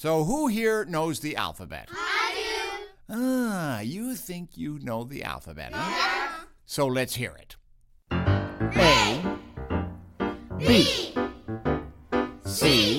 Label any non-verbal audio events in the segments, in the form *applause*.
So, who here knows the alphabet? I do. Ah, you think you know the alphabet, huh? Yeah. So let's hear it. A. B. C.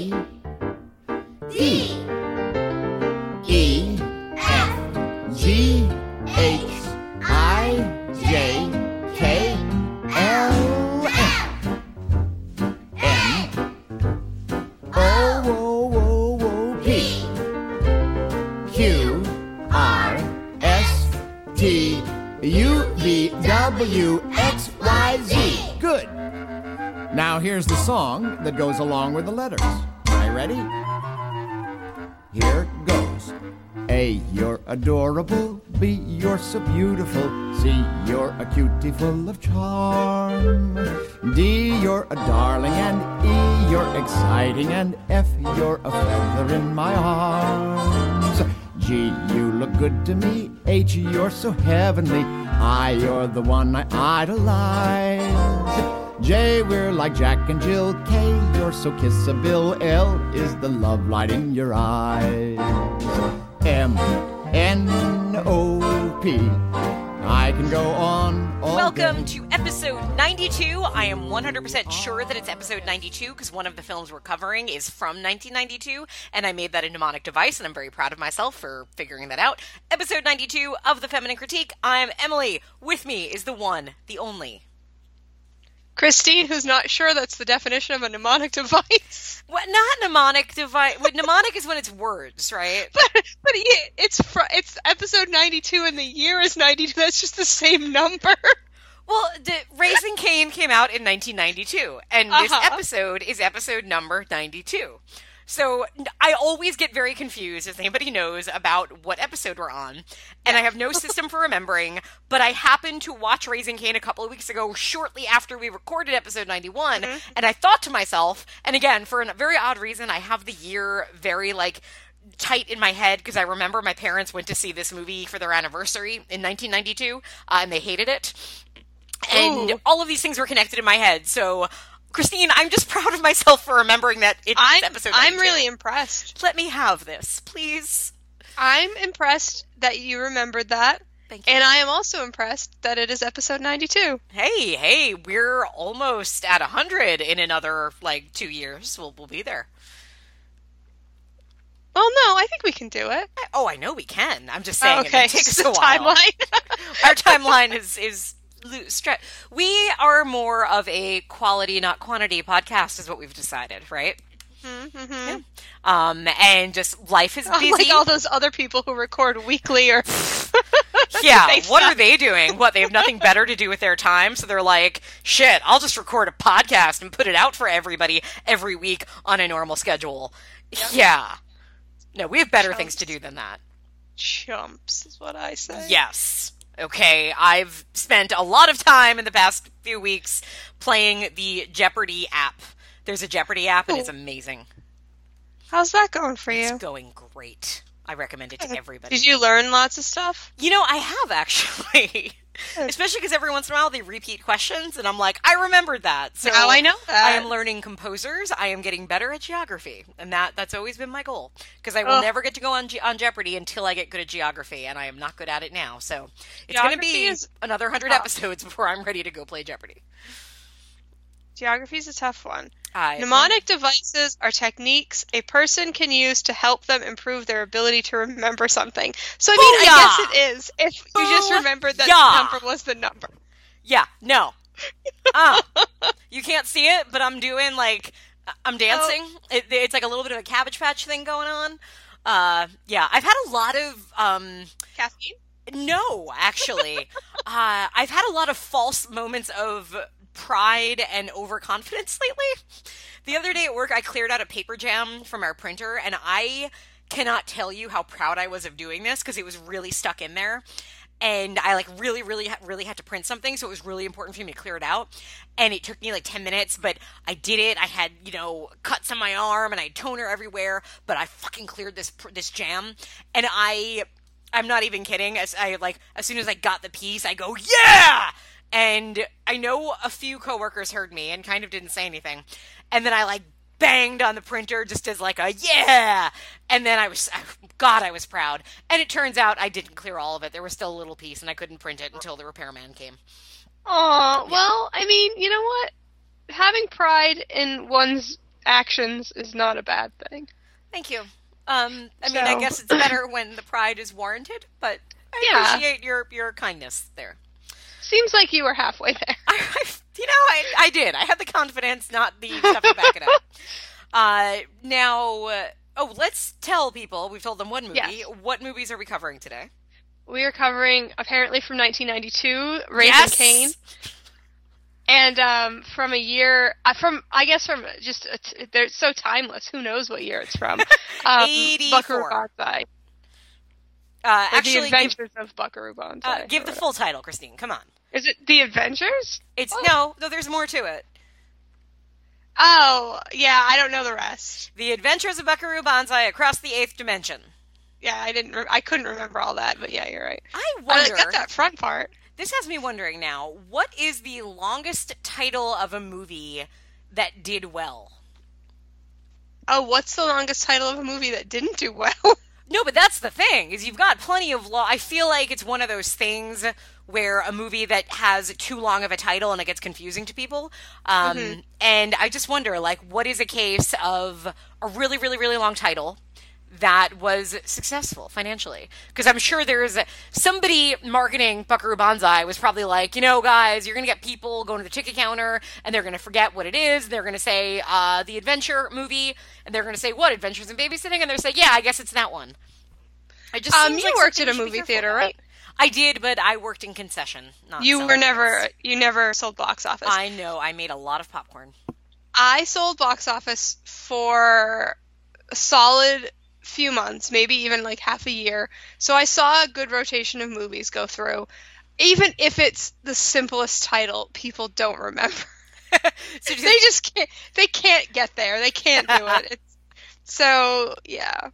so beautiful. C, you're a cutie full of charm. D, you're a darling. And E, you're exciting. And F, you're a feather in my arms. G, you look good to me. H, you're so heavenly. I, you're the one I idolize. J, we're like Jack and Jill. K, you're so kissable. L is the love light in your eyes. M, N, O, I can go on Welcome day. to episode 92. I am 100% sure that it's episode 92 because one of the films we're covering is from 1992, and I made that a mnemonic device, and I'm very proud of myself for figuring that out. Episode 92 of The Feminine Critique. I'm Emily. With me is the one, the only. Christine, who's not sure that's the definition of a mnemonic *laughs* device. What? Not mnemonic device. What mnemonic is when it's words, right? *laughs* But but it's fr- it's episode ninety two and the year is ninety two. That's just the same number. Well, the Raising Cain came out in 1992, and this Uh-huh. episode is episode number 92. So I always get very confused, as anybody knows, about what episode we're on, and I have no *laughs* system for remembering. But I happened to watch Raising Cain a couple of weeks ago, shortly after we recorded episode 91, and I thought to myself, and again, for a very odd reason, I have the year very like tight in my head because I remember my parents went to see this movie for their anniversary in 1992, uh, and they hated it and Ooh. all of these things were connected in my head. So, Christine, I'm just *laughs* proud of myself for remembering that it's I'm episode. I'm 92. really impressed. Let me have this, please. I'm impressed that you remembered that, Thank you. and I am also impressed that it is episode ninety two. hey, hey, we're almost at hundred in another like two years. We'll we'll be there. Well, no, I think we can do it. I- Oh, I know we can. I'm just saying Oh, it okay, may take us *laughs* the a while. timeline. *laughs* Our timeline is is loose. Stre- we are more of a quality, not quantity podcast, is what we've decided, right? Mhm. Um, and just life is busy. Like all those other people who record weekly or *laughs* *laughs* Yeah, what are they doing? What, they have nothing *laughs* better to do with their time, so they're like, shit, I'll just record a podcast and put it out for everybody every week on a normal schedule. Yeah. No, we have better things to do than that. chumps is what I say. Yes. Okay, I've spent a lot of time in the past few weeks playing the Jeopardy app. There's a Jeopardy app and it's amazing. How's that going for you? It's going great. I recommend it to everybody. Did you learn lots of stuff? You know, I have actually. *laughs* *laughs* Especially because every once in a while they repeat questions, and I'm like, I remembered that. So Now I know that. I am learning composers. I am getting better at geography, and that that's always been my goal. Because I will Ugh. never get to go on Ge- on Jeopardy until I get good at geography, and I am not good at it now. So it's going to be is another hundred episodes *laughs* before I'm ready to go play Jeopardy. Geography's a tough one. I Mnemonic devices are techniques a person can use to help them improve their ability to remember something. So I mean, I guess it is if you just remembered that Booyah! the number was the number. Yeah, no. *laughs* Uh, you can't see it, but I'm doing like I'm dancing. It, it's like a little bit of a cabbage patch thing going on. Uh, yeah, I've had a lot of um, Caffeine? no, actually, *laughs* uh, I've had a lot of false moments of pride and overconfidence lately. The other day at work, I cleared out a paper jam from our printer, and I cannot tell you how proud I was of doing this because it was really stuck in there. And I like really, really, really had to print something, so it was really important for me to clear it out. And it took me like ten minutes, but I did it. I had you know cuts on my arm, and I had toner everywhere, but I fucking cleared this this jam, and I I'm not even kidding. As I like, as soon as I got the piece, I go, yeah! And I know a few coworkers heard me and kind of didn't say anything. And then I like banged on the printer just as like a yeah. And then I was, God, I was proud. And it turns out I didn't clear all of it. There was still a little piece, and I couldn't print it until the repairman came. Oh, well, I mean, you know what? Having pride in one's actions is not a bad thing. Thank you. Um, I mean, I guess it's better when the pride is warranted, but I Yeah. appreciate your your kindness there. Seems like you were halfway there. I, *laughs* I you know, I, I did. I had the confidence, not the stuff to back it up. *laughs* Uh, now, uh, oh, let's tell people. We've told them one movie. Yes. What movies are we covering today? We are covering apparently from 1992, Raising Yes! Cain, and um, from a year uh, from I guess from just a t- they're so timeless. Who knows what year it's from? *laughs* Um, 84. Buckaroo Banzai. Uh, actually, the give, Adventures of Buckaroo Banzai. uh, give the full title, Christine. Come on. Is it The Adventures? It's Oh. no, no. There's more to it. Oh, yeah, I don't know the rest. The Adventures of Buckaroo Banzai Across the Eighth Dimension. Yeah, I didn't. Re- I couldn't remember all that, but yeah, you're right. I I wonder. got that front part. This has me wondering now. What is the longest title of a movie that did well? Oh, what's the longest title of a movie that didn't do well? *laughs* No, but that's the thing is you've got plenty of law. I feel like it's one of those things where a movie that has too long of a title and it gets confusing to people. Um, And I just wonder, like, what is a case of a really, really, really long title that was successful financially? Because I'm sure there's somebody marketing Buckaroo Banzai was probably like, you know, guys, you're gonna get people going to the ticket counter and they're gonna forget what it is. They're gonna say uh, the adventure movie, and they're gonna say what Adventures in Babysitting, and they're say, yeah, I guess it's that one. It just Um, you like worked at a we should be movie theater, right? I did, but I worked in concession. Not You were never. You never sold box office. I know. I made a lot of popcorn. I sold box office for a solid few months, maybe even like half a year. So I saw a good rotation of movies go through. Even if it's the simplest title, people don't remember. *laughs* So just- they just can't. They can't get there. They can't do it. *laughs* It's, so yeah.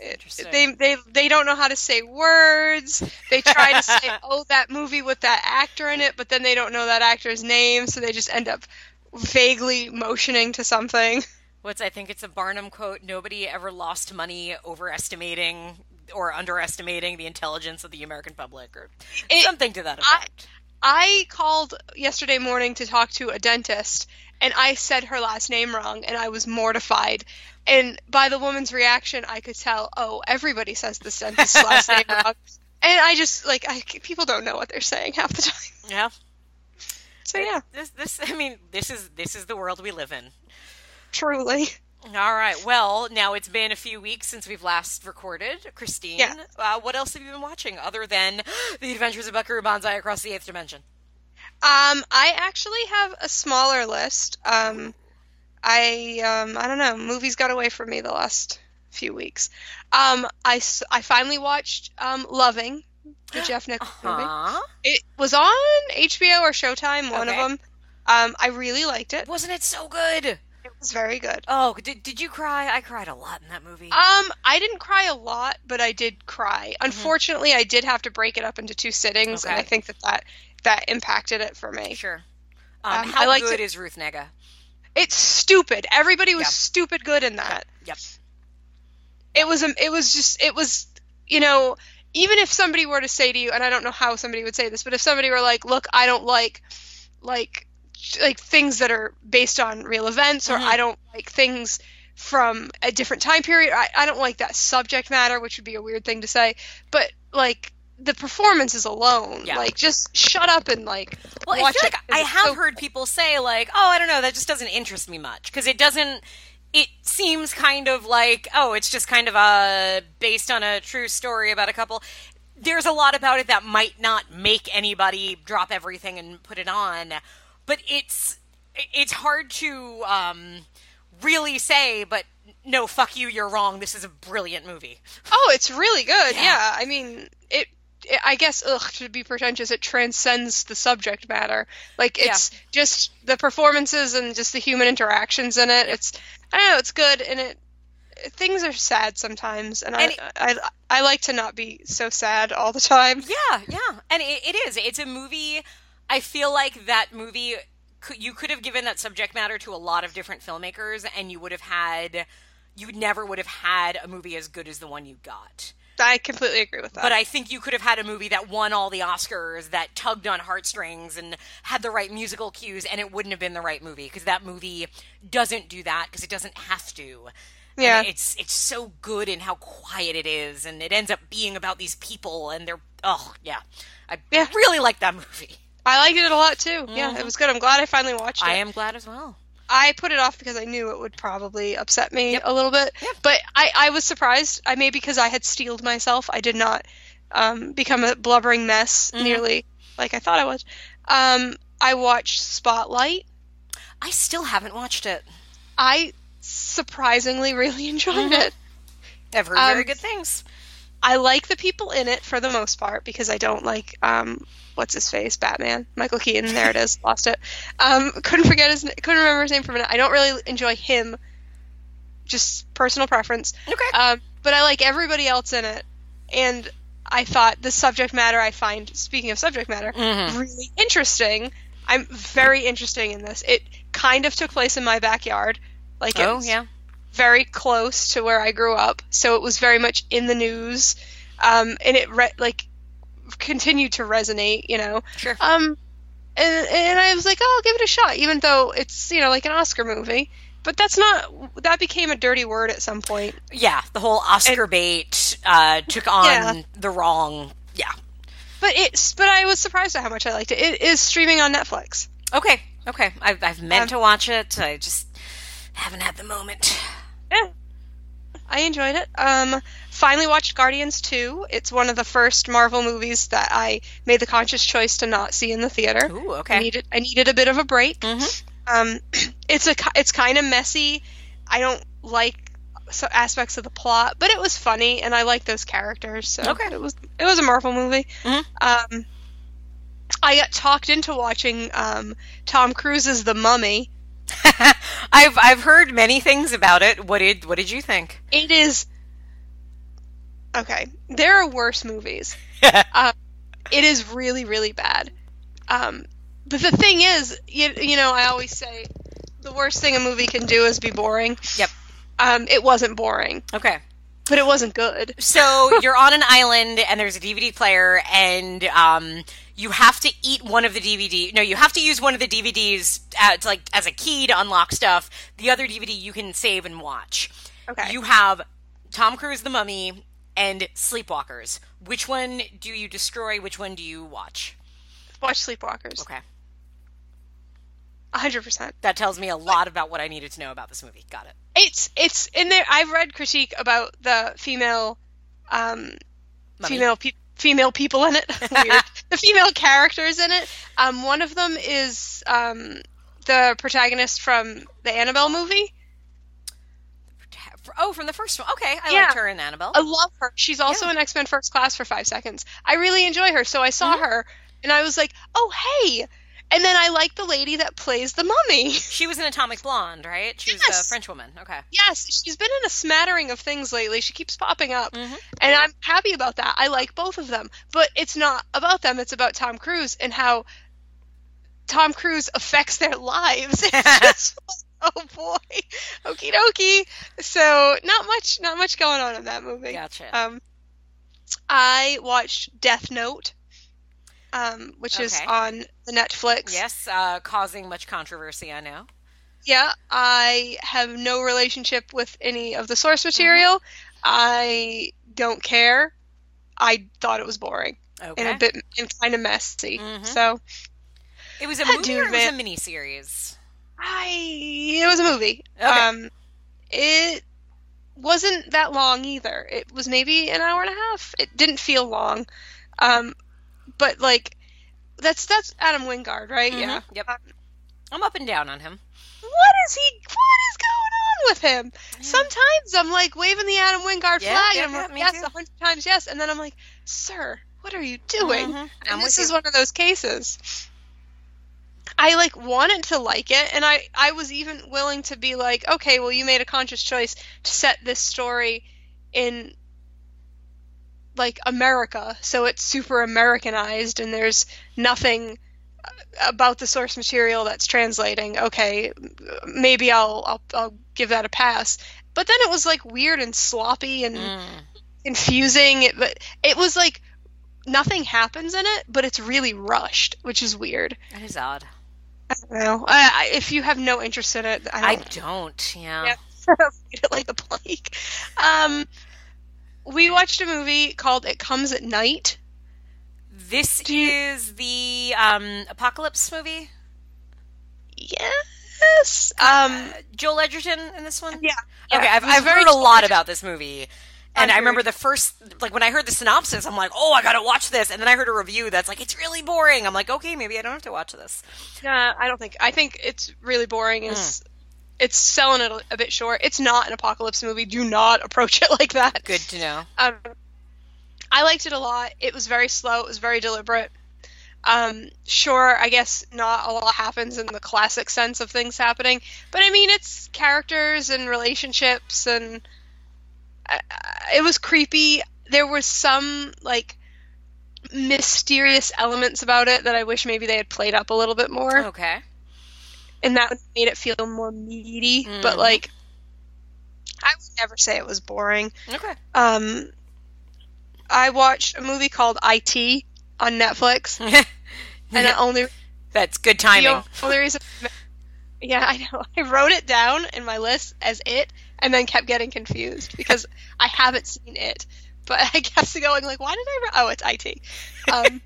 It- Interesting. they they they don't know how to say words. They try to say, *laughs* "Oh, that movie with that actor in it," but then they don't know that actor's name, so they just end up vaguely motioning to something. What's I think it's a Barnum quote. Nobody ever lost money overestimating or underestimating the intelligence of the American public, or It- something to that I- effect. I called yesterday morning to talk to a dentist, and I said her last name wrong, and I was mortified. And by the woman's reaction, I could tell, oh, everybody says this dentist's last name *laughs* wrong. And I just like, I people don't know what they're saying half the time. yeah. So yeah, This, this. I mean, this is this is the world we live in. Truly. All right. Well, now it's been a few weeks since we've last recorded. Christine, Yeah. uh, what else have you been watching other than *gasps* The Adventures of Buckaroo Banzai Across the Eighth Dimension? Um, I actually have a smaller list. Um, I um, I don't know. Movies got away from me the last few weeks. Um, I, I finally watched um, Loving, the *gasps* Jeff Nichols movie. Huh? It was on HBO or Showtime, one Okay. of them. Um, I really liked it. Wasn't it so good? It was very good. Oh, did, did you cry? I cried a lot in that movie. Um, I didn't cry a lot, but I did cry. Unfortunately, I did have to break it up into two sittings, and I think that that, that impacted it for me. sure. Um, Um, how I liked good it- is Ruth Negga? It's stupid. Everybody was Yep. stupid good in that. Yep. It was um, it was just it was you know even if somebody were to say to you and I don't know how somebody would say this, but if somebody were like, "Look, I don't like like like things that are based on real events or Mhm. I don't like things from a different time period. I, I don't like that subject matter, which would be a weird thing to say, but like the performances alone, Yeah. like just shut up and like Well, I watch feel it, like I have so- heard people say like, "Oh, I don't know, that just doesn't interest me much," because it doesn't. It seems kind of like, oh, it's just kind of a based on a true story about a couple. There's a lot about it that might not make anybody drop everything and put it on, but it's it's hard to um, really say. But no, fuck you, you're wrong. This is a brilliant movie. Oh, it's really good. Yeah. Yeah, I mean, it, it. I guess, ugh, to be pretentious, it transcends the subject matter. Like it's just the performances and just the human interactions in it. It's, I don't know, it's good, and it. Things are sad sometimes, and, And I, it- I I like to not be so sad all the time. Yeah, yeah, and it, it is. It's a movie. I feel like that movie you could have given that subject matter to a lot of different filmmakers, and you would have had you never would have had a movie as good as the one you got. I completely agree with that. But I think you could have had a movie that won all the Oscars, that tugged on heartstrings and had the right musical cues, and it wouldn't have been the right movie because that movie doesn't do that because it doesn't have to. Yeah. And it's it's so good in how quiet it is, and it ends up being about these people, and they're oh yeah, I Yeah. really like that movie. I liked it a lot too. Yeah, it was good. I'm glad I finally watched it. I am glad as well. I put it off because I knew it would probably upset me Yep. a little bit. Yep. But I, I was surprised. I may because I had steeled myself. I did not um, become a blubbering mess Mm-hmm. nearly like I thought I was. Um, I watched Spotlight. I still haven't watched it. I surprisingly really *laughs* enjoyed Mm-hmm. it. I've heard Um, very good things. I like the people in it for the most part because I don't like um, what's his face Batman Michael Keaton. There it is, *laughs* lost it. Um, couldn't forget his couldn't remember his name for a minute. I don't really enjoy him. Just personal preference. Okay. Um, but I like everybody else in it, and I thought the subject matter I find, speaking of subject matter, Mhm. really interesting. I'm very interesting in this. It kind of took place in my backyard, like oh yeah. very close to where I grew up, so it was very much in the news, um, and it re- like continued to resonate, you know. Sure. Um, and and I was like, oh, I'll give it a shot, even though it's you know like an Oscar movie. But that's not that became a dirty word at some point. Yeah, the whole Oscar bait uh, took on Yeah. the wrong. Yeah. But it's but I was surprised at how much I liked it. It is streaming on Netflix. Okay. Okay. I've I've meant Um, to watch it. I just haven't had the moment. Yeah. I enjoyed it. Um, finally watched Guardians 2. It's one of the first Marvel movies that I made the conscious choice to not see in the theater. Ooh. I Okay. needed I needed a bit of a break. Mhm. Um, *clears throat* it's a it's kind of messy. I don't like so aspects of the plot, but it was funny and I like those characters. So Okay. it was it was a Marvel movie. Mhm. Um, I got talked into watching um, Tom Cruise's The Mummy. *laughs* I've I've heard many things about it. What did what did you think? It is okay. There are worse movies. *laughs* it is really really bad um, but the thing is you, you know i always say the worst thing a movie can do is be boring Yep. um, it wasn't boring Okay. but it wasn't good So *laughs* you're on an island and there's a DVD player and um, you have to eat one of the DVD. No, you have to use one of the DVDs uh, to, like as a key to unlock stuff. The other DVD you can save and watch. Okay. You have Tom Cruise, The Mummy, and Sleepwalkers. Which one do you destroy? Which one do you watch? watch sleepwalkers Okay. 100% That tells me a lot about what I needed to know about this movie. Got it. it's it's in there i've read critique about the female um, Mummy. female pe- female people in it *laughs* Weird. *laughs* the female characters in it um, one of them is um, the protagonist from the annabelle movie Oh, from the first one. Okay, I Yeah. liked her in Annabelle. I love her. She's also Yeah. in X Men First Class for five seconds. I really enjoy her. So I saw Mm-hmm. her and I was like, oh, hey. And then I like the lady that plays the mummy. *laughs* She was an Atomic Blonde, right? She was the Yes. French woman. Okay. yes, she's been in a smattering of things lately. She keeps popping up. Mhm. And I'm happy about that. I like both of them. But it's not about them, it's about Tom Cruise and how Tom Cruise affects their lives. *laughs* It's just *laughs* oh boy. Okie dokie. So not much not much going on in that movie. Gotcha. Um, I watched Death Note, um, which is on the Netflix. Yes, uh, causing much controversy, I know. Yeah, I have no relationship with any of the source material. I don't care. I thought it was boring Okay. and a bit and kind of messy. Mhm. So it was a I movie or it was a admit- mini series? I it was a movie. Okay. Um, it wasn't that long either. It was maybe an hour and a half. It didn't feel long. Um, but like that's that's Adam Wingard, right? Yeah. Mhm, Yep. Um, I'm up and down on him. what is he? What is going on with him? Sometimes I'm like waving the Adam Wingard Yeah, flag, yeah, and I'm yeah, like, yes, a hundred times yes, and then I'm like, sir, what are you doing? Mhm, I'm And this is you. one of those cases. I like wanted to like it, and I I was even willing to be like, okay, well, you made a conscious choice to set this story in like America, so it's super Americanized, and there's nothing about the source material that's translating. Okay, maybe I'll I'll, I'll give that a pass. But then it was like weird and sloppy and Mm. confusing. It, but it was like nothing happens in it, but it's really rushed, which is weird. That is odd. I don't know. I, I, if you have no interest in it, I I don't. don't. Yeah. Yeah. *laughs* Like the plague. Um, we watched a movie called "It Comes at Night." This is the um, apocalypse movie. Yes. Um. Uh, Joel Edgerton in this one. Yeah. Okay, yeah, I've, I've heard a lot about this movie. And I've remember the first, like when I heard the synopsis, I'm like, oh, I gotta watch this. And then I heard a review that's like, it's really boring. I'm like, okay, maybe I don't have to watch this. Nah, I don't think. I think it's really boring. It's it's selling it a, a bit short. It's not an apocalypse movie. Do not approach it *laughs* like that. Good to know. Um, I liked it a lot. It was very slow. It was very deliberate. Um, sure, I guess not a lot happens in the classic sense of things happening, but I mean, it's characters and relationships, and I, it was creepy. There was some like mysterious elements about it that I wish maybe they had played up a little bit more Okay. and that made it feel more meaty. But Mhm. like, I would never say it was boring. Okay. Um, I watched a movie called IT on Netflix, *laughs* and the only That's good the timing. only reason, yeah, I know, *laughs* I wrote it down in my list as it, and then kept getting confused because I haven't seen it. But *laughs* I kept going like, why did I? Re- oh, it's IT. Um,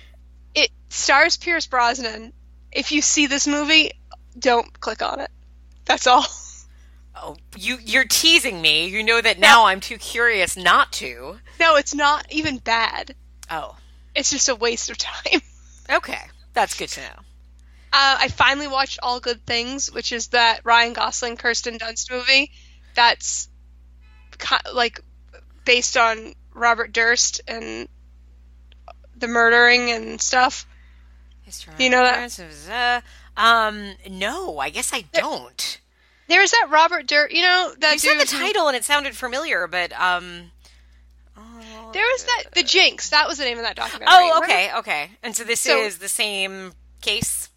*laughs* it stars Pierce Brosnan. If you see this movie, don't click on it. That's all. Oh, you, you're teasing me. You know that now I'm too curious not to. No, it's not even bad. Oh, It's just a waste of time. *laughs* okay. That's good to know. Uh, I finally watched All Good Things, which is that Ryan Gosling, Kirsten Dunst movie. That's like based on Robert Durst and the murdering and stuff. You know that? Uh, um, no, I guess I don't. There's that Robert Durst. You know that You said the title and it sounded familiar, but um. oh, There was that the Jinx. That was the name of that documentary. Oh, okay, okay. And so this So- is the same case.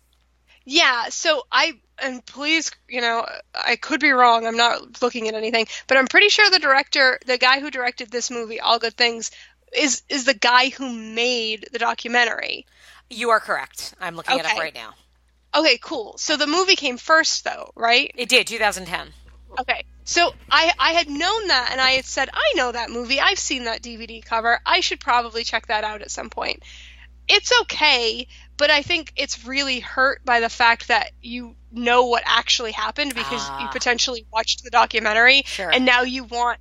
Yeah, so I and please, you know, I could be wrong. I'm not looking at anything, but I'm pretty sure the director, the guy who directed this movie, All Good Things, is is the guy who made the documentary. You are correct. I'm looking it up right now. Okay, cool. So the movie came first though, right? It did 2010. Okay. So I I had known that and I had said, I know that movie. I've seen that DVD cover. I should probably check that out at some point. It's okay, but I think it's really hurt by the fact that you know what actually happened because you Ah. potentially watched the documentary Sure. and now you want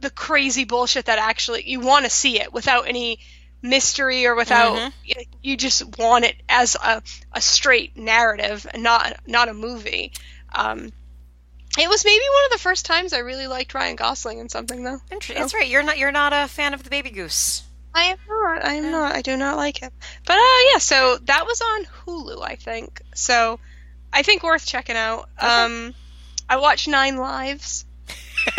the crazy bullshit that actually you want to see it without any mystery or without Mhm. you, you just want it as a, a straight narrative and not not a movie um, it was maybe one of the first times I really liked Ryan Gosling in something though. Inter- That's right. You're not. You're not a fan of the Baby Goose. I am not. I am not. I do not like him. But uh, yeah. So that was on Hulu, I think. So I think worth checking out. Um, I watched Nine Lives. *laughs*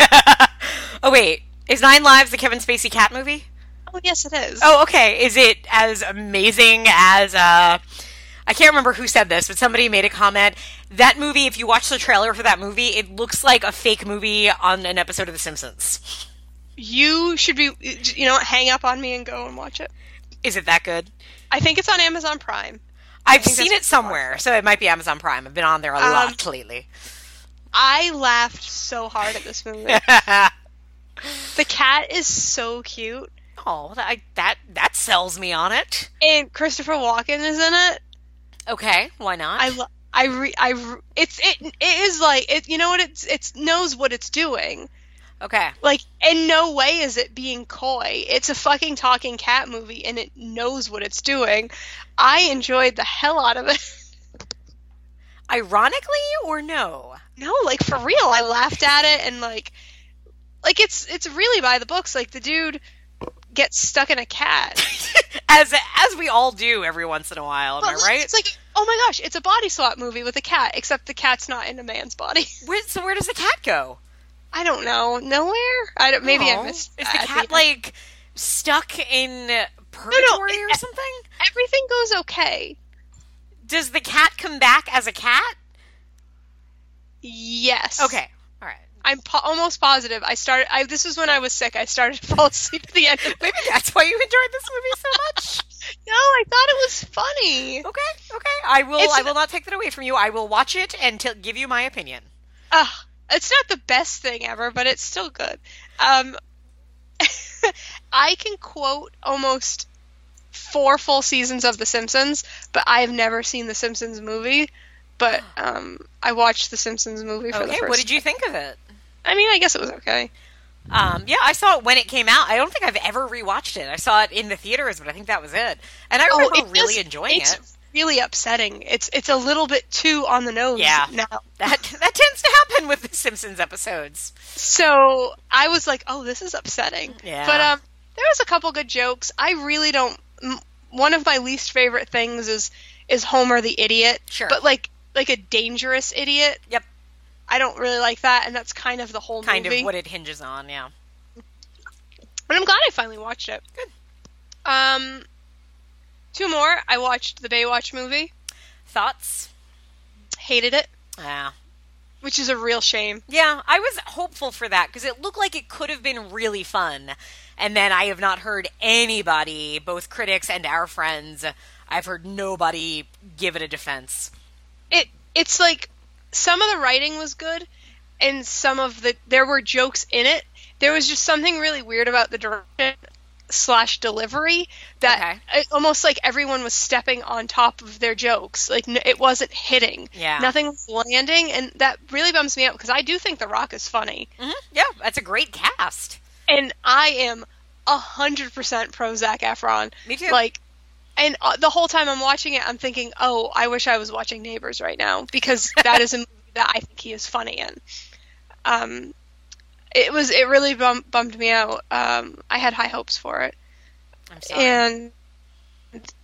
oh wait, is Nine Lives the Kevin Spacey cat movie? Oh yes, it is. Oh, okay. Is it as amazing as uh I can't remember who said this, but somebody made a comment. That movie, if you watch the trailer for that movie, it looks like a fake movie on an episode of The Simpsons. *laughs* You should be. You know, hang up on me and go and watch it. Is it that good? I think it's on Amazon Prime. I've seen it somewhere, so it might be Amazon Prime. I've been on there a Um, lot lately. I laughed so hard at this movie. *laughs* the cat is so cute, oh, that, that that sells me on it. and Christopher Walken is in it. Okay, why not? I lo- I re- I re- it's it it is like it you know what it's it knows what it's doing. Okay. Like in no way is it being coy. It's a fucking talking cat movie and it knows what it's doing. I enjoyed the hell out of it. *laughs* Ironically or no? no, like for real, I laughed at it and like like it's it's really by the books. Like the dude gets stuck in a cat. *laughs* as as we all do every once in a while, am But I right? It's like oh my gosh, it's a body swap movie with a cat, except the cat's not in a man's body. *laughs* Where, so where does the cat go? I don't know, nowhere. I don't. Maybe I Oh. missed. Is the cat end. like stuck in purgatory or something? everything goes okay? Does the cat come back as a cat? Yes. Okay. All right. I'm po- almost positive. I started. I this was when I was sick. I started *laughs* to fall asleep at the end. Of Maybe that's why you enjoyed this movie so much. *laughs* no, I thought it was funny. okay. Okay. I will. It's- I will not take that away from you. I will watch it and t- give you my opinion. Ugh, it's not the best thing ever, but it's still good. Um, *laughs* I can quote almost four full seasons of The Simpsons, but I have never seen The Simpsons movie. But *gasps* um, I watched The Simpsons movie for the Okay. first. What did you think of it? I mean, I guess it was okay. Um, yeah, I saw it when it came out. I don't think I've ever rewatched it. I saw it in the theaters, but I think that was it. And I remember Oh, really enjoying it. Really upsetting. It's it's a little bit too on the nose Yeah. now. That that tends to happen with the Simpsons episodes. So I was like, oh, this is upsetting. Yeah. But um, there was a couple good jokes. I really don't. m- One of my least favorite things is is Homer the idiot. Sure. But like like a dangerous idiot. Yep. I don't really like that, and that's kind of the whole Kind movie. of what it hinges on. Yeah. But I'm glad I finally watched it. Good. Um, two more. I watched the Baywatch movie. Thoughts? Hated it, Yeah. which is a real shame. Yeah, I was hopeful for that because it looked like it could have been really fun. And then I have not heard anybody, both critics and our friends, I've heard nobody give it a defense. it it's like some of the writing was good and some of the there were jokes in it there was just something really weird about the direction slash delivery that it, almost like everyone was stepping on top of their jokes like n- it wasn't hitting Yeah. nothing was landing and that really bums me out because i do think the rock is funny hmm Yeah, that's a great cast. and i am a hundred percent pro zac efron Me too. like and uh, the whole time I'm watching it, I'm thinking, "Oh, I wish I was watching Neighbors right now because *laughs* that is a movie that I think he is funny in." Um, it was it really bum- bummed me out. Um, I had high hopes for it, I'm sorry. and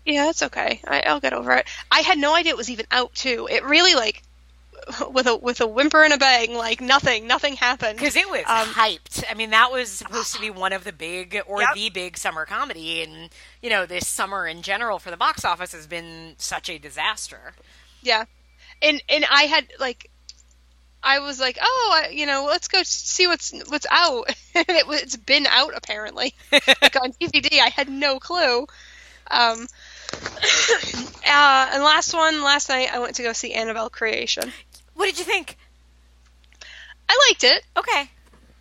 yeah, it's okay. I, I'll get over it. I had no idea it was even out too. It really like *laughs* with a with a whimper and a bang, like nothing, nothing happened. Because it was Um, hyped. I mean, that was supposed to be one of the big, or Yep. the big summer comedy. And, you know, this summer in general for the box office has been such a disaster. Yeah, and and I had like, I was like, oh, I, you know, let's go see what's what's out. *laughs* and it, it's been out apparently, *laughs* like on DVD. I had no clue. Um, *coughs* uh, and last one, last night I went to go see Annabelle Creation. What did you think? I liked it. Okay.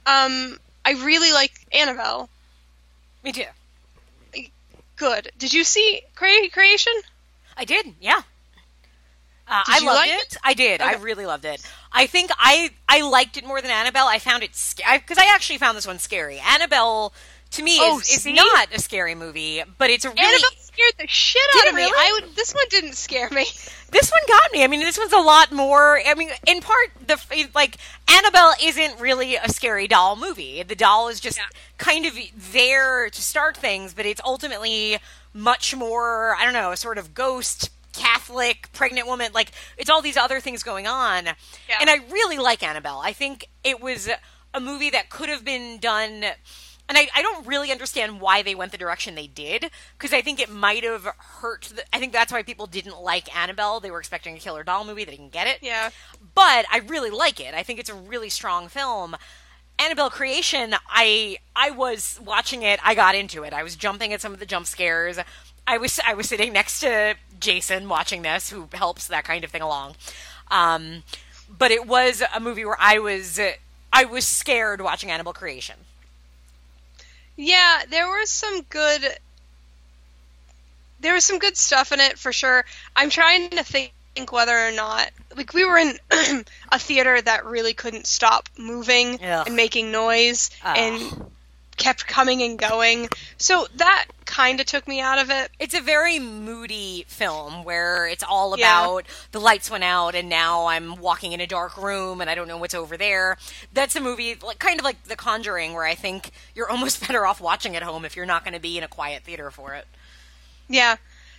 Um, I really like Annabelle. Me too. Good. Did you see Cre- Creation? I did, yeah. Uh, Did I you loved like it? it? I did. I really loved it. I think I I liked it more than Annabelle. I found it scary because I actually found this one scary. Annabelle to me Oh, is, is not a scary movie, but it's a really Annabelle scared the shit out of me. really? I would. This one didn't scare me. *laughs* this one got me. I mean, this one's a lot more. I mean, in part, the like Annabelle isn't really a scary doll movie. The doll is just Yeah. kind of there to start things, but it's ultimately much more. I don't know, a sort of ghost. Catholic pregnant woman, like it's all these other things going on, Yeah. and I really like Annabelle. I think it was a movie that could have been done and I, I don't really understand why they went the direction they did because I think it might have hurt. The, I think that's why people didn't like Annabelle. They were expecting a killer doll movie. They didn't get it. Yeah. But I really like it. I think it's a really strong film. Annabelle Creation, I I was watching it. I got into it. I was jumping at some of the jump scares. I was I was sitting next to Jason watching this, who helps that kind of thing along. Um, but it was a movie where I was I was scared watching Annabelle Creation. Yeah, there was some good. There was some good stuff in it for sure. I'm trying to think whether or not like we were in *clears throat* a theater that really couldn't stop moving Ugh. and making noise Ugh. and kept coming and going. So that kind of took me out of it. It's a very moody film where it's all Yeah. about the lights went out and now I'm walking in a dark room and I don't know what's over there. That's a movie like kind of like The Conjuring where I think you're almost *laughs* better off watching at home if you're not going to be in a quiet theater for it. Yeah,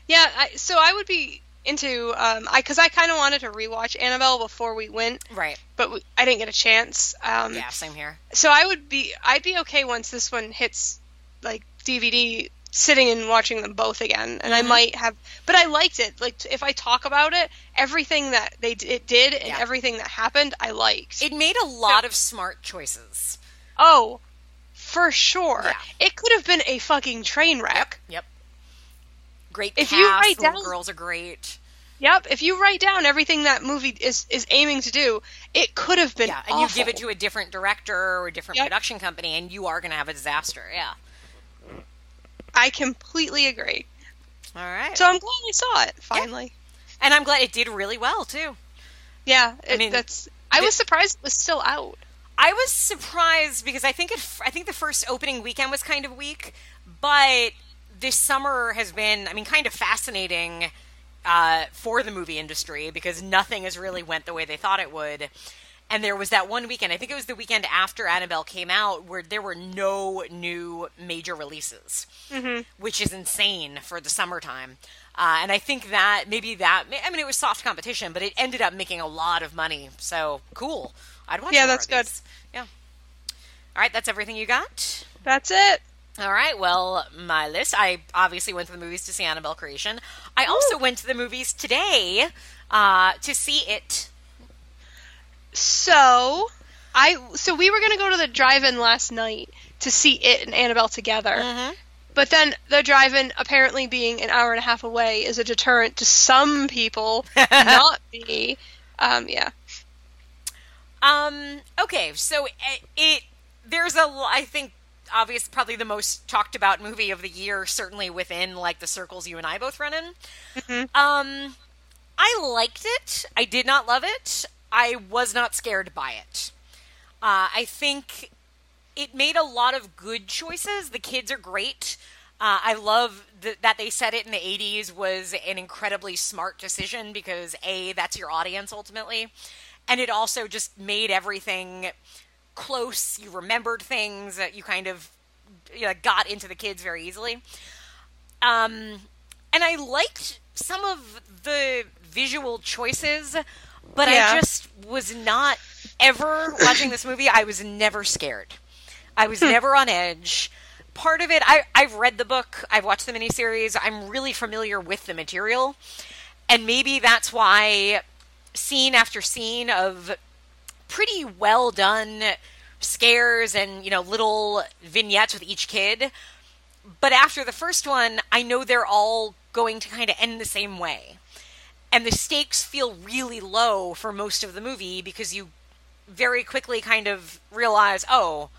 yeah. I, so I would be into um, I because I kind of wanted to rewatch Annabelle before we went, Right. but we, I didn't get a chance. Um, Yeah, same here. so I would be I'd be okay once this one hits like DVD sitting and watching them both again, and Mhm. I might have. But I liked it. Like if I talk about it, everything that they d- it did and Yeah. everything that happened, I liked. It made a lot of smart choices. oh, for sure. Yeah. It could have been a fucking train wreck. Yep. Great If cast. you write the down- girls are great. Yep. If you write down everything that movie is is aiming to do, it could have been. Yeah, and you give it to a different director or a different Yep. production company, and you are going to have a disaster. Yeah. I completely agree. All right. So I'm glad I saw it finally. and I'm glad it did really well too. Yeah, it, mean, that's. I was surprised it was still out. I was surprised because I think it, I think the first opening weekend was kind of weak, but this summer has been, I mean, kind of fascinating uh, for the movie industry because nothing has really went the way they thought it would. And there was that one weekend, I think it was the weekend after Annabelle came out, where there were no new major releases, which is insane for the summertime. Uh, and I think that maybe that, I mean, it was soft competition, but it ended up making a lot of money. So cool. I'd watch Yeah, that's good. Yeah. All right, that's everything you got? That's it. All right, well, my list. I obviously went to the movies to see Annabelle Creation. I also went to the movies today uh, to see it. So, I so we were gonna go to the drive-in last night to see it and Annabelle together. Mhm. But then the drive-in apparently being an hour and a half away is a deterrent to some people, *laughs* not me. Um, yeah. Um. Okay. So it, it there's a I think obvious probably the most talked about movie of the year certainly within like the circles you and I both run in. Um, I liked it. I did not love it. I was not scared by it. Uh, I think it made a lot of good choices. The kids are great. Uh, I love th- that they said it in the 80s was an incredibly smart decision because, A, that's your audience ultimately. And it also just made everything close. You remembered things you kind of you know, got into the kids very easily. Um, and I liked some of the visual choices, but Yeah. I just was not ever watching this movie. I was never scared. I was never on edge. Part of it, I, I've read the book, I've watched the miniseries, I'm really familiar with the material. And maybe that's why scene after scene of pretty well done scares and, you know, little vignettes with each kid. But after the first one, I know they're all going to kind of end the same way. And the stakes feel really low for most of the movie because you very quickly kind of realize, oh,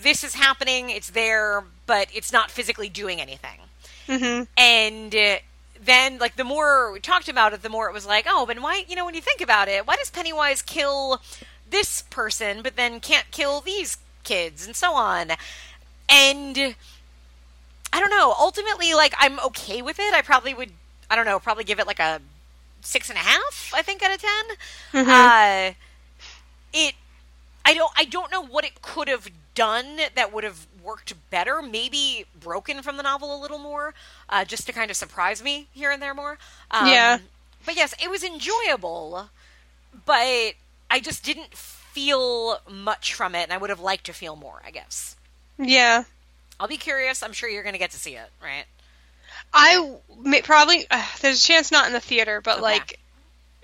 this is happening, it's there, but it's not physically doing anything. Mm-hmm. And uh, then, like, the more we talked about it, the more it was like, oh, but why, you know, when you think about it, why does Pennywise kill this person, but then can't kill these kids, and so on? And I don't know. Ultimately, like, I'm okay with it. I probably would, I don't know, probably give it like a six and a half, I think, out of 10 Uh, it, I don't, I don't know what it could have done that would have worked better. Maybe broken from the novel a little more, uh, just to kind of surprise me here and there more. Um, Yeah. But yes, it was enjoyable, but I just didn't feel much from it, and I would have liked to feel more. I guess. Yeah. I'll be curious. I'm sure you're going to get to see it, right? I may, probably uh, there's a chance not in the theater, but Okay. like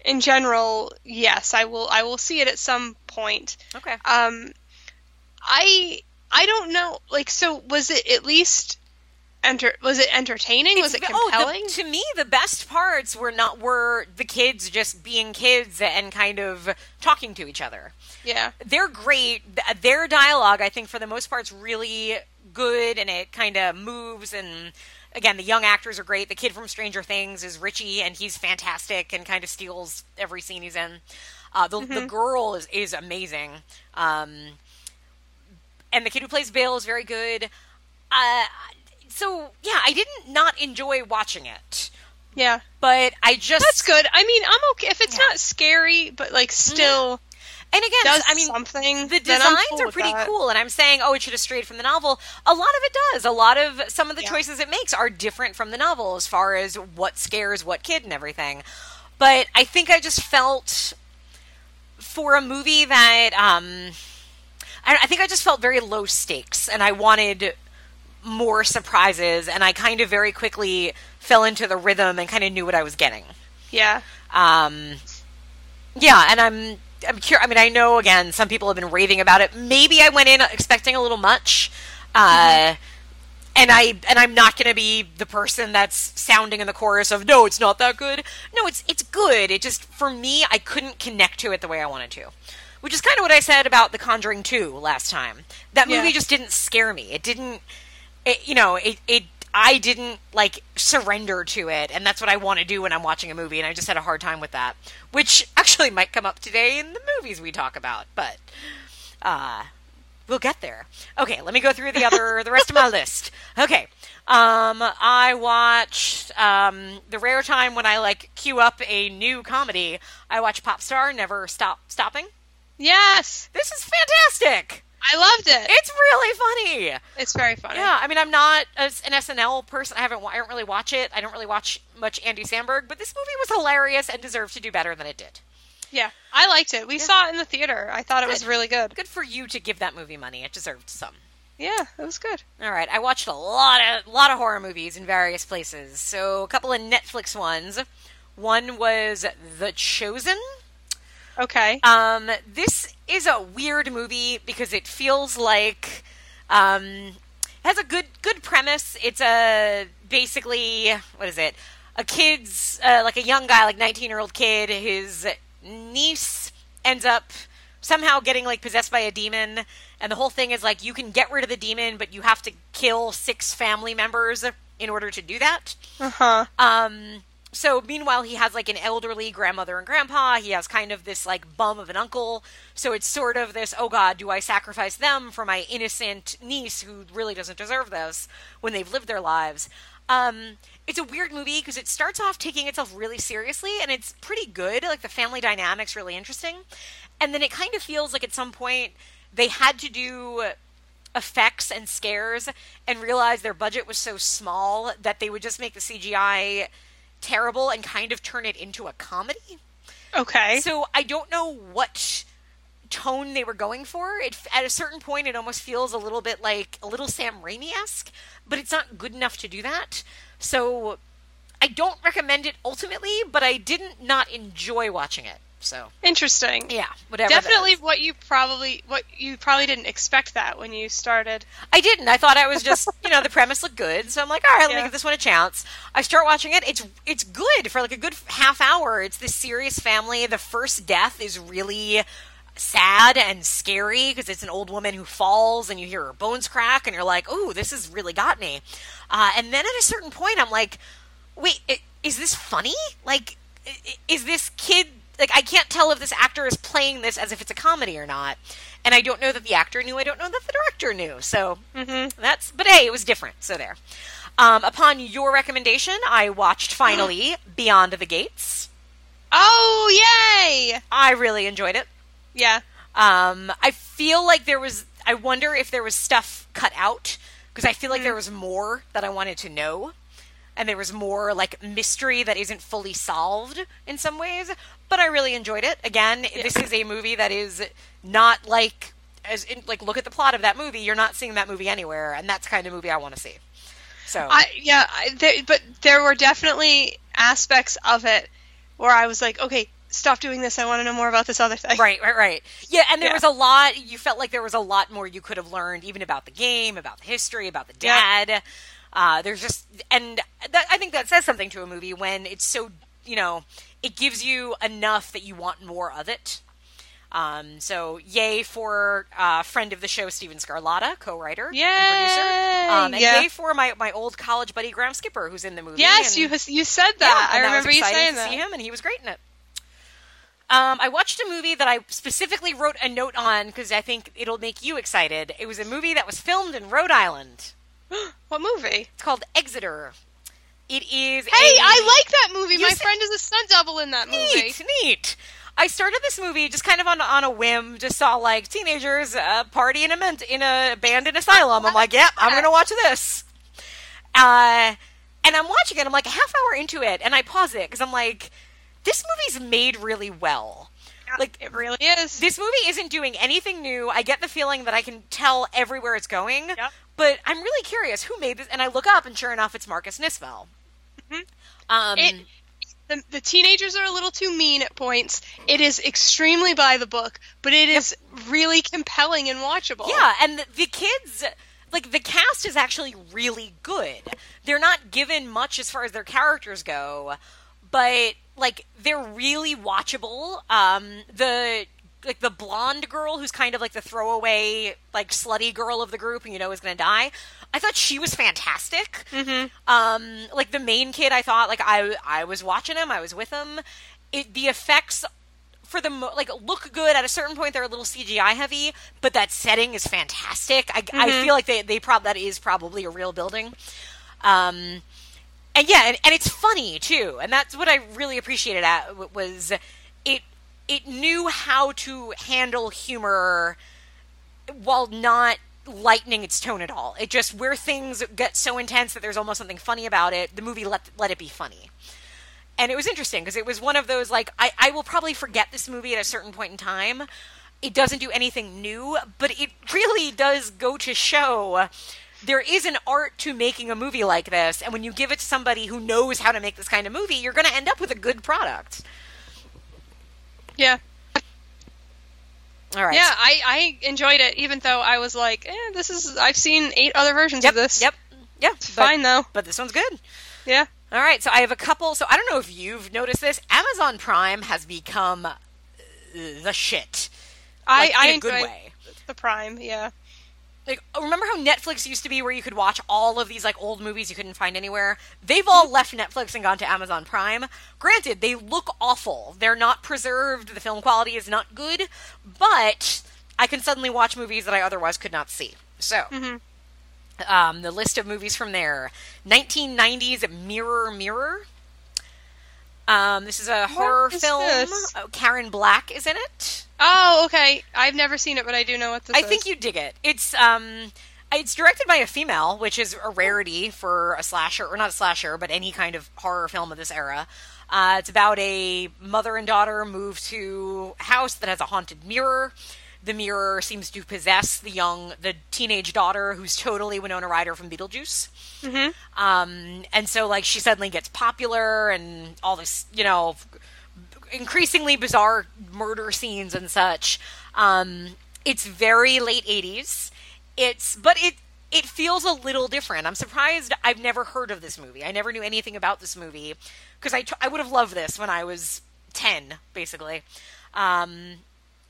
in general, yes, I will. I will see it at some point. Okay. Um, I I don't know. Like, so was it at least enter? Was it entertaining? was it It's- oh, the- compelling? to me, the best parts were not were the kids just being kids and kind of talking to each other. yeah. They're great. Their dialogue, I think, for the most part, is really good, and it kind of moves. And again, the young actors are great. The kid from Stranger Things is Richie, and he's fantastic and kind of steals every scene he's in. Uh, the, the girl is is amazing. Um, and the kid who plays Bill is very good. Uh, so yeah, I didn't not enjoy watching it, Yeah. but I just That's good. I mean, I'm okay if it's Yeah. not scary, but like still And again, does I mean, something. the designs cool are pretty cool, and I'm saying, oh, it should have strayed from the novel. A lot of it does. A lot of some of the Yeah. choices it makes are different from the novel as far as what scares what kid and everything. But I think I just felt for a movie that um, I, I think I just felt very low stakes, and I wanted more surprises, and I kind of very quickly fell into the rhythm and kind of knew what I was getting. Yeah. Um, yeah, and I'm I'm curious. I mean, I know again, some people have been raving about it. Maybe I went in expecting a little much, uh, and I and I'm not going to be the person that's sounding in the chorus of no, it's not that good. No, it's it's good. It just for me, I couldn't connect to it the way I wanted to, which is kind of what I said about The Conjuring Two last time. That movie Yeah. just didn't scare me. It didn't. It, you know, it it. I didn't like surrender to it, and that's what I want to do when I'm watching a movie, and I just had a hard time with that, which *laughs* actually might come up today in the movies we talk about, but uh, we'll get there. Okay, let me go through the other the rest of my *laughs* list. Okay, um, I watched um, the rare time when I like queue up a new comedy. I watch Popstar Never Stop Stopping. Yes. This is fantastic. I loved it. It's really funny. It's very funny. Yeah, I mean, I'm not an SNL person. I haven't. I don't really watch it. I don't really watch much Andy Samberg, but this movie was hilarious and deserved to do better than it did. Yeah. I liked it. We saw it in the theater. I thought it was really good. Good for you to give that movie money. It deserved some. Yeah, it was good. All right, I watched a lot of lot of horror movies in various places. So a couple of Netflix ones. One was The Chosen. Okay. Um, this is a weird movie because it feels like um, it has a good good premise. It's a basically what is it? A kid's uh, like a young guy, like nineteen year old kid. His niece ends up somehow getting like possessed by a demon, and the whole thing is like you can get rid of the demon, but you have to kill six family members in order to do that. Uh huh. Um, so meanwhile, he has like an elderly grandmother and grandpa. He has kind of this like bum of an uncle. So it's sort of this, oh God, do I sacrifice them for my innocent niece who really doesn't deserve this when they've lived their lives? Um, it's a weird movie because it starts off taking itself really seriously and it's pretty good. Like the family dynamic's really interesting. And then it kind of feels like at some point they had to do effects and scares and realized their budget was so small that they would just make the CGI terrible and kind of turn it into a comedy. Okay. So I don't know what tone they were going for. It at a certain point it almost feels a little bit like a little Sam Raimi esque, but it's not good enough to do that. So I don't recommend it ultimately, but I didn't not enjoy watching it. So Interesting. yeah, whatever. Definitely what you probably what you probably didn't expect that when you started. I didn't. I thought I was just, *laughs* you know, the premise looked good, so I'm like, all right, let me give this one a chance. I start watching it. It's it's good for like a good half hour. It's this serious family. The first death is really sad and scary because it's an old woman who falls and you hear her bones crack and you're like, oh, this has really got me. Uh, and then at a certain point, I'm like, wait, is this funny? Like, is this kid like I can't tell if this actor is playing this as if it's a comedy or not. And I don't know that the actor knew. I don't know that the director knew. So that's. But hey, it was different. So there. Um, upon your recommendation, I watched finally *gasps* Beyond the Gates. Oh yay! I really enjoyed it. Yeah. Um, I feel like there was. I wonder if there was stuff cut out because I feel like there was more that I wanted to know, and there was more like mystery that isn't fully solved in some ways. But I really enjoyed it. Again, this is a movie that is not like as in, like look at the plot of that movie. You're not seeing that movie anywhere, and that's the kind of movie I want to see. So I yeah, I, there, but there were definitely aspects of it where I was like, okay, stop doing this. I want to know more about this other thing. Right, right, right. Yeah, and there Yeah. was a lot. You felt like there was a lot more you could have learned, even about the game, about the history, about the Yeah. dad. Uh, there's just, and that, I think that says something to a movie when it's so, you know, it gives you enough that you want more of it. Um, so yay for uh, friend of the show Stephen Scarlata, co-writer and Yay! producer, um, and Yeah. yay for my my old college buddy Graham Skipper, who's in the movie. Yes, and- you you said yeah, that. and I remember you saying to that. see him, and he was great in it. Um, I watched a movie that I specifically wrote a note on because I think it'll make you excited. It was a movie that was filmed in Rhode Island. *gasps* What movie? It's called Exeter. It is. Hey, a- I like that movie. My said- friend is a stunt double in that movie. neat, neat. I started this movie just kind of on on a whim. Just saw like teenagers uh, party in a ment- in a abandoned asylum. I'm like, yep, I'm gonna watch this. Uh, and I'm watching it. I'm like a half hour into it, and I pause it because I'm like, this movie's made really well. Like It really is. this movie isn't doing anything new. I get the feeling that I can tell everywhere it's going, Yep. but I'm really curious who made this. And I look up, and sure enough, it's Marcus Nispel. Mhm. Um, It- The, the teenagers are a little too mean at points. It is extremely by the book, but it is really compelling and watchable. Yeah, and the, the kids, like the cast is actually really good. They're not given much as far as their characters go, but like they're really watchable. Um, the like the blonde girl who's kind of like the throwaway like slutty girl of the group and you know is going to die. I thought she was fantastic. hmm Um, like the main kid, I thought like I I was watching him, I was with him. It the effects for the mo- like look good at a certain point. They're a little CGI heavy, but that setting is fantastic. I, I Mhm. feel like they they prob that is probably a real building. Um, and yeah, and, and it's funny too, and that's what I really appreciated at was it it knew how to handle humor while not lightening its tone at all. It just where things get so intense that there's almost something funny about it. The movie let let it be funny, and it was interesting because it was one of those like I I will probably forget this movie at a certain point in time. It doesn't do anything new, but it really does go to show there is an art to making a movie like this, and when you give it to somebody who knows how to make this kind of movie, you're going to end up with a good product. Yeah. All right. Yeah, I, I enjoyed it, even though I was like, eh, this is. I've seen eight other versions Yep. of this. Yep. Yep. It's but- fine, though. But this one's good. Yeah. All right, so I have a couple. So I don't know if you've noticed this. Amazon Prime has become uh, the shit. Like, I, I in a good way. the Prime, yeah. Like, remember how Netflix used to be, where you could watch all of these like old movies you couldn't find anywhere? They've all left Netflix and gone to Amazon Prime. Granted, they look awful. They're not preserved. The film quality is not good, but I can suddenly watch movies that I otherwise could not see. So. Mhm. Um, the list of movies from there 1990s Mirror Mirror. Um, this is a horror is film. Oh, Karen Black is in it. Oh, okay. I've never seen it, but I do know what this I is. I think you dig it. It's um, it's directed by a female, which is a rarity for a slasher, or not a slasher, but any kind of horror film of this era. Uh, it's about a mother and daughter move to a house that has a haunted mirror. The mirror seems to possess the young, the teenage daughter, who's totally Winona Ryder from Beetlejuice. Mhm. Um, and so like she suddenly gets popular and all this, you know, increasingly bizarre murder scenes and such. Um, it's very late '80s. It's but it it feels a little different. I'm surprised I've never heard of this movie. I never knew anything about this movie because I, t- I would have loved this when I was 10, basically. Um,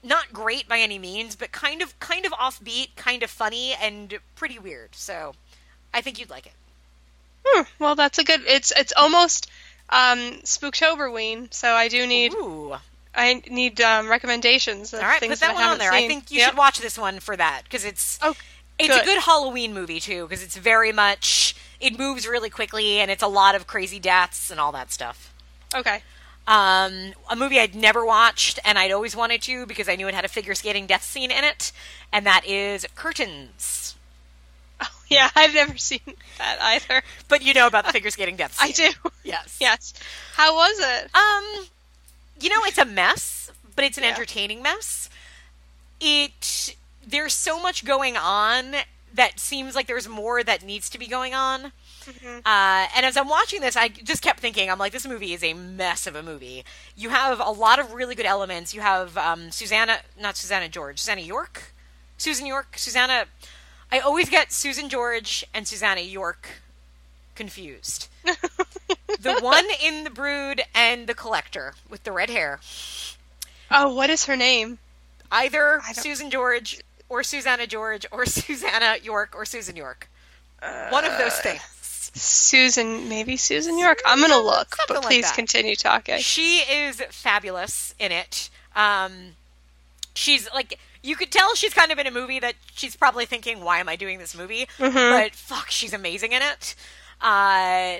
not great by any means, but kind of kind of offbeat, kind of funny, and pretty weird. So I think you'd like it. Hmm, well, that's a good. It's it's almost um, Spooktoberween, so I do need Ooh. I need um, recommendations. All right, things put that I one on there. I think you Yep. should watch this one for that because it's Oh, it's a good. good Halloween movie too because it's very much it moves really quickly and it's a lot of crazy deaths and all that stuff. Okay. Um, a movie I'd never watched and I'd always wanted to because I knew it had a figure skating death scene in it, and that is Curtains. *laughs* Oh, yeah, I've never seen that either. But you know about the *laughs* figure skating death scene. I do. Yes. Yes. How was it? Um, you know, it's a mess, but it's an Yeah. entertaining mess. It there's so much going on that seems like there's more that needs to be going on. Mhm. Uh, and as I'm watching this, I just kept thinking, I'm like, this movie is a mess of a movie. You have a lot of really good elements. You have um, Susanna, not Susanna George, Susanna York, Susan York, Susanna. I always get Susan George and Susanna York confused. *laughs* the one in the Brood and the Collector with the red hair. oh, what is her name? Either Susan George or Susanna George or *laughs* Susanna York or Susan York. One of those Uh, things. Susan, maybe Susan York. I'm gonna look, Something but please that. continue talking. She is fabulous in it. Um, she's like you could tell she's kind of in a movie that she's probably thinking, "Why am I doing this movie?" Mhm. But fuck, she's amazing in it. Uh,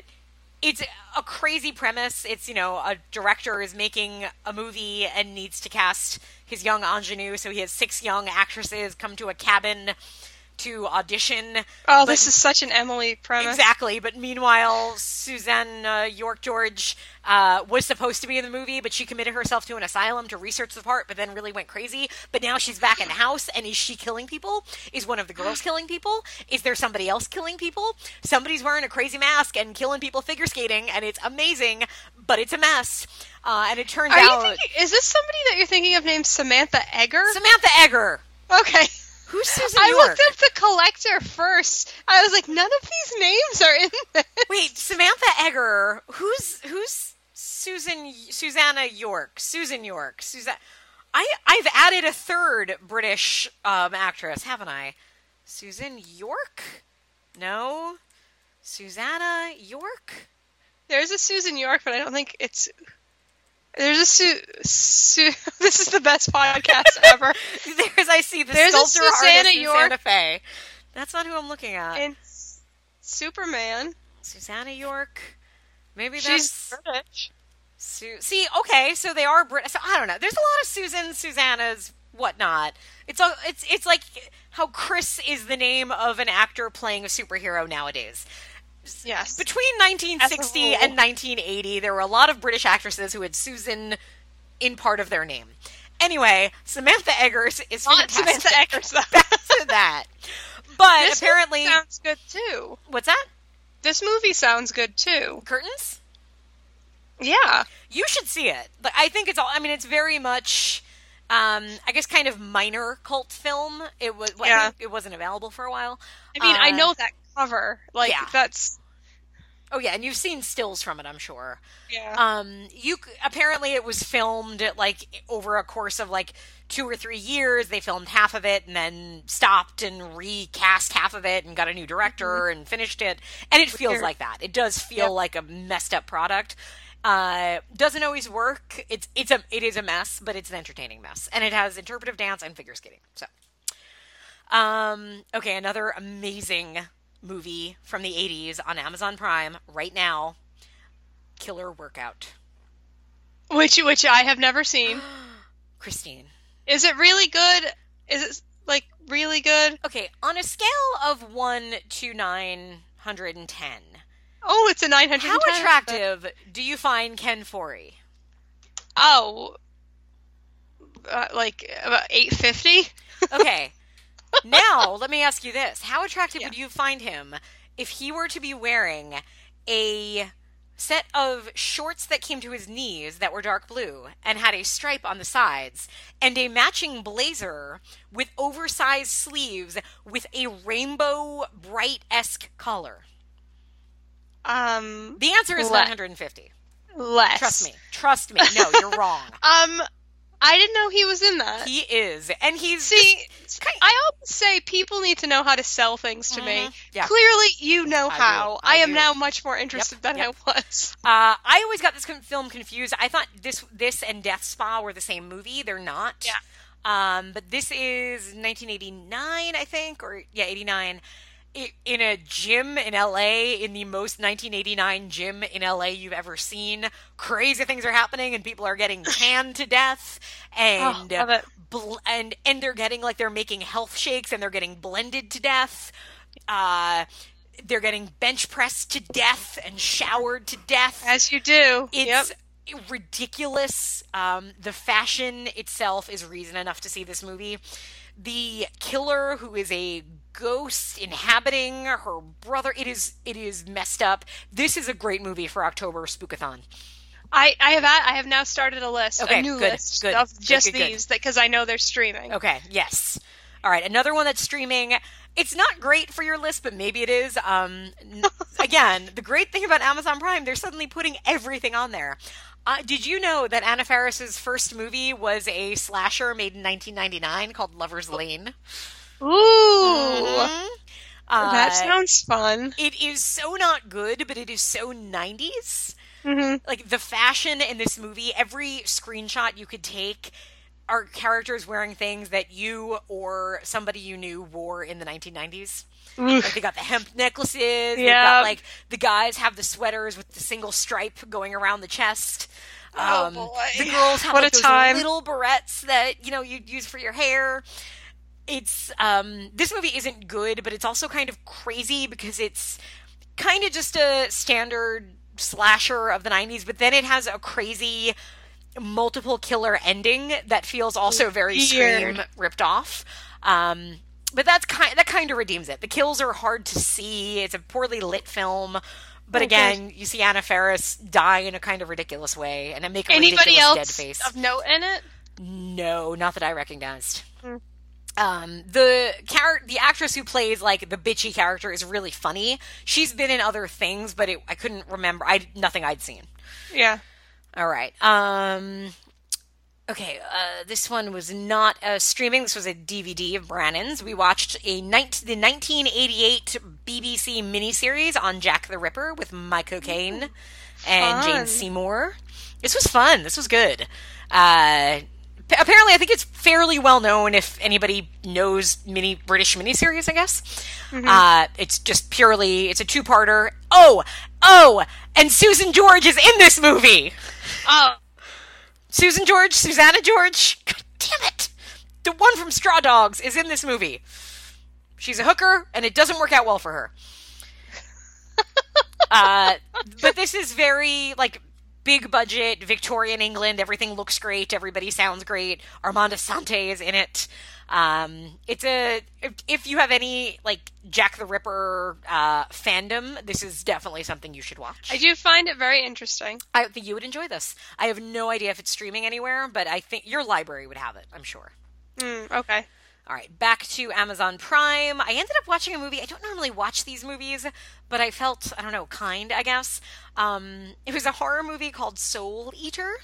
it's a crazy premise. It's you know a director is making a movie and needs to cast his young ingenue, so he has six young actresses come to a cabin to audition. Oh, but- this is such an Emily premise. Exactly, but meanwhile, Suzanne uh, York George uh, was supposed to be in the movie, but she committed herself to an asylum to research the part, but then really went crazy. But now she's back in the house, and is she killing people? Is one of the girls killing people? Is there somebody else killing people? Somebody's wearing a crazy mask and killing people figure skating, and it's amazing, but it's a mess. Uh, and it turns Are out thinking, is this somebody that you're thinking of named Samantha Eggar? Samantha Eggar. okay. Who's *laughs* Susan I York? looked up the collector first. I was like, none of these names are in this. Wait, Samantha Eggar. Who's who's Susan Susanna York? Susan York. Susan. I I've added a third British um, actress, haven't I? Susan York? No. Susanna York? There's a Susan York, but I don't think it's. There's a Su. Su- *laughs* this is the best podcast *laughs* ever. There's I see the There's a sculptor Susanna artist in Santa Fe. That's not who I'm looking at. In Superman, Susanna York. Maybe she's that's British. Su- See, okay, so they are Brit. So I don't know. There's a lot of Susans, Susannas, whatnot. It's a, it's it's like how Chris is the name of an actor playing a superhero nowadays. Yes. Between 1960 rule. and 1980, there were a lot of British actresses who had Susan in part of their name. Anyway, Samantha Eggers is Not fantastic. Samantha *laughs* Eggers, though. Back to that. But This apparently, sounds good too. what's that? This movie sounds good too. Curtains? Yeah. You should see it. But I think it's all. I mean, it's very much, um, I guess, kind of minor cult film. It was. Well, I Yeah. think it wasn't available for a while. I mean, I Uh, know that cover. Like yeah. that's Oh yeah, and you've seen stills from it, I'm sure. yeah. Um, you apparently it was filmed like over a course of like two or three years. They filmed half of it and then stopped and recast half of it and got a new director and finished it. And it feels like that. It does feel Yep. like a messed up product. Uh, doesn't always work. It's it's a it is a mess, but it's an entertaining mess, and it has interpretive dance and figure skating. So, um, okay, another amazing movie from the '80s on Amazon Prime right now. Killer Workout. which which I have never seen. *gasps* Christine. Is it really good? Is it like really good? Okay, on a scale of 1 to 910, Oh, it's a 910. how attractive do you find Ken Foree? Oh, uh, like about 850. *laughs* Okay, now let me ask you this. How attractive Yeah. would you find him if he were to be wearing a set of shorts that came to his knees that were dark blue and had a stripe on the sides and a matching blazer with oversized sleeves with a rainbow bright esque collar? Um, The answer is Le- 950. less. Trust me. Trust me. No, you're wrong. *laughs* Um, I didn't know he was in that. He is, and he's See, just I always say people need to know how to sell things to me. Mhm. Yeah. Clearly, you know I how. I I, am do. now much more interested than Yep. I was. Uh, I always got this film confused. I thought this this and Death Spa were the same movie. They're not. Yeah. Um, but this is 1989, I think, or yeah, 89. In a gym in LA, in the most 1989 gym in LA you've ever seen, crazy things are happening, and people are getting *laughs* tanned to death, and Oh, bl- and and they're getting like they're making health shakes, and they're getting blended to death. Uh, they're getting bench pressed to death and showered to death. As you do. yep. It's ridiculous. Um, the fashion itself is reason enough to see this movie. The killer, who is a ghost inhabiting her brother, it is it is messed up. This is a great movie for October Spookathon. I, I have I have now started a list, Okay, a new good, list good, of just good. these because I know they're streaming. Okay, yes. All right, another one that's streaming. It's not great for your list, but maybe it is. Um, *laughs* again, the great thing about Amazon Prime, they're suddenly putting everything on there. Uh, did you know that Anna Faris's first movie was a slasher made in 1999 called Lover's Lane? Ooh, Mhm. Uh, that sounds fun. It is so not good, but it is so 90s. hmm Like the fashion in this movie, every screenshot you could take are characters wearing things that you or somebody you knew wore in the 1990s. Like they got the hemp necklaces. They've Yeah. got like the guys have the sweaters with the single stripe going around the chest. Oh, Um, boy. The girls have What like a those time. little barrettes that you know you'd use for your hair. It's um, this movie isn't good, but it's also kind of crazy because it's kind of just a standard slasher of the 90s, but then it has a crazy multiple killer ending that feels also very Weird. Scream ripped off. Um, but that's kind that kind of redeems it. The kills are hard to see. It's a poorly lit film. But Okay. again, you see Anna Faris die in a kind of ridiculous way, and then make a Anybody ridiculous else dead face. of note in it? No, not that I recognized. Hmm. Um, the char- the actress who plays like the bitchy character is really funny. She's been in other things, but it, I couldn't remember. I nothing I'd seen. Yeah. All right. Um, okay. Uh, this one was not uh, streaming. This was a DVD of Brannan's. We watched a night the 1988 BBC miniseries on Jack the Ripper with Michael Caine and Jane Seymour. This was fun. This was good. Uh, apparently, I think it's fairly well known if anybody knows mini British miniseries. I guess uh, it's just purely it's a two parter. Oh, oh, and Susan George is in this movie. Oh, Susan George, Susanna George. God damn it! The one from Straw Dogs is in this movie. She's a hooker, and it doesn't work out well for her. *laughs* uh, but this is very like big budget Victorian England. Everything looks great. Everybody sounds great. Armand Assante is in it. Um, it's a if, if you have any like Jack the Ripper uh, fandom, this is definitely something you should watch. I do find it very interesting. I think you would enjoy this. I have no idea if it's streaming anywhere, but I think your library would have it. I'm sure. Mm, okay. All right, back to Amazon Prime. I ended up watching a movie. I don't normally watch these movies, but I felt I don't know, kind. I guess um, it was a horror movie called Soul Eater.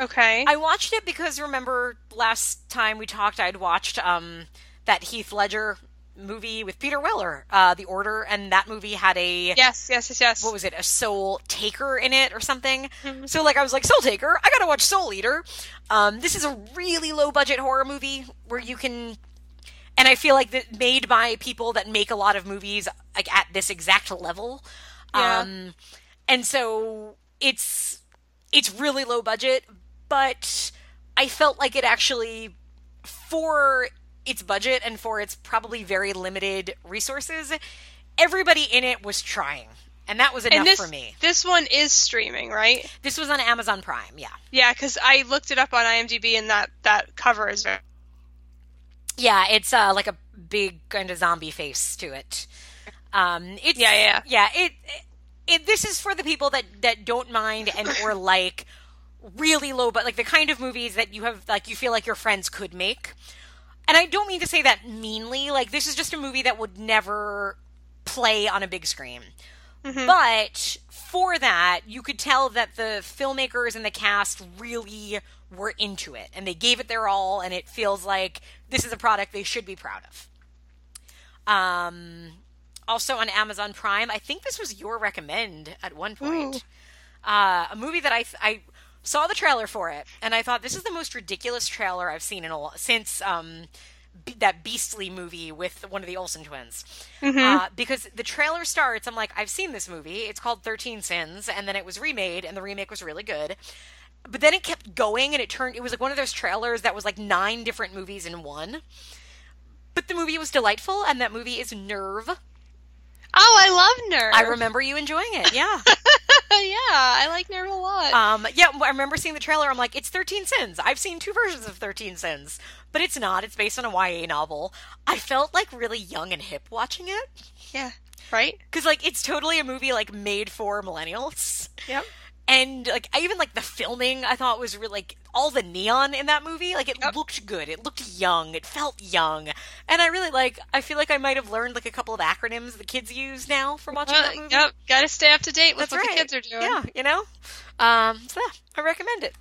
Okay. I watched it because remember last time we talked, I'd watched um, that Heath Ledger movie with Peter Weller, uh, The Order, and that movie had a yes, yes, yes, yes. what was it, a soul taker in it or something. So like I was like, Soul Taker, I gotta watch Soul Eater. Um, this is a really low budget horror movie where you can and I feel like that made by people that make a lot of movies like at this exact level. Yeah. Um and so it's it's really low budget, but I felt like it actually for its budget and for its probably very limited resources, everybody in it was trying. And that was enough this for me. this one is streaming, right? This was on Amazon Prime, yeah. Yeah, because I looked it up on IMDb, and that that cover is very. Yeah, it's uh, like a big kind of zombie face to it. Um, it's, Yeah, yeah. yeah. It, it, it this is for the people that that don't mind and *laughs* or like really low, but like the kind of movies that you have like you feel like your friends could make. And I don't mean to say that meanly. Like this is just a movie that would never play on a big screen. But for that, you could tell that the filmmakers and the cast really were into it and they gave it their all and it feels like this is a product they should be proud of. Um also on Amazon Prime, I think this was your recommend at one point. Uh, a movie that I I saw the trailer for it and I thought this is the most ridiculous trailer I've seen in a since um b- that beastly movie with one of the Olsen twins. Uh, because the trailer starts, I'm like, I've seen this movie. It's called 13 Sins, and then it was remade, and the remake was really good. But then it kept going, and it turned, it was like one of those trailers that was like nine different movies in one. But the movie was delightful, and that movie is Nerve. Oh, I love Nerve. I remember you enjoying it, yeah. *laughs* *laughs* yeah, I like Nerve a lot. Um, yeah, I remember seeing the trailer. I'm like, it's 13 Sins. I've seen two versions of 13 Sins, but it's not. It's based on a YA novel. I felt like really young and hip watching it yeah. Right. because like it's totally a movie like made for millennials. Yep. And like I even like the filming, I thought was really like all the neon in that movie. Like it Yep. looked good. It looked young. It felt young, and I really like. I feel like I might have learned like a couple of acronyms the kids use now from watching Uh, that movie. yep. Got to stay up to date with That's what right. the kids are doing. Yeah, you know. Um, so yeah, I recommend it.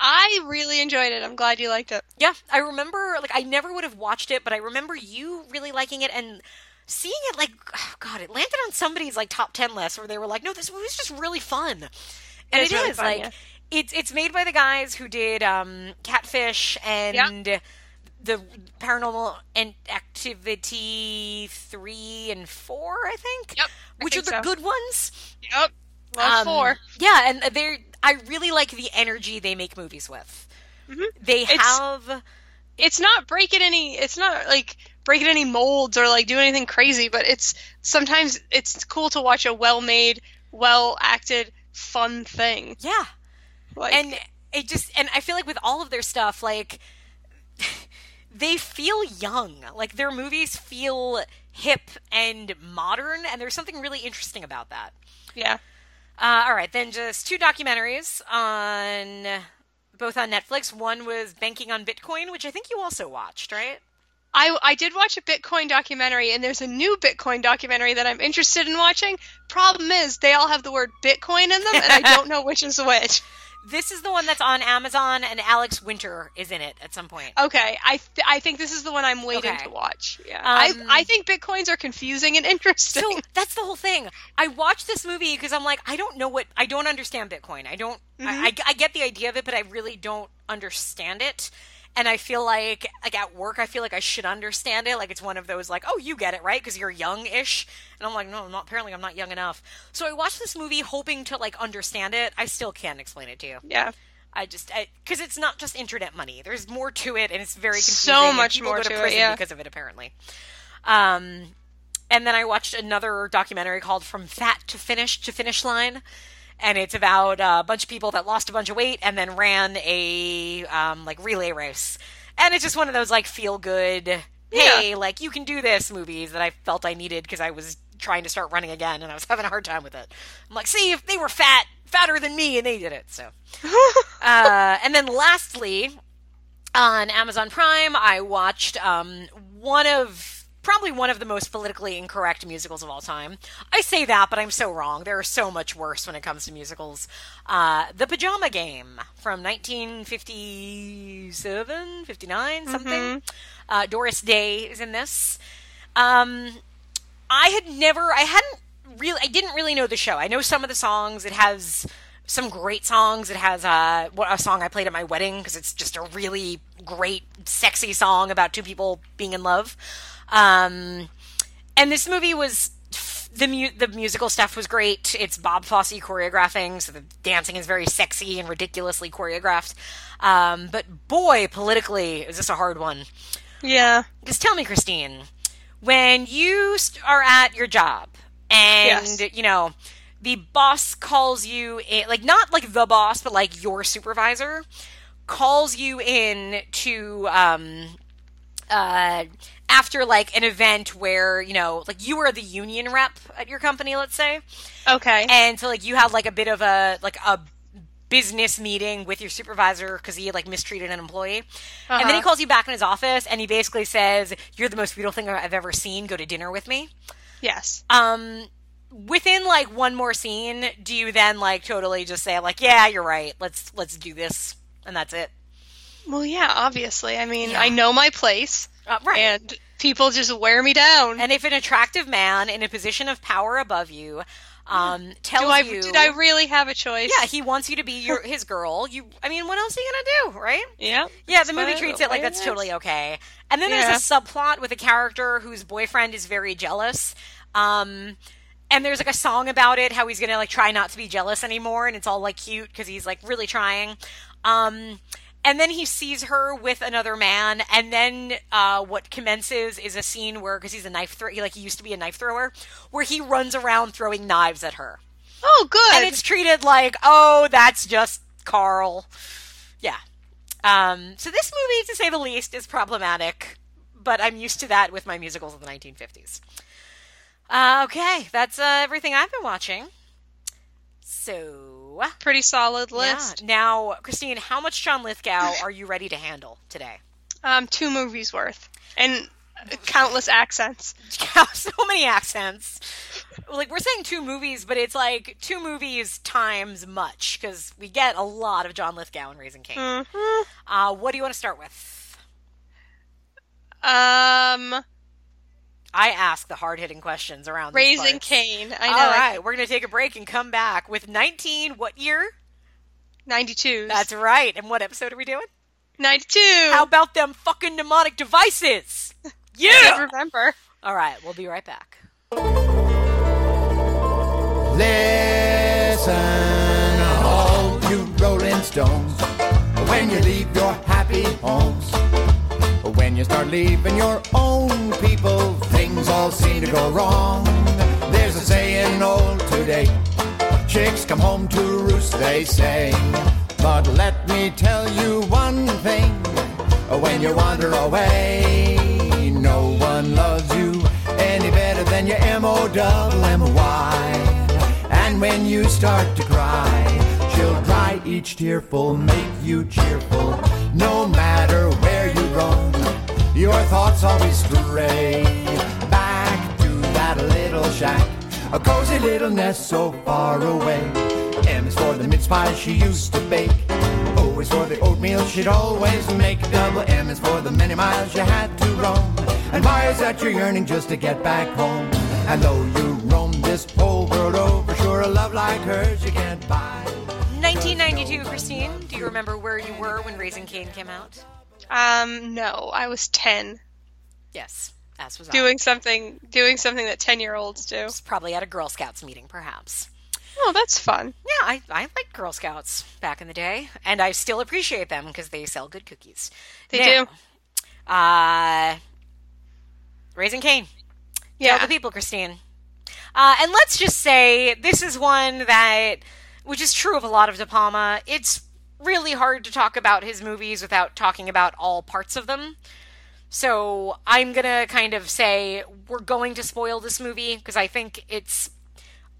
I really enjoyed it. I'm glad you liked it. Yeah, I remember like I never would have watched it, but I remember you really liking it and seeing it like oh God, it landed on somebody's like top ten list where they were like, "No, this movie's just really fun," and It's it really is fun, like yeah. It's it's made by the guys who did um, Catfish and the Paranormal Activity three and four, I think. Yep, I which are the so. good ones. Yep. Love Um, four. Yeah, and they're I really like the energy they make movies with. Mhm. They have it's not breaking any. It's not like breaking any molds or like doing anything crazy, but it's sometimes it's cool to watch a well-made, well-acted, fun thing. Yeah. Like, and it just and I feel like with all of their stuff, like *laughs* they feel young. Like their movies feel hip and modern, and there's something really interesting about that. yeah. Uh, all right, then just two documentaries on both on Netflix. One was Banking on Bitcoin, which I think you also watched, right? I, I did watch a Bitcoin documentary, and there's a new Bitcoin documentary that I'm interested in watching. Problem is, they all have the word Bitcoin in them, and I *laughs* don't know which is which. This is the one that's on Amazon, and Alex Winter is in it at some point. Okay, I th- I think this is the one I'm waiting Okay. to watch. Yeah, Um, I I think Bitcoins are confusing and interesting. So that's the whole thing. I watched this movie because I'm like, I don't know what, I don't understand Bitcoin. I don't, I, I, I get the idea of it, but I really don't understand it. And I feel like, like at work, I feel like I should understand it. Like it's one of those, like, oh, you get it, right? Because you're young-ish. And I'm like, no, I'm not. Apparently, I'm not young enough. So I watched this movie hoping to like understand it. I still can't explain it to you. yeah, I just because it's not just internet money. There's more to it, and it's very So confusing. and much more go to, to it, yeah. because of it, apparently. Um, and then I watched another documentary called "From Fat to Finish to Finish Line," and it's about a bunch of people that lost a bunch of weight and then ran a um, like relay race. And it's just one of those like feel good, hey, like you can do this movies that I felt I needed because I was trying to start running again and I was *laughs* having a hard time with it. I'm like, see, if they were fat, fatter than me, and they did it, so. *laughs* Uh, and then lastly, on Amazon Prime, I watched um, one of probably one of the most politically incorrect musicals of all time. I say that, but I'm so wrong. There are so much worse when it comes to musicals. Uh, the Pajama Game from 1957, 59, something. Uh, Doris Day is in this. Um, I had never, I hadn't really, I didn't really know the show. I know some of the songs. It has some great songs. It has uh, what- a song I played at my wedding because it's just a really great, sexy song about two people being in love. Um, and this movie was the mu- the musical stuff was great. It's Bob Fosse choreographing, so the dancing is very sexy and ridiculously choreographed. Um, but boy, politically, is this a hard one. yeah, Just tell me, Christine, when you are at your job and Yes. you know the boss calls you in, like not like the boss, but like your supervisor calls you in to um uh after like an event where you know like you were the union rep at your company let's say. Okay, and so like you had like a bit of a like a business meeting with your supervisor because he like mistreated an employee. And then he Uh-huh. calls you back in his office and he basically says you're the most beautiful thing i've ever seen. Go to dinner with me. Yes. um within like one more scene do you then like totally just say like yeah you're right. Let's let's do this and that's it Well, yeah, obviously. I mean, Yeah. I know my place, uh, right and people just wear me down. and if an attractive man in a position of power above you um tells I you did I really have a choice? yeah he wants you to be your *laughs* his girl you i mean what else are you gonna do right yeah, Yeah, the movie treats it like that's is. totally okay. And then Yeah. there's a subplot with a character whose boyfriend is very jealous. Um and there's like a song about it how he's going to like try not to be jealous anymore and it's all like cute cuz he's like really trying. Um and then he sees her with another man and then uh, what commences is a scene where because he's a knife thrower like he used to be a knife thrower where he runs around throwing knives at her Oh, good. and it's treated like, oh, that's just Carl. Yeah. Um, so this movie, to say the least, is problematic, but I'm used to that with my musicals of the 1950s. Uh, okay, that's uh, everything I've been watching. So, pretty solid yeah. list. Now, Christine, how much John Lithgow are you ready to handle today? Um, two movies worth, and countless accents. *laughs* so many accents. Like we're saying two movies, but it's like two movies times much because we get a lot of John Lithgow in Raising Cain. Mhm. Uh, what do you want to start with? Um, I ask the hard hitting questions around Raising. Cain. I know. All right, we're gonna take a break and come back with 19. What year? 92. That's right. And what episode are we doing? 92. How about them fucking mnemonic devices? I *laughs* Yeah. remember. All right, we'll be right back. Listen, all you rolling stones, when you leave your happy homes, When you start leaving your own people, things all seem to go wrong. There's a saying old today chicks come home to roost, they say. But let me tell you one thing when you wander away, no one loves you any better than your M O M Y. And when you start to cry, she'll dry each tearful, make you cheerful, no matter where you. Your thoughts always stray back to that little shack, a cozy little nest so far away. M is for the mince pie she used to bake. O is for the oatmeal she'd always make. Double M is for the many miles you had to roam. And Y is that you're yearning just to get back home. And though you roam this whole world over, sure a love like hers you can't buy. 1992, Christine. Do you remember where you were when Raising Cain came out? Um, no, I was ten, Yes, as was I. doing something, doing something that ten-year-olds do. was probably at a Girl Scouts meeting, perhaps. Oh, that's fun. Yeah, I, I liked Girl Scouts back in the day, and I still appreciate them because they sell good cookies. They Now, do. Uh, Raising Cain. Tell Yeah. the people, Christine. Uh, and let's just say this is one that, which is true of a lot of De Palma, it's really hard to talk about his movies without talking about all parts of them. So I'm going to kind of say we're going to spoil this movie because I think it's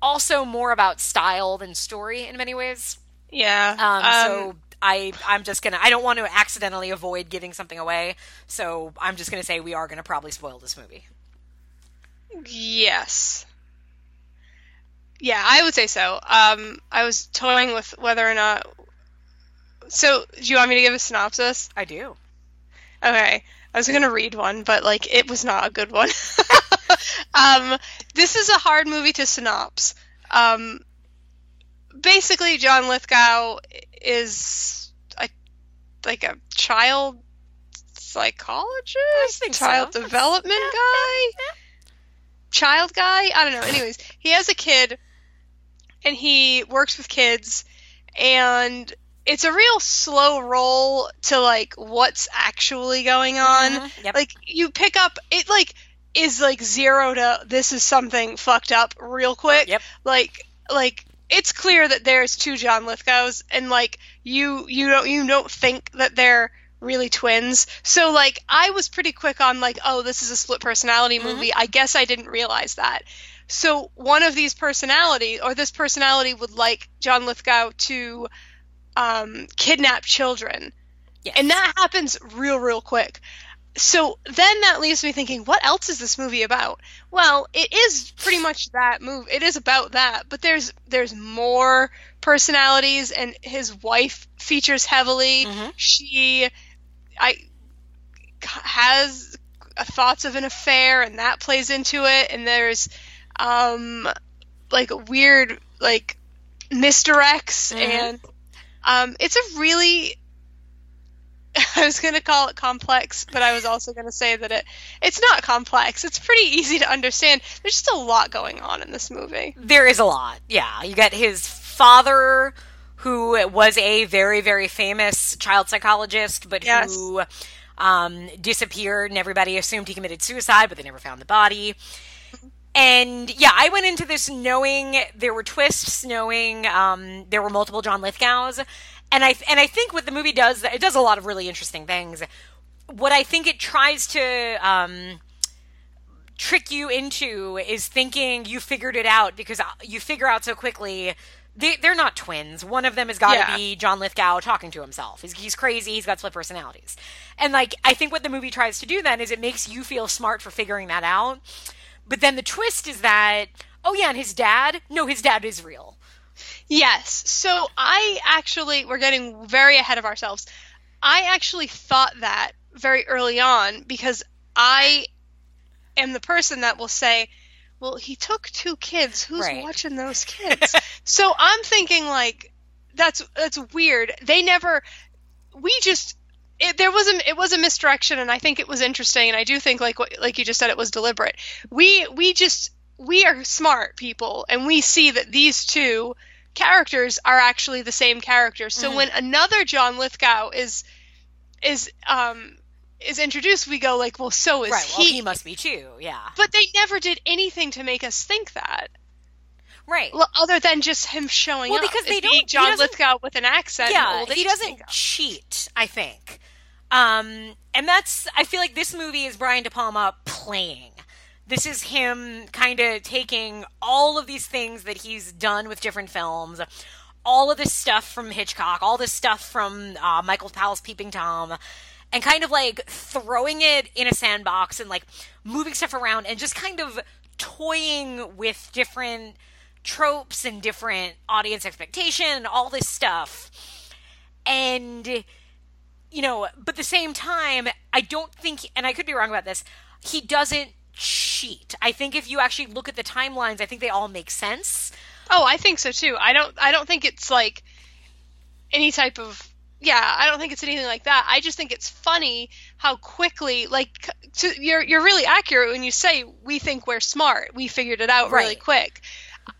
also more about style than story in many ways. Yeah. Um, um, so I I'm just gonna I don't want to accidentally avoid giving something away, so I'm just gonna say we are gonna probably spoil this movie. Yes. Yeah, I would say so. Um, I was toying with whether or not. So, do you want me to give a synopsis? I do. Okay, I was gonna read one, but like it was not a good one. *laughs* um, this is a hard movie to synopse. Um, basically, John Lithgow is a like a child psychologist, think so. child That's- development yeah, guy, child guy. I don't know. Anyways, he has a kid, and he works with kids, and it's a real slow roll to like what's actually going on. Mhm, yep. Like you pick up it like is like zero to this is something fucked up real quick. Yep. Like like it's clear that there's two John Lithgows and like you you don't you don't think that they're really twins. So like I was pretty quick on like oh this is a split personality movie. I guess I didn't realize that. So one of these personality or this personality would like John Lithgow to um, kidnap children. Yes. And that happens real, real quick. So then that leaves me thinking, what else is this movie about? Well, it is pretty much that movie. It is about that, but there's there's more personalities, and his wife features heavily. Mhm. She, I, has thoughts of an affair, and that plays into it. And there's, um, like weird like misdirects, Mhm. and um, it's a really *laughs* I was going to call it complex, but I was also going to say that it it's not complex. It's pretty easy to understand. There's just a lot going on in this movie. there is a lot. Yeah, you got his father, who was a very very famous child psychologist, but Yes. who um, disappeared, and everybody assumed he committed suicide, but they never found the body. And yeah, I went into this knowing there were twists, knowing um, there were multiple John Lithgows, and I and I think what the movie does, it does a lot of really interesting things. What I think it tries to um, trick you into is thinking you figured it out because uh, you figure out so quickly. They, they're not twins. One of them has got to Yeah. be John Lithgow talking to himself. He's, he's crazy. He's got split personalities. And like, I think what the movie tries to do then is it makes you feel smart for figuring that out. But then the twist is that, oh yeah, and his dad, no, his dad is real. Yes. So I actually we're getting very ahead of ourselves. I actually thought that very early on because I am the person that will say, "Well, he took two kids. Who's Right. watching those *laughs* kids?" so I'm thinking like that's that's weird. They never we just it, there was a it was a misdirection and I think it was interesting and I do think like what like you just said it was deliberate. We we just we are smart people and we see that these two characters are actually the same character. So when another John Lithgow is is um is introduced, we go like, well, so is right. he. Well, he must be too. Yeah. But they never did anything to make us think that. Right. Well, other than just him showing Well, up. because they don't- John Lithgow with an accent. yeah, he doesn't cheat. I think, um, and that's. I feel like this movie is Brian De Palma playing. This is him kind of taking all of these things that he's done with different films, all of this stuff from Hitchcock, all this stuff from uh, Michael Powell's Peeping Tom, and kind of like throwing it in a sandbox and like moving stuff around and just kind of toying with different tropes and different audience expectation and all this stuff. And you know, but at the same time, I don't think and I could be wrong about this, he doesn't cheat. I think if you actually look at the timelines, I think they all make sense. Oh, I think so too. I don't. I don't think it's like any type of. Yeah, I don't think it's anything like that. I just think it's funny how quickly, like, to, you're you're really accurate when you say we think we're smart. We figured it out really quick.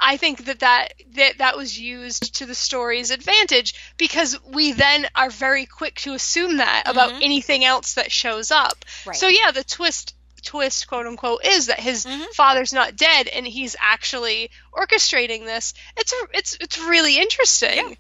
I think that, that that that was used to the story's advantage because we then are very quick to assume that about Mhm. anything else that shows up. Right. So yeah, the twist twist quote unquote is that his Mhm. father's not dead and he's actually orchestrating this. It's it's it's really interesting.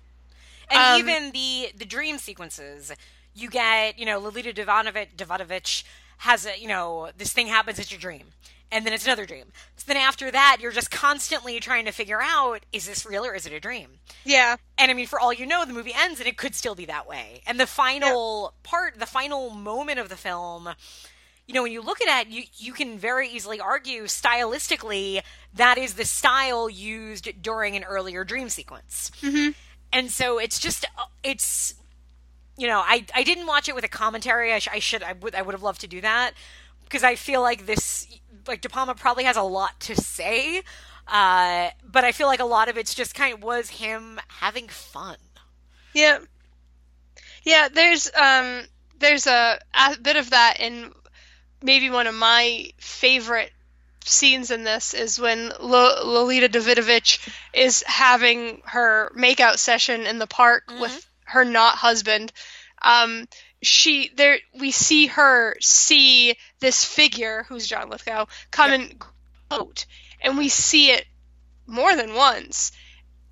And Um, even the the dream sequences, you get, you know, Lolita Davidovich has a, you know, this thing happens, it's your dream. And then it's another dream. So then after that, you're just constantly trying to figure out, is this real or is it a dream? Yeah. And I mean, for all you know, the movie ends and it could still be that way. And the final part, the final moment of the film, you know, when you look at it, you you can very easily argue stylistically that is the style used during an earlier dream sequence. Mm-hmm. And so it's just it's you know, I I didn't watch it with a commentary. I, sh- I should I would I would have loved to do that because I feel like this like De Palma probably has a lot to say. Uh, but I feel like a lot of it's just kind of was him having fun. Yeah. Yeah, there's um there's a, a bit of that in maybe one of my favorite scenes in this is when Lo- Lolita Davidovich is having her makeout session in the park with her not husband. Um she there we see her see this figure who's John Lithgow come and out and we see it more than once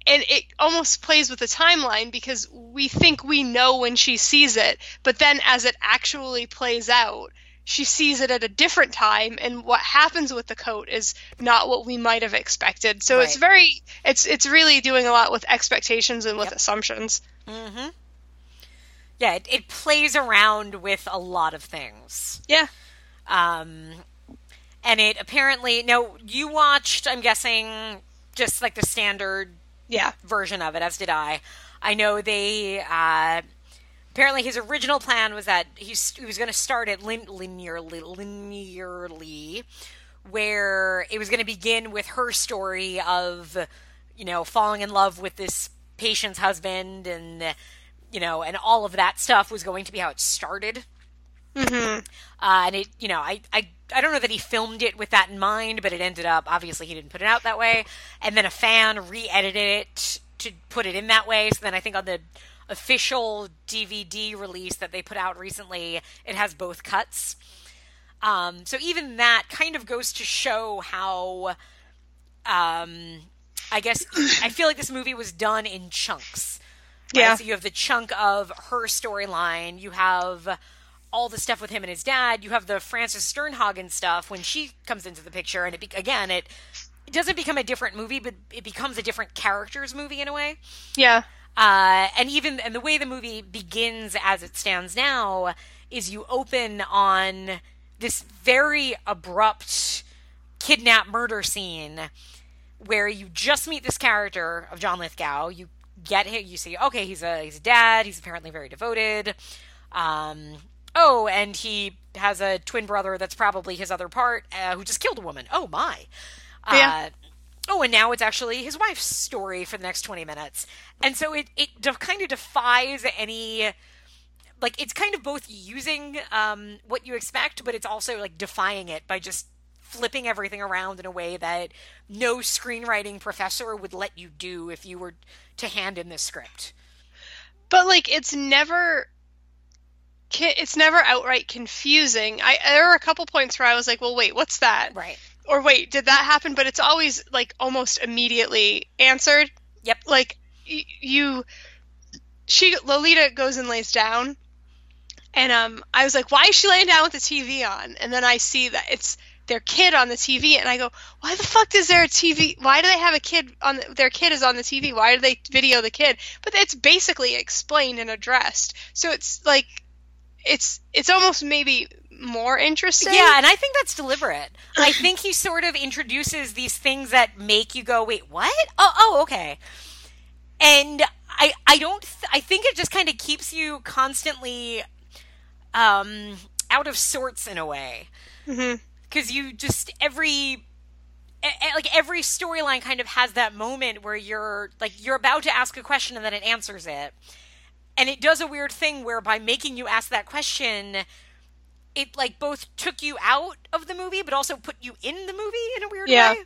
and it almost plays with the timeline because we think we know when she sees it, but then as it actually plays out, she sees it at a different time, and what happens with the coat is not what we might have expected. So it's very, it's it's really doing a lot with expectations and with assumptions. Mm-hmm. Yeah, it, it plays around with a lot of things. Yeah, Um, and it apparently no, you watched. I'm guessing just like the standard yeah, version of it, as did I. I know they. Uh, apparently, his original plan was that he's, he was going to start it lin- linearly, linearly, where it was going to begin with her story of, you know, falling in love with this patient's husband, and you know, and all of that stuff was going to be how it started. hmm Uh, and it, you know, I, I, I don't know that he filmed it with that in mind, but it ended up obviously he didn't put it out that way. And then a fan re-edited it to put it in that way. So then I think on the official DVD release that they put out recently, it has both cuts. Um, so even that kind of goes to show how, um, I guess I feel like this movie was done in chunks. Right? Yeah. So you have the chunk of her storyline. You have all the stuff with him and his dad. You have the Frances Sternhagen stuff when she comes into the picture, and it be- again it it doesn't become a different movie, but it becomes a different characters movie in a way. yeah, Uh, and even and the way the movie begins as it stands now is you open on this very abrupt kidnap murder scene where you just meet this character of John Lithgow. You get him. You see, okay, he's a he's a dad. He's apparently very devoted. Um, oh, and he has a twin brother that's probably his other part uh, who just killed a woman. Oh my. Uh, Yeah. Oh, and now it's actually his wife's story for the next 20 minutes. And so it, it de- kind of defies any. Like, it's kind of both using um, what you expect, but it's also, like, defying it by just flipping everything around in a way that no screenwriting professor would let you do if you were to hand in this script. but like it's never it's never outright confusing. I there are a couple points where I was like, well, wait, what's that? Right. Or wait, did that happen? But it's always like almost immediately answered. Yep. Like y- you, she Lolita goes and lays down, and um, I was like, why is she laying down with the TV on? And then I see that it's their kid on the TV, and I go, why the fuck is there a TV? Why do they have a kid on the, their kid is on the TV? Why do they video the kid? But it's basically explained and addressed, so it's like it's it's almost maybe more interesting. Yeah, and I think that's deliberate. I *laughs* think he sort of introduces these things that make you go, "Wait, what? Oh, oh, okay." And I I don't th- I think it just kind of keeps you constantly um out of sorts in a way. Mhm. Cuz you just every like every storyline kind of has that moment where you're like you're about to ask a question and then it answers it. And it does a weird thing where by making you ask that question, it like both took you out of the movie but also put you in the movie in a weird Yeah. way.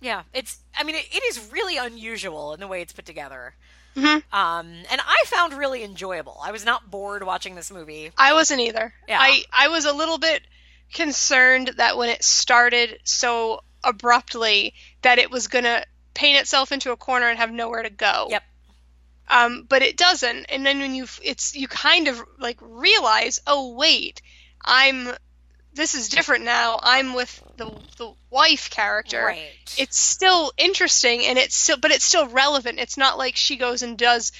Yeah, it's I mean it, it is really unusual in the way it's put together. Mhm. Um and I found really enjoyable. I was not bored watching this movie. I wasn't either. Yeah. I I was a little bit concerned that when it started so abruptly that it was going to paint itself into a corner and have nowhere to go. Yep. Um, but it doesn't. And then when you it's you kind of like realize, oh wait, I'm this is different now. I'm with the the wife character. Right. It's still interesting and it's still but it's still relevant. It's not like she goes and does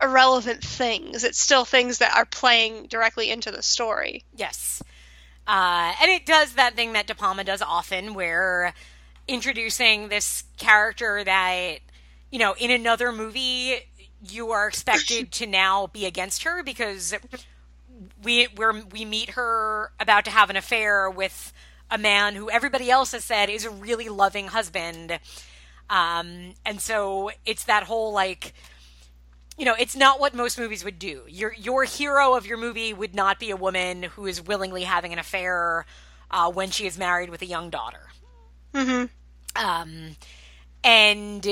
irrelevant things. It's still things that are playing directly into the story. Yes. Uh, and it does that thing that De Palma does often, where introducing this character that, you know, in another movie, you are expected *laughs* to now be against her because we we're, we meet her about to have an affair with a man who everybody else has said is a really loving husband. Um, and so it's that whole like, you know, it's not what most movies would do. Your your hero of your movie would not be a woman who is willingly having an affair uh, when she is married with a young daughter. Mm-hmm. Um, and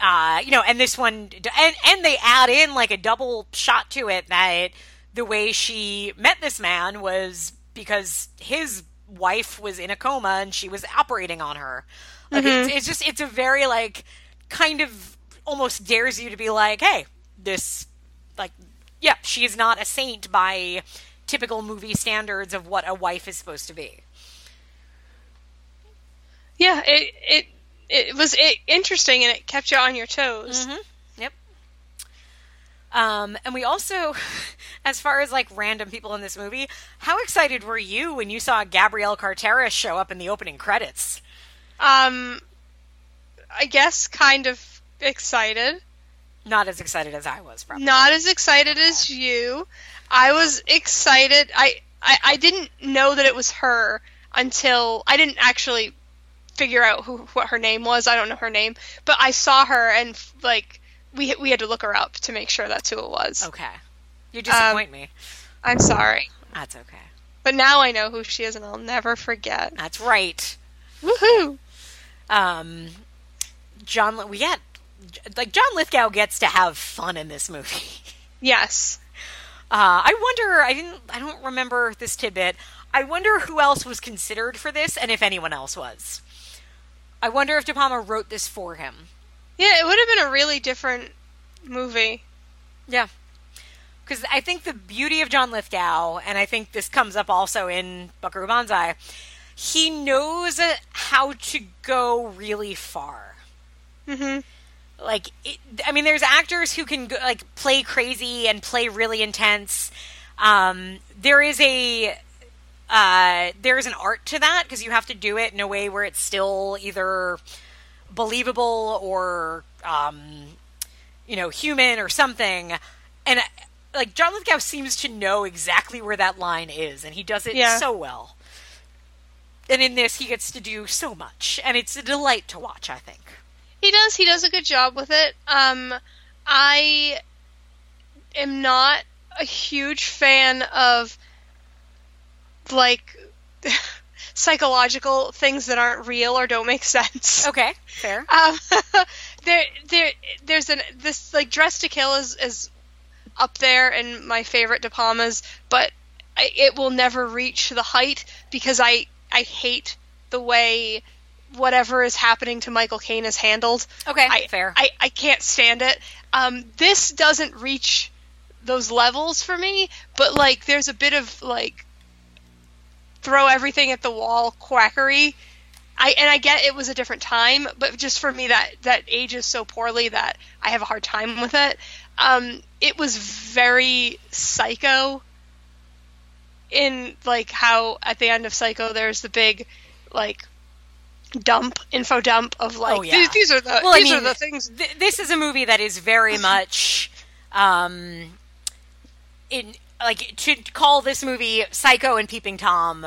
uh, you know, and this one, and and they add in like a double shot to it that the way she met this man was because his wife was in a coma and she was operating on her. Like it's, it's just it's a very like kind of almost dares you to be like, hey, this like yeah, she is not a saint by typical movie standards of what a wife is supposed to be. Yeah, it it it was it, interesting and it kept you on your toes. Yep. Um, and we also, *laughs* as far as like random people in this movie, how excited were you when you saw Gabrielle Carteris show up in the opening credits? Um, I guess kind of excited. Not as excited as I was, probably. Not as excited as you. I was excited. I, I I didn't know that it was her until I didn't actually figure out who what her name was. I don't know her name, but I saw her and like we we had to look her up to make sure that's who it was. Okay. You disappoint me. I'm sorry, That's okay. but now I know who she is and I'll never forget. That's right. Woohoo! Um, John, we get like John Lithgow gets to have fun in this movie. *laughs* Yes. Uh, I wonder. I didn't. I don't remember this tidbit. I wonder who else was considered for this, and if anyone else was. I wonder if De Palma wrote this for him. Yeah, it would have been a really different movie. Yeah. Because I think the beauty of John Lithgow, and I think this comes up also in Buckaroo Banzai, he knows how to go really far. hmm Like, it, I mean, there's actors who can go, like play crazy and play really intense. Um, there is a uh, there is an art to that because you have to do it in a way where it's still either believable or um, you know human or something. And like John Lithgow seems to know exactly where that line is, and he does it Yeah. so well. And in this, he gets to do so much, and it's a delight to watch. I think. He does. He does a good job with it. Um, I am not a huge fan of like *laughs* psychological things that aren't real or don't make sense. Okay, fair. *laughs* Um, there, there, there's an this like Dressed to Kill is is up there in my favorite De Palmas, but I, it will never reach the height because I I hate the way whatever is happening to Michael Caine is handled. Okay, I, fair. I, I can't stand it. Um, this doesn't reach those levels for me, but like there's a bit of like throw everything at the wall quackery. I and I get it was a different time, but just for me that that ages so poorly that I have a hard time with it. Um, it was very psycho in like how at the end of Psycho there's the big like dump info dump of like Oh, yeah. these, these are the well, I these mean, are the things th- this is a movie that is very much, um, in like to call this movie Psycho and Peeping Tom.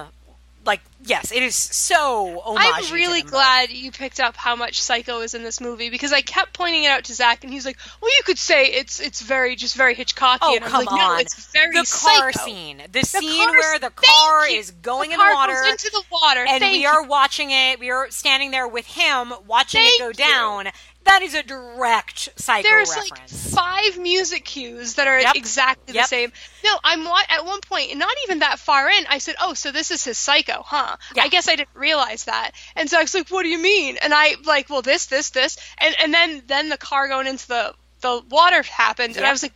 Like, yes, it is so. I'm really glad you picked up how much Psycho is in this movie because I kept pointing it out to Zach and he's like, "Well, you could say it's it's very just very Hitchcockian." Oh and I'm come like, no, on! it's very the car psycho. scene, the, The scene car- where the car you. is going the in car water, goes into the water, and Thank we you. are watching it. We are standing there with him, watching Thank it go you. down. That is a direct Psycho There's reference. like five music cues that are Yep. exactly Yep. the same. No, I'm at one point, not even that far in, I said, "Oh, so this is his Psycho, huh?" Yeah. I guess I didn't realize that. And Zach's like, "What do you mean?" And I like, "Well, this, this, this," and and then then the car going into the the water happened, and I was like.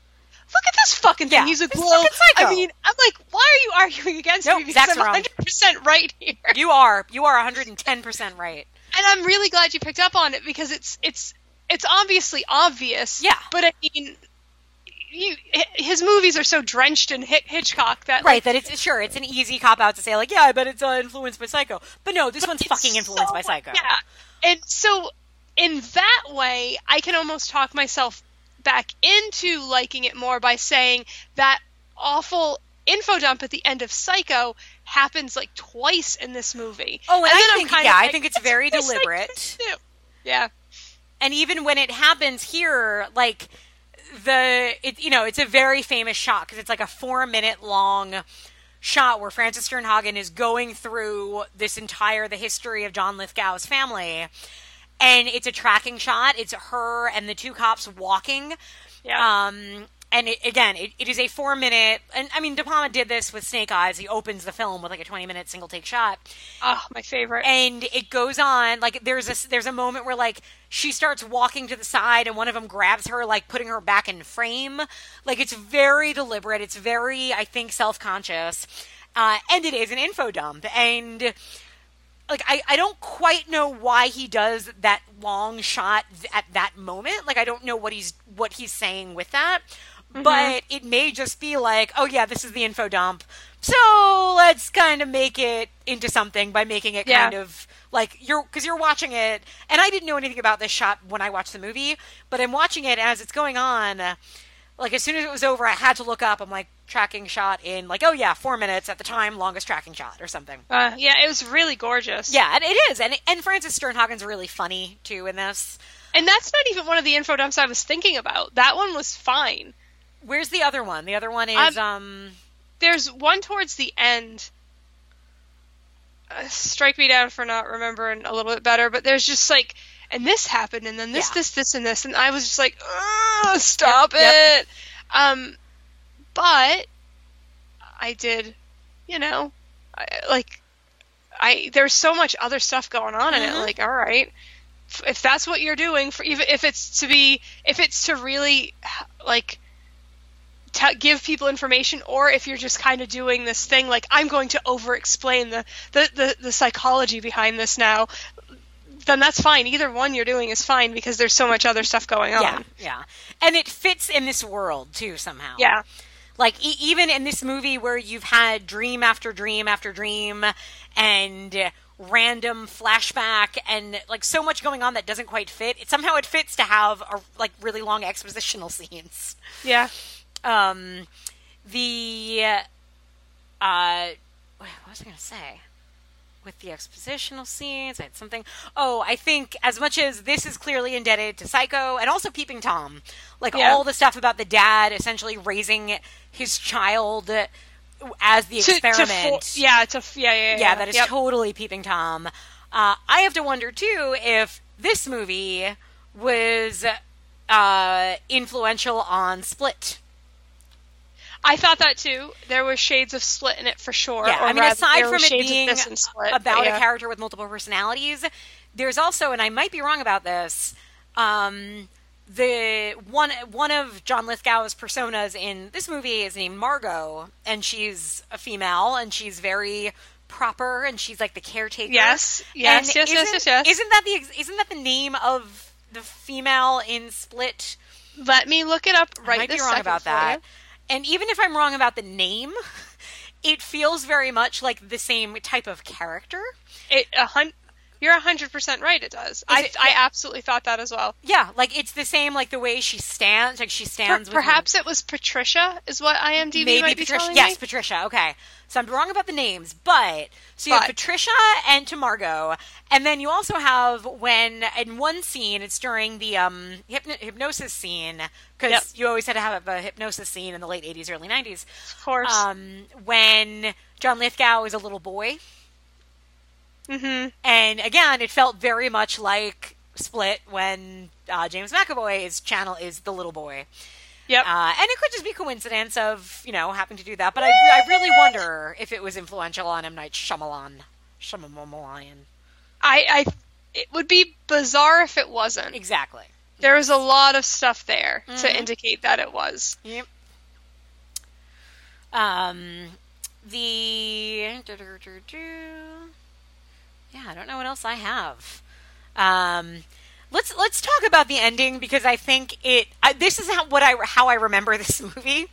Look at this fucking thing. Yeah, He's well, psycho." I mean, I'm like, why are you arguing against Nope, me? Because Zach's I'm 100% right here. you are, you are 110 percent right. and I'm really glad you picked up on it because it's it's it's obviously obvious. Yeah. But I mean, you, his movies are so drenched in Hit- Hitchcock that Right, like, that it's sure it's an easy cop out to say like, yeah, I bet it's uh, influenced by Psycho, but no, this one's it's fucking influenced so- by Psycho. Yeah. And so in that way, I can almost talk myself back into liking it more by saying that awful info dump at the end of Psycho happens like twice in this movie. Oh, and, then I I'm think yeah, I think it's very deliberate. too." Yeah. And even when it happens here, like the it you know it's a very famous shot because it's like a four minute long shot where Frances Sternhagen is going through this entire the history of John Lithgow's family, and it's a tracking shot. It's her and the two cops walking. Yeah. Um, and it, again, it, it is a four minute. And I mean, De Palma did this with Snake Eyes. He opens the film with like a twenty minute single take shot, oh, my favorite. and it goes on. Like there's a there's a moment where like she starts walking to the side, and one of them grabs her, like putting her back in frame. Like it's very deliberate. It's very, I think, self conscious, uh, and it is an info dump. And like I, I don't quite know why he does that long shot at that moment. Like I don't know what he's what he's saying with that. But it may just be like, oh yeah, this is the info dump. So let's kind of make it into something by making it Yeah. kind of like you're because you're watching it, and I didn't know anything about this shot when I watched the movie, but I'm watching it as it's going on. Like as soon as it was over, I had to look up. I'm like tracking shot in like oh yeah, four minutes at the time, longest tracking shot or something. Uh, yeah, it was really gorgeous. Yeah, and it is, and and Frances Sternhagen's really funny too in this. And that's not even one of the info dumps I was thinking about. That one was fine. Where's the other one? The other one is Um, um. There's one towards the end. Uh, strike me down for not remembering a little bit better, but there's just like, and this happened, and then this, Yeah. this, this, and this, and I was just like, "Ugh, stop Yep, yep. it. Um, but I did, you know, I, like, I there's so much other stuff going on in it. Mhm. Like, all right, if- if that's what you're doing, for even if it's to be, if it's to really, like t- give people information or if you're just kind of doing this thing like i'm going to over explain the, the, the, the psychology behind this now then that's fine. Either one you're doing is fine because there's so much other stuff going on. Yeah, yeah, and it fits in this world too somehow. yeah. Like e- even in this movie where you've had dream after dream after dream and random flashback and like so much going on that doesn't quite fit it somehow it fits to have a, like really long expositional *laughs* scenes. Yeah um the uh what was i going to say? With the expositional scenes i had something oh i think as much as this is clearly indebted to psycho and also peeping tom like Yeah. all the stuff about the dad essentially raising his child as the To- to experiment. yeah to yeah yeah yeah, yeah, that is Yep. totally peeping tom. Uh, i have to wonder too if this movie was uh, influential on split I thought that too. There were shades of Split in it for sure. Yeah, or I mean, aside from it being Split, about yeah. a character with multiple personalities, there's also, and I might be wrong about this, um, the one one of John Lithgow's personas in this movie is named Margot, and she's a female, and she's very proper, and she's like the caretaker. Yes, yes, And yes, yes, isn't- yes, yes. Isn't that the isn't that the name of the female in Split? Let me look it up right I might this be wrong second about that. you. And even if I'm wrong about the name, *laughs* it feels very much like the same type of character. It a You're hundred percent right. It does. I it- I absolutely thought that as well. Yeah, like it's the same, like the way she stands, like she Per- stands. with her- perhaps it was Patricia, is what IMDb maybe might be Patricia. telling Yes, me. Patricia. Okay, so I'm wrong about the names, but so you have Patricia and to Margot, and then you also have when in one scene it's during the um hypno- hypnosis scene because Yep. you always had to have a hypnosis scene in the late 80s, early 90s. Of course. Um, when John Lithgow is a little boy, hmm and again, it felt very much like Split when uh, James McAvoy's channel is the little boy. Yep. Uh, and it could just be coincidence of, you know, having to do that. But I, I really wonder if it was influential on M. Night Shyamalan. Shyamalan. I I it would be bizarre if it wasn't. Exactly. There was a lot of stuff there Mhm. to indicate that it was. Yep. Um, the... Yeah, I don't know what else I have. Um, let's let's talk about the ending because I think it. I, this is how what I how I remember *laughs* this movie.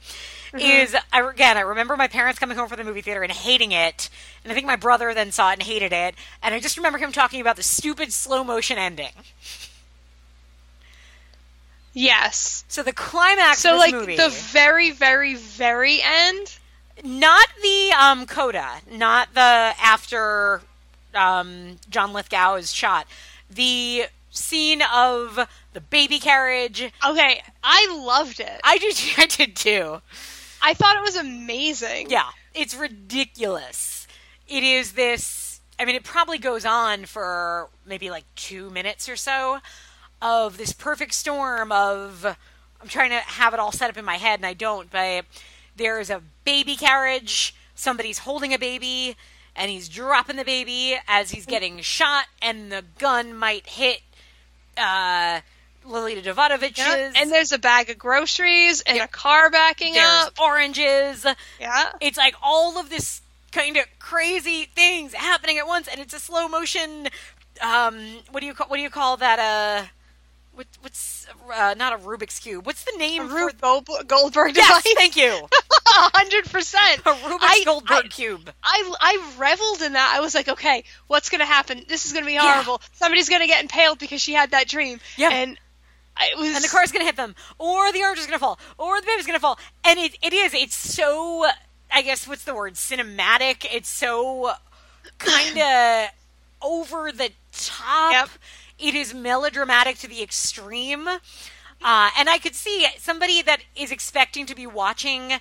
Is I, again I remember my parents coming home from the movie theater and hating it, and I think my brother then saw it and hated it, and I just remember him talking about the stupid slow motion ending. Yes. So the climax So like movie, the very very very end. not the um, coda, not the after um, John Lithgow is shot, the scene of the baby carriage. Okay, I loved it. I do, *laughs* I did too. I thought it was amazing. Yeah, it's ridiculous. It is this. I mean, it probably goes on for maybe like two minutes or so of this perfect storm of. I'm trying to have it all set up in my head, and I don't. But there's a baby carriage. Somebody's holding a baby, and he's dropping the baby as he's getting shot, and the gun might hit uh, Lolita Davidovich's. Yeah, And there's a bag of groceries and Yeah. a car backing there's up. oranges. Yeah. it's like all of this kind of crazy things happening at once and it's a slow motion um what do you call what do you call that uh what, what's uh, not a Rubik's cube? What's the name A for Rube Gold- Goldberg Yes, thank you. *laughs* hundred percent. A Rubik's I- Goldberg I- cube. I I reveled in that. I was like, okay, what's gonna happen? This is gonna be Yeah. horrible. Somebody's gonna get impaled because she had that dream. Yeah. And was and the car's gonna hit them, or the orange is gonna fall, or the baby's gonna fall, and it it is it's so I guess what's the word cinematic. It's so kind of over the top. Yep. It is melodramatic to the extreme, uh, and I could see somebody that is expecting to be watching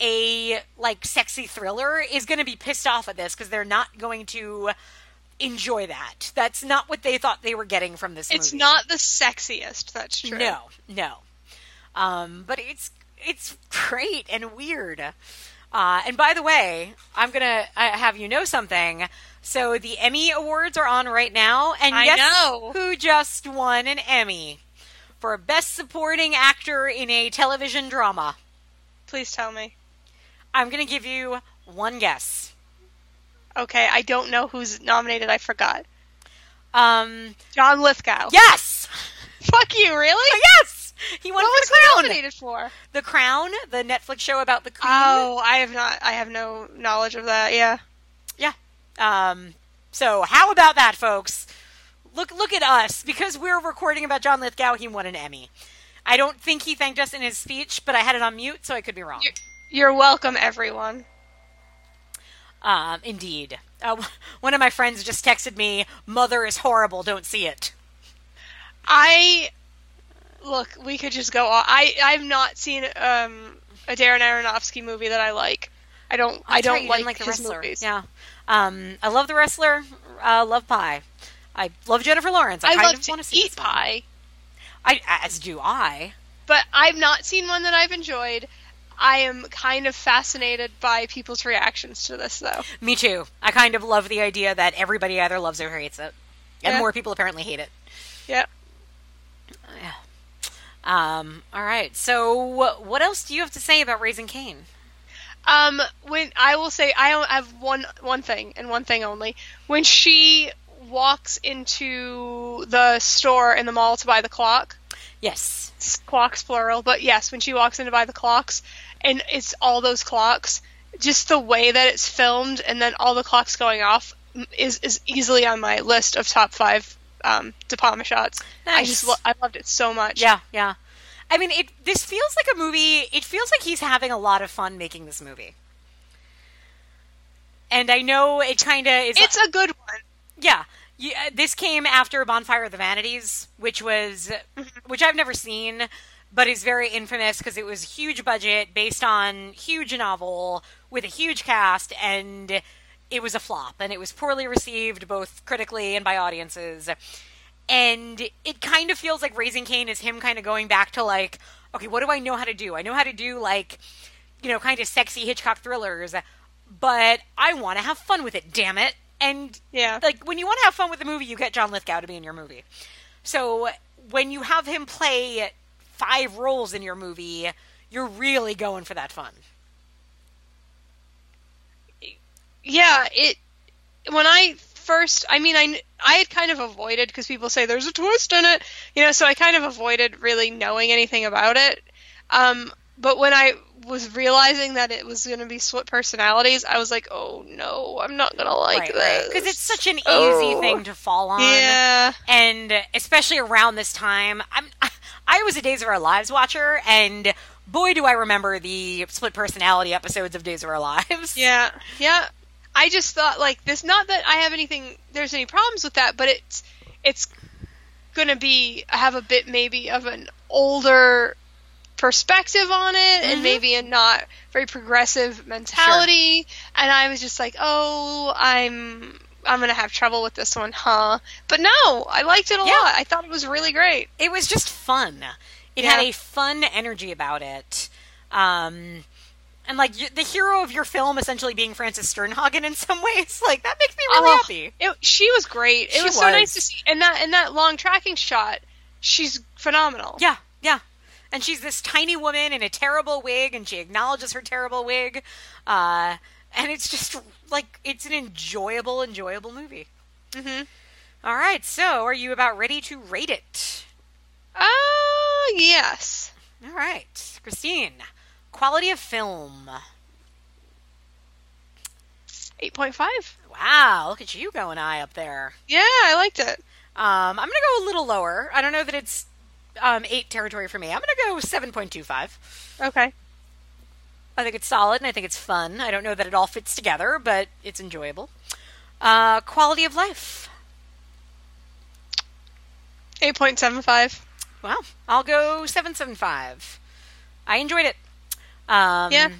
a like sexy thriller is going to be pissed off at this because they're not going to enjoy that. That's not what they thought they were getting from this movie. It's movie. not the sexiest. That's true. No, no. Um, but it's it's *laughs* great and weird. Uh, and by the way, I'm gonna uh, have you know something. So the Emmy Awards are on right now, and I guess know. who just won an Emmy for Best Supporting Actor in a Television Drama? Please tell me. I'm gonna give you one guess. Okay, I don't know who's nominated. I forgot. Um, John Lithgow. yes, *laughs* Fuck you, really? yes, *laughs* he won What for was the he Crown. for? The Crown, the Netflix show about the Queen. Oh, I have not. I have no knowledge of that. Yeah. Yeah. Um, so how about that, folks? Look, look at us because we're recording about John Lithgow. He won an Emmy. I don't think he thanked us in his speech, but I had it on mute, so I could be wrong. You're, you're welcome, everyone. Um, indeed. Uh, *laughs* one of my friends just texted me, "Mother is horrible. Don't see it." I look. We could just go. On. I I've not seen um, a Darren Aronofsky movie that I like. I don't. I don't right, like, like the wrestler. movies. Yeah. Um, I love the wrestler. Uh, love Pi. I love Jennifer Lawrence. I, I kind of want to see eat this pie, I as do I. but I've not seen one that I've enjoyed. I am kind of fascinated by people's reactions to this, though. Me too. I kind of love the idea that everybody either loves it or hates it, and Yeah. more people apparently hate it. Yeah. Um. All right. So, what else do you have to say about Raising Cain? Um, when I will say I have one one thing and one thing only. When she walks into the store in the mall to buy the clock, Yes. clocks plural, but yes, when she walks in to buy the clocks, and it's all those clocks, just the way that it's filmed, and then all the clocks going off is is easily on my list of top five um, De Palma shots. I just lo- I loved it so much. Yeah. Yeah. I mean, it. This feels like a movie. It feels like he's having a lot of fun making this movie. And I know it kind of is. it's a good one. Yeah. Yeah, this came after Bonfire of the Vanities, which was which I've never seen, but is very infamous because it was huge budget based on huge novel with a huge cast and it was a flop and it was poorly received both critically and by audiences. And it kind of feels like Raising Cain is him kind of going back to like, okay, what do I know how to do? I know how to do like, you know, kind of sexy Hitchcock thrillers, but I want to have fun with it, damn it. And Yeah. like when you want to have fun with the movie, you get John Lithgow to be in your movie. So when you have him play five roles in your movie, you're really going for that fun. Yeah, it when I first, I mean, I I had kind of avoided because people say there's a twist in it, you know, so I kind of avoided really knowing anything about it. Um, but when I was realizing that it was going to be split personalities, I was like, oh no, I'm not gonna like this Because it's such an easy Oh. thing to fall on. Yeah, And especially around this time, I'm *laughs* I was a Days of Our Lives watcher and boy do I remember the split personality episodes of Days of Our Lives. yeah, yeah. I just thought like this. Not that I have anything. There's any problems with that, but it's it's gonna be have a bit maybe of an older perspective on it and Mhm. maybe a not very progressive mentality and i was just like oh i'm i'm gonna have trouble with this one huh but no i liked it a Yeah. lot i thought it was really great it was just fun. It had a fun energy about it. Um, and like y- the hero of your film essentially being Frances Sternhagen in some *laughs* ways, like that makes me really Oh, happy. it, she was great it She was, so nice to see and that and that long tracking shot she's phenomenal Yeah, yeah. And she's this tiny woman in a terrible wig, and she acknowledges her terrible wig. Uh, and it's just like it's an enjoyable, enjoyable movie. mm-hmm. All right, so are you about ready to rate it? uh yes All right, Christine. Quality of film. 8.5 Wow, look at you going high up there. yeah i liked it Um, I'm gonna go a little lower. I don't know that it's um, eight territory for me. I'm gonna go seven point two five. okay I think it's solid and I think it's fun. I don't know that it all fits together, but it's enjoyable. Uh, quality of life. 8.75 Wow. I'll go seven seven five. I enjoyed it. Um, Yeah.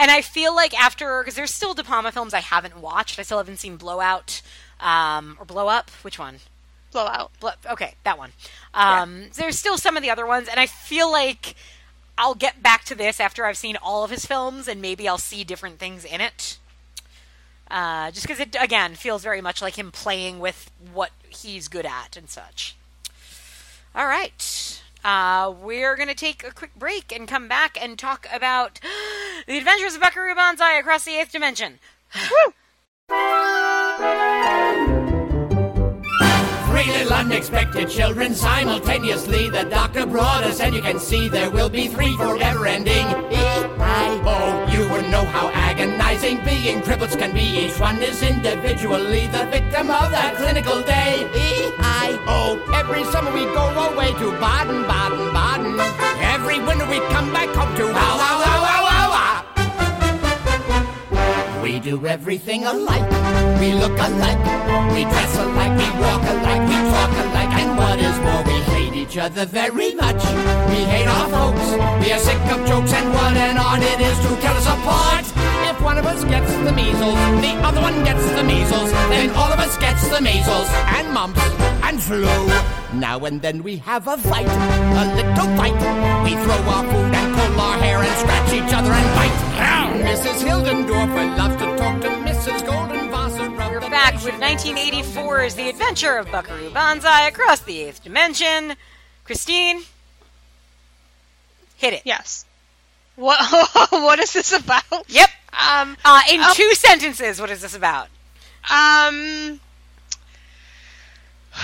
And I feel like after because there's still De Palma films I haven't watched. I still haven't seen Blowout um, or Blow Up. Which one? blowout Blo- okay, that one. Um, There's still some of the other ones, and I feel like I'll get back to this after I've seen all of his films, and maybe I'll see different things in it. Uh, just because it again feels very much like him playing with what he's good at and such. All right. Uh, we're going to take a quick break and come back and talk about *gasps* the adventures of Buckaroo Banzai across the eighth dimension. *laughs* Three little unexpected children simultaneously. The doctor brought us, and you can see there will be three forever ending. E-I-O. You wouldn't know how agonizing being triplets can be. Each one is individually the victim of that clinical day. E-I-O. Every summer we go away to Baden, Baden, Baden. Every winter we come back home to wow, We do everything alike. We look alike. We dress alike. We walk alike. We talk alike. And what is more, we hate each other very much. We hate our folks. We are sick of jokes and what an art it is to cut us apart. If one of us gets the measles, the other one gets the measles, then all of us gets the measles and mumps and flu. Now and then we have a fight, a little fight. We throw our food and pull our hair and scratch each other and bite. Mrs. Hildendorfer loves to talk to Mrs. Goldenwasser. We're back with 1984's The Adventure of Buckaroo Banzai across the eighth dimension. Christine, hit it. Yes. What *laughs* what is this about? Yep. Um Uh, in Oh. two sentences, what is this about? um *sighs*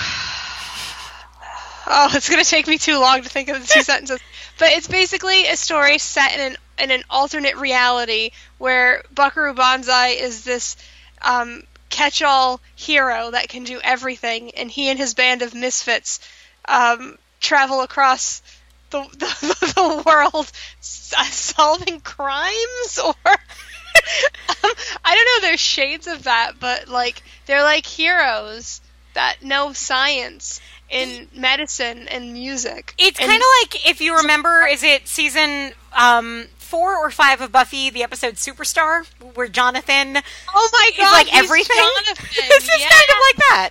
Oh, it's gonna take me too long to think of the two *laughs* sentences. But it's basically a story set in an in an alternate reality where Buckaroo Banzai is this um, catch-all hero that can do everything, and he and his band of misfits um, travel across the, *laughs* the, the world solving crimes *laughs* or um, I don't know there's shades of that but like they're like heroes that know science in medicine and music It's kind of like if you remember, is it season um, four or five of Buffy, the episode Superstar, where Jonathan oh my god like everything? *laughs* Jonathan. this is yeah. kind of like that.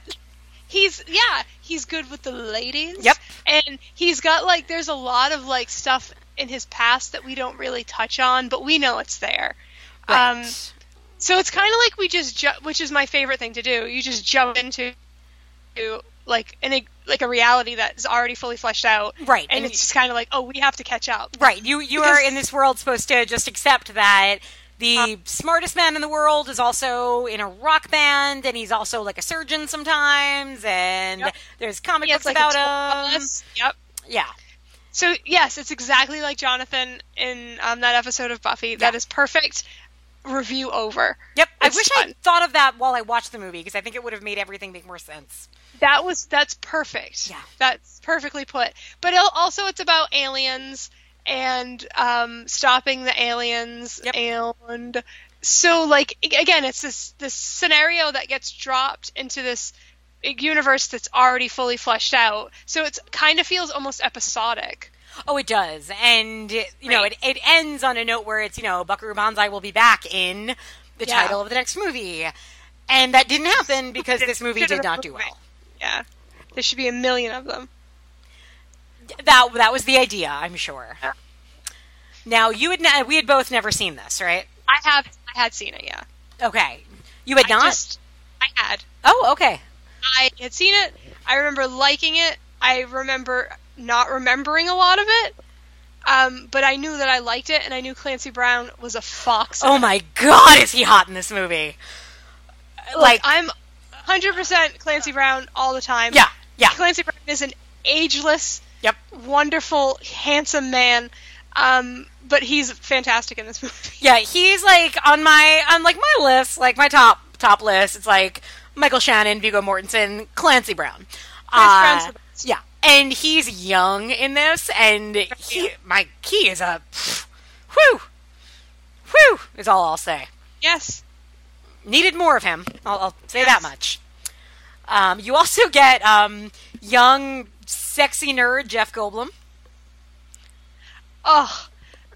he's yeah he's good with the ladies Yep. and he's got like there's a lot of like stuff in his past that we don't really touch on but we know it's there um Right. so it's kind of like we just ju- which is my favorite thing to do you just jump into like an like a reality that's already fully fleshed out Right, and, and it's just kind of like oh we have to catch up Right. You you Because- are in this world supposed to just accept that the smartest man in the world is also in a rock band, and he's also like a surgeon sometimes, and Yep. there's comic books like, about him. yep Yeah. So yes, it's exactly like Jonathan in um, that episode of Buffy. That Yeah. is perfect. Review over. Yep. I wish fun. I thought of that while I watched the movie because I think it would have made everything make more sense. That was that's perfect. Yeah. that's perfectly put. But also, it's about aliens and um, stopping the aliens Yep. and so like again, it's this this scenario that gets dropped into this universe that's already fully fleshed out. So it's kind of feels almost episodic. Oh, it does, and you know, it, it ends on a note where it's you know Buckaroo Banzai will be back in the Yeah. title of the next movie, and that didn't happen because this movie did not do well. Yeah, there should be a million of them. That that was the idea, I'm sure. Yeah. Now you had ne- we had both never seen this, right? I have I had seen it, yeah. Okay, you had I not. just I had. Oh, okay. I had seen it. I remember liking it. I remember not remembering a lot of it. Um, but I knew that I liked it, and I knew Clancy Brown was a fox. Oh my God, is he hot in this movie? Like Like, I'm 100% Clancy Brown all the time. yeah, yeah, Clancy Brown is an ageless, yep. wonderful, handsome man. Um, but he's fantastic in this movie. *laughs* Yeah, he's like on my on like my list, like my top top list. It's like Michael Shannon, Viggo Mortensen, Clancy Brown. Brown's Uh, the best. yeah, and he's young in this, and he, my he is a whew, whew is all I'll say. Yes. Needed more of him. I'll, I'll say Yes. that much. Um, you also get um, young, sexy nerd Jeff Goldblum. Oh,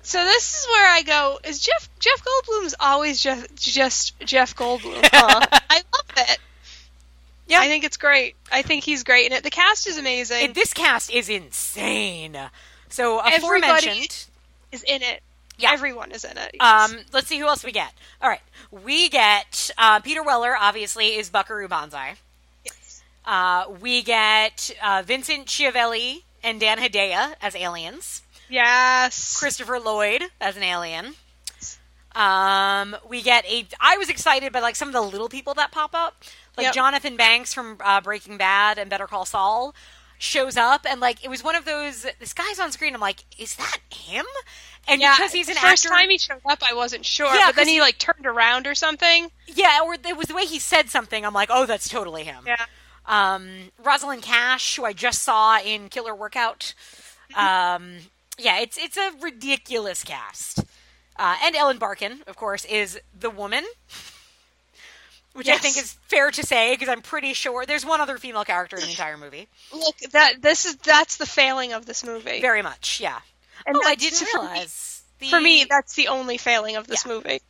so this is where I go. Is Jeff Jeff Goldblum's always just just Jeff Goldblum? Huh? *laughs* I love it. Yeah. I think it's great. I think he's great in it. The cast is amazing. And this cast is insane. So Everybody- aforementioned. is in it. Yeah. Everyone is in it. Um, let's see who else we get. All right, we get uh, Peter Weller. Obviously, is Buckaroo Banzai. Yes. Uh, we get uh, Vincent Schiavelli and Dan Hedaya as aliens. yes. Christopher Lloyd as an alien. Um, we get a. I was excited by like some of the little people that pop up, like Yep. Jonathan Banks from uh, Breaking Bad and Better Call Saul shows up, and like it was one of those. This guy's on screen. I'm like, is that him? And yeah, because he's an the first actor, time he showed up, I wasn't sure, Yeah, but then he like turned around or something. yeah, or it was the way he said something. I'm like, oh, that's totally him. Yeah. Um, Rosalind Cash, who I just saw in Killer Workout. Um, yeah, it's it's a ridiculous cast. Uh, and Ellen Barkin, of course, is the woman, which I think is fair to say because I'm pretty sure there's one other female character in the entire movie. Look, that this is that's the failing of this movie. Very much, yeah. And oh, I didn't for me- realize. The, For me, that's the only failing of this Yeah. movie.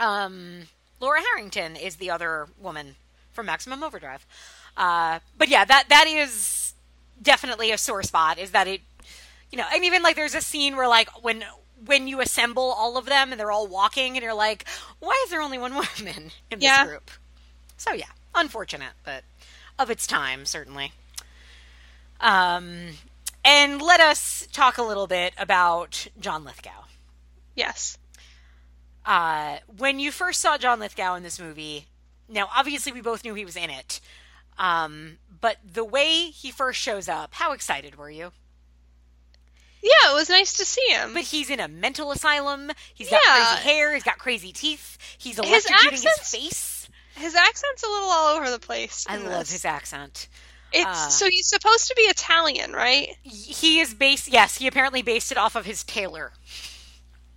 um, Laura Harrington is the other woman from Maximum Overdrive. Uh, but yeah, that that is definitely a sore spot. Is that it? You know, and even like there's a scene where like when when you assemble all of them and they're all walking and you're like, why is there only one woman in this Yeah. group? So yeah, unfortunate, but of its time certainly. Um, and let us talk a little bit about John Lithgow. Yes. Uh, when you first saw John Lithgow in this movie, now obviously we both knew he was in it, um, but the way he first shows up, how excited were you? Yeah, it was nice to see him. But he's in a mental asylum. He's got crazy hair. He's got crazy teeth. He's His electrocuting his, accents- face. his accent's a little all over the place. I love this. his accent. It's uh, so he's supposed to be Italian, right? He is based. Yes, he apparently based it off of his tailor.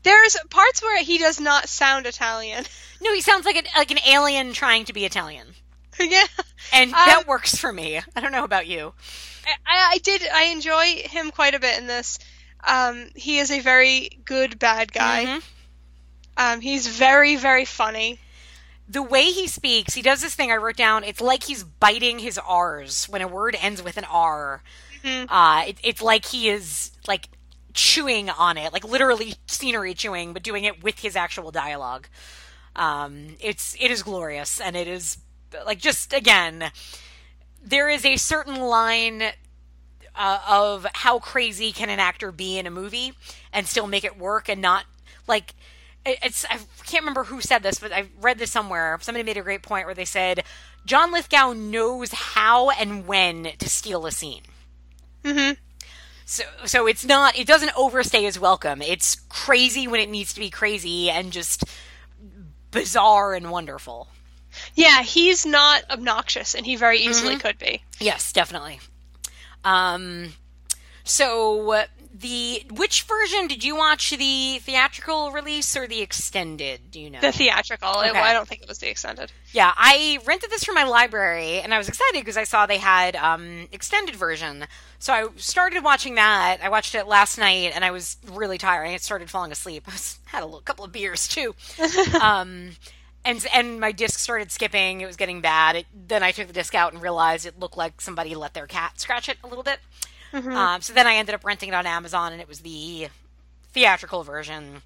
There's parts where he does not sound Italian. *laughs* No, he sounds like an like an alien trying to be Italian, yeah. and Um, that works for me. I don't know about you. I, I did. I enjoy him quite a bit in this. Um, he is a very good bad guy. Mhm. Um, he's very, very funny. The way he speaks, he does this thing I wrote down. It's like he's biting his R's when a word ends with an R. Mhm. Uh, it, it's like he is like chewing on it, like literally scenery chewing, but doing it with his actual dialogue. Um, it's it is glorious, and it is like just again, there is a certain line uh, of how crazy can an actor be in a movie and still make it work and not like it's I can't remember who said this, but I read this somewhere. Somebody made a great point where they said John Lithgow knows how and when to steal a scene. Mm hmm So so it's not it doesn't overstay his welcome. It's crazy when it needs to be crazy and just bizarre and wonderful. Yeah, he's not obnoxious, and he very easily Mm-hmm. could be. Yes, definitely. Um, so the which version did you watch? The theatrical release or the extended? Do you know? The theatrical. It- I don't think it was the extended. yeah, I rented this from my library, and I was excited because I saw they had um extended version. So I started watching that. I watched it last night, and I was really tired. I started falling asleep. *laughs* I was, had a little, couple of beers too. *laughs* um, and and my disc started skipping. It was getting bad. It, then I took the disc out and realized it looked like somebody let their cat scratch it a little bit. Um, so then I ended up renting it on Amazon, and it was the theatrical version.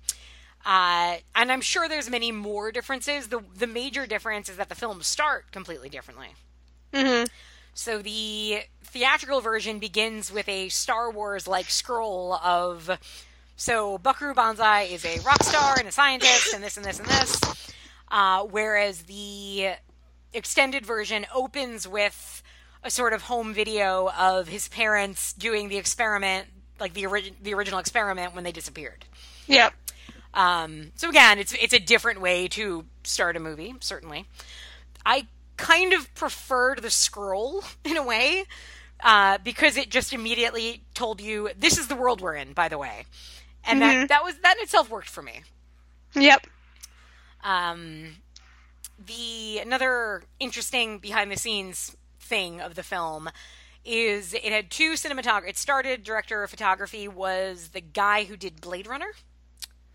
Uh, and I'm sure there's many more differences. The the major difference is that the films start completely differently. hmm So the theatrical version begins with a Star Wars like scroll of so Buckaroo Banzai is a rock star and a scientist and this and this and this. Uh, whereas the extended version opens with a sort of home video of his parents doing the experiment, like the origin the original experiment when they disappeared. Yep. Um, so again, it's it's a different way to start a movie. Certainly, I kind of preferred the scroll *laughs* in a way uh, because it just immediately told you this is the world we're in. By the way, and that that was that in itself worked for me. Yep. Um, the another interesting behind the scenes thing of the film is it had two cinematographers. It started director of photography was the guy who did Blade Runner.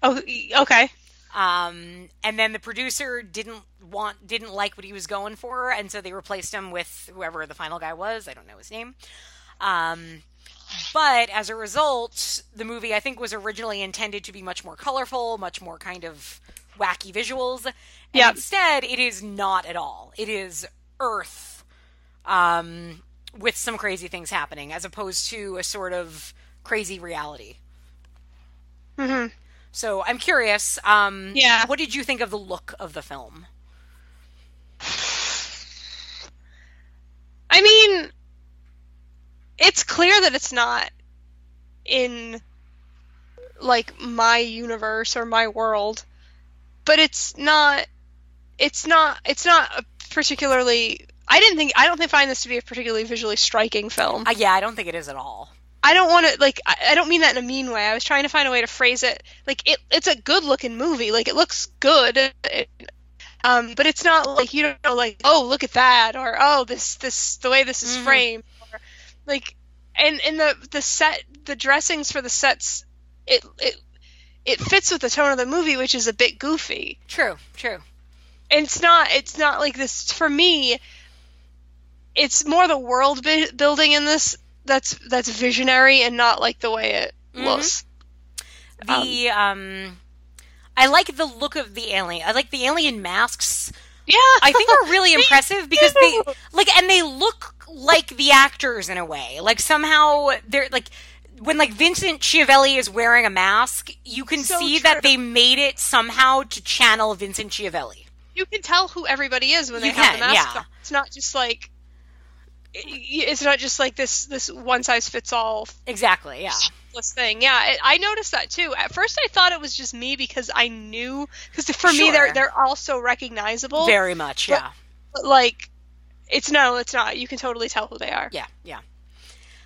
Oh, okay. Um, and then the producer didn't want didn't like what he was going for, and so they replaced him with whoever the final guy was. I don't know his name. Um, but as a result, the movie I think was originally intended to be much more colorful, much more kind of wacky visuals. And Yep. instead, it is not at all. It is Earth, um, with some crazy things happening, as opposed to a sort of crazy reality. hmm So I'm curious. Um, Yeah. What did you think of the look of the film? I mean, it's clear that it's not in like my universe or my world, but it's not. It's not. It's not a particularly. I didn't think. I don't think find this to be a particularly visually striking film. Uh, yeah, I don't think it is at all. I don't want to like. I, I don't mean that in a mean way. I was trying to find a way to phrase it. Like it. It's a good looking movie. Like it looks good. It- um, but it's not like you don't know like oh look at that or oh this this the way this is Mhm. framed or like and and the the set the dressings for the sets it it it fits with the tone of the movie which is a bit goofy True, true. and it's not it's not like this for me it's more the world bi- building in this that's that's visionary and not like the way it Mhm. looks. The um, I like the look of the alien. I like the alien masks. Yeah, I think are really *laughs* impressive because they like and they look like the actors in a way. Like somehow they're like when like Vincent Schiavelli is wearing a mask, you can So see true. that they made it somehow to channel Vincent Schiavelli. you can tell who everybody is when they You have can, the mask. yeah. on. It's not just like it's not just like this this one size fits all Exactly. Yeah. this thing. Yeah, I, I noticed that too. At first, I thought it was just me because I knew because for me they're they're all so recognizable. Very much. But- Yeah. but like, it's no, it's not. You can totally tell who they are, Yeah. Yeah.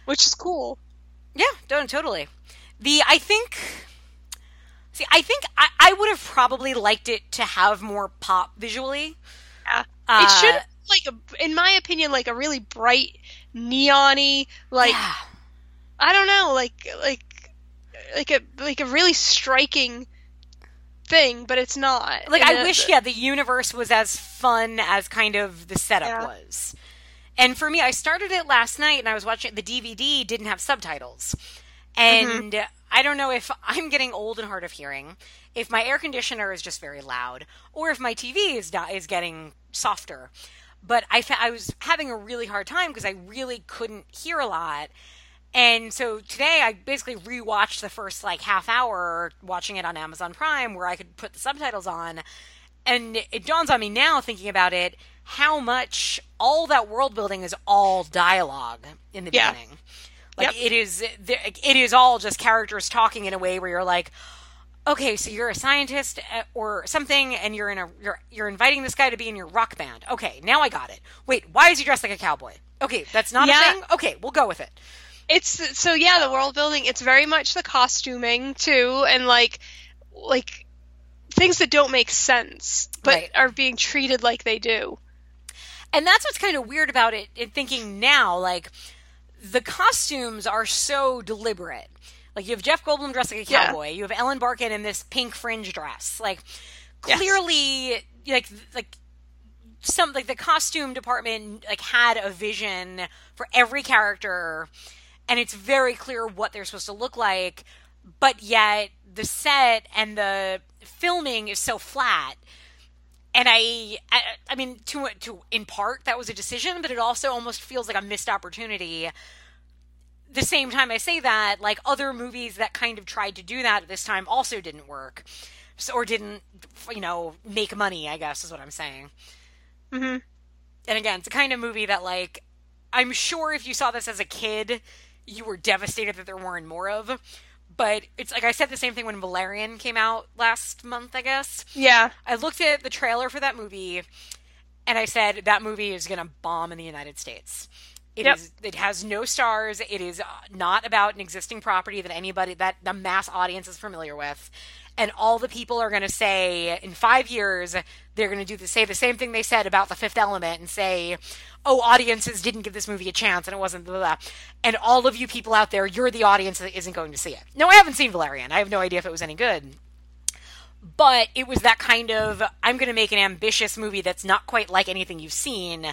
which is cool. Yeah, no, totally. The I think see, I think I, I would have probably liked it to have more pop visually. Yeah, Uh, it should like a, in my opinion, like a really bright neon-y, like yeah. I don't know, like like like a like a really striking thing, but it's not. Like And I wish, yeah, the universe was as fun as kind of the setup Yeah. was. And for me, I started it last night, and I was watching it. the DVD didn't have subtitles, and Mm-hmm. I don't know if I'm getting old and hard of hearing, if my air conditioner is just very loud, or if my TV is not, is getting softer. But I fa- I was having a really hard time because I really couldn't hear a lot. And so today I basically rewatched the first like half hour watching it on Amazon Prime where I could put the subtitles on. And it dawns on me now thinking about it how much all that world building is all dialogue in the Yeah. beginning. Like Yep. it is it is all just characters talking in a way where you're like okay, so you're a scientist uh, or something, and you're in a you're you're inviting this guy to be in your rock band. Okay, now I got it. Wait, why is he dressed like a cowboy? Okay, that's not Yeah. a thing. Okay, we'll go with it. it's so yeah the world building it's very much the costuming too and like like things that don't make sense but Right. are being treated like they do And that's what's kind of weird about it. In thinking now, like the costumes are so deliberate. Like you have Jeff Goldblum dressed like a Yeah. cowboy. You have Ellen Barkin in this pink fringe dress. Like Yes. clearly, like like some like the costume department like had a vision for every character, and it's very clear what they're supposed to look like. But yet the set and the filming is so flat and I, I, I mean, to to in part that was a decision, but it also almost feels like a missed opportunity. The same time I say that, like other movies that kind of tried to do that at this time also didn't work, so, or didn't, you know, make money. I guess is what I'm saying. mm-hmm. And again, it's a kind of movie that, like, I'm sure if you saw this as a kid, you were devastated that there weren't more of. But it's like I said the same thing when Valerian came out last month, I guess. yeah I looked at the trailer for that movie and I said that movie is going to bomb in the United States. It Yep. is- it has no stars. It is uh, not about an existing property that anybody that the mass audience is familiar with. And all the people are going to say in 5 years they're going to do the say the same thing they said about The Fifth Element and say oh audiences didn't give this movie a chance and it wasn't blah, blah, blah. and all of you people out there you're the audience that isn't going to see it. No, I haven't seen Valerian. I have no idea if it was any good but it was that kind of I'm going to make an ambitious movie that's not quite like anything you've seen.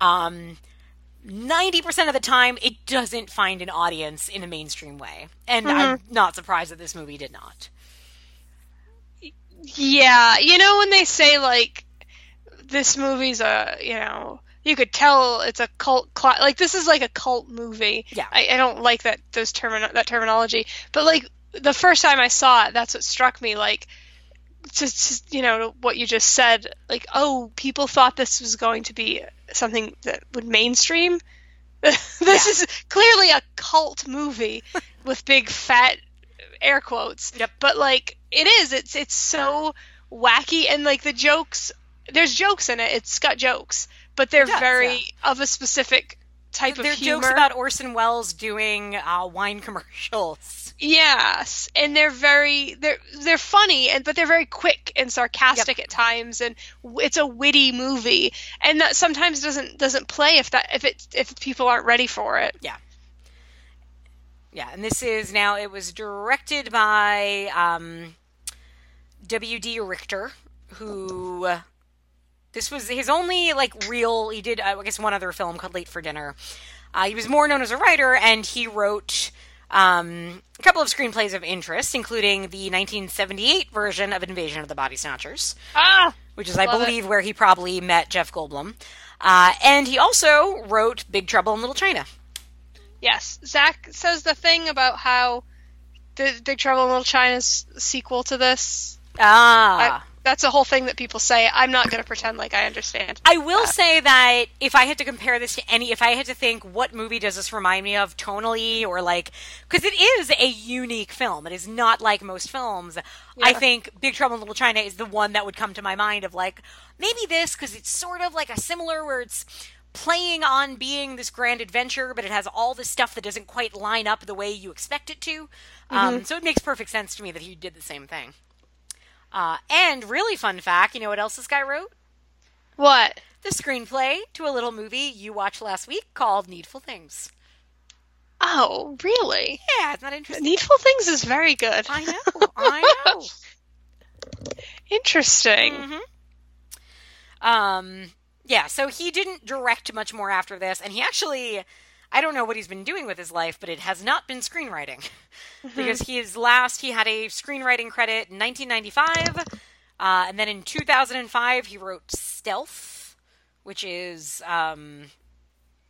Um, 90% of the time, it doesn't find an audience in a mainstream way. And I'm mm-hmm. not surprised that this movie did not. yeah you know when they say like this movie's a you know you could tell it's a cult cl- like this is like a cult movie Yeah. I, I don't like that those termin that terminology but like the first time i saw it that's what struck me like just, you know what you just said like oh people thought this was going to be something that would mainstream? *laughs* This Yeah. is clearly a cult movie *laughs* with big fat air quotes. Yep. but like it is. It's it's so wacky. And like the jokes there's jokes in it. It's got jokes. But they're does, very of a specific type There are of humor jokes about Orson Welles doing uh, wine *laughs* commercials. Yes, and they're very they're they're funny and but they're very quick and sarcastic at times and it's a witty movie and that sometimes doesn't doesn't play if that if it if people aren't ready for it. Yeah. Yeah, and this is now, it was directed by um, W.D. Richter, who This was his only like real. He did, uh, I guess, one other film called Late for Dinner. Uh, he was more known as a writer, and he wrote um, a couple of screenplays of interest, including the 1978 version of Invasion of the Body Snatchers, Ah, which is, I Love it. believe, where he probably met Jeff Goldblum. Uh, and he also wrote Big Trouble in Little China. yes. Zach says the thing about how the Big Trouble in Little China's sequel to this. Ah. I, that's a whole thing that people say. I'm not going to pretend like I understand. I will say that if I had to compare this to any, if I had to think what movie does this remind me of tonally or like, because it is a unique film. It is not like most films. I think Big Trouble in Little China is the one that would come to my mind of like, maybe this, because it's sort of like a similar where it's playing on being this grand adventure, but it has all this stuff that doesn't quite line up the way you expect it to. Um, so it makes perfect sense to me that he did the same thing. Uh, and really fun fact, you know what else this guy wrote? What? the screenplay to a little movie you watched last week called Needful Things. Oh, really? Yeah, it's not interesting. Needful Things is very good. I know, *laughs* I know. Interesting. Mm-hmm. Um, yeah, so he didn't direct much more after this, and he actually, I don't know what he's been doing with his life, but it has not been screenwriting. *laughs* because his last, he had a screenwriting credit in 1995, uh, and then in 2005 he wrote Stealth, which is um,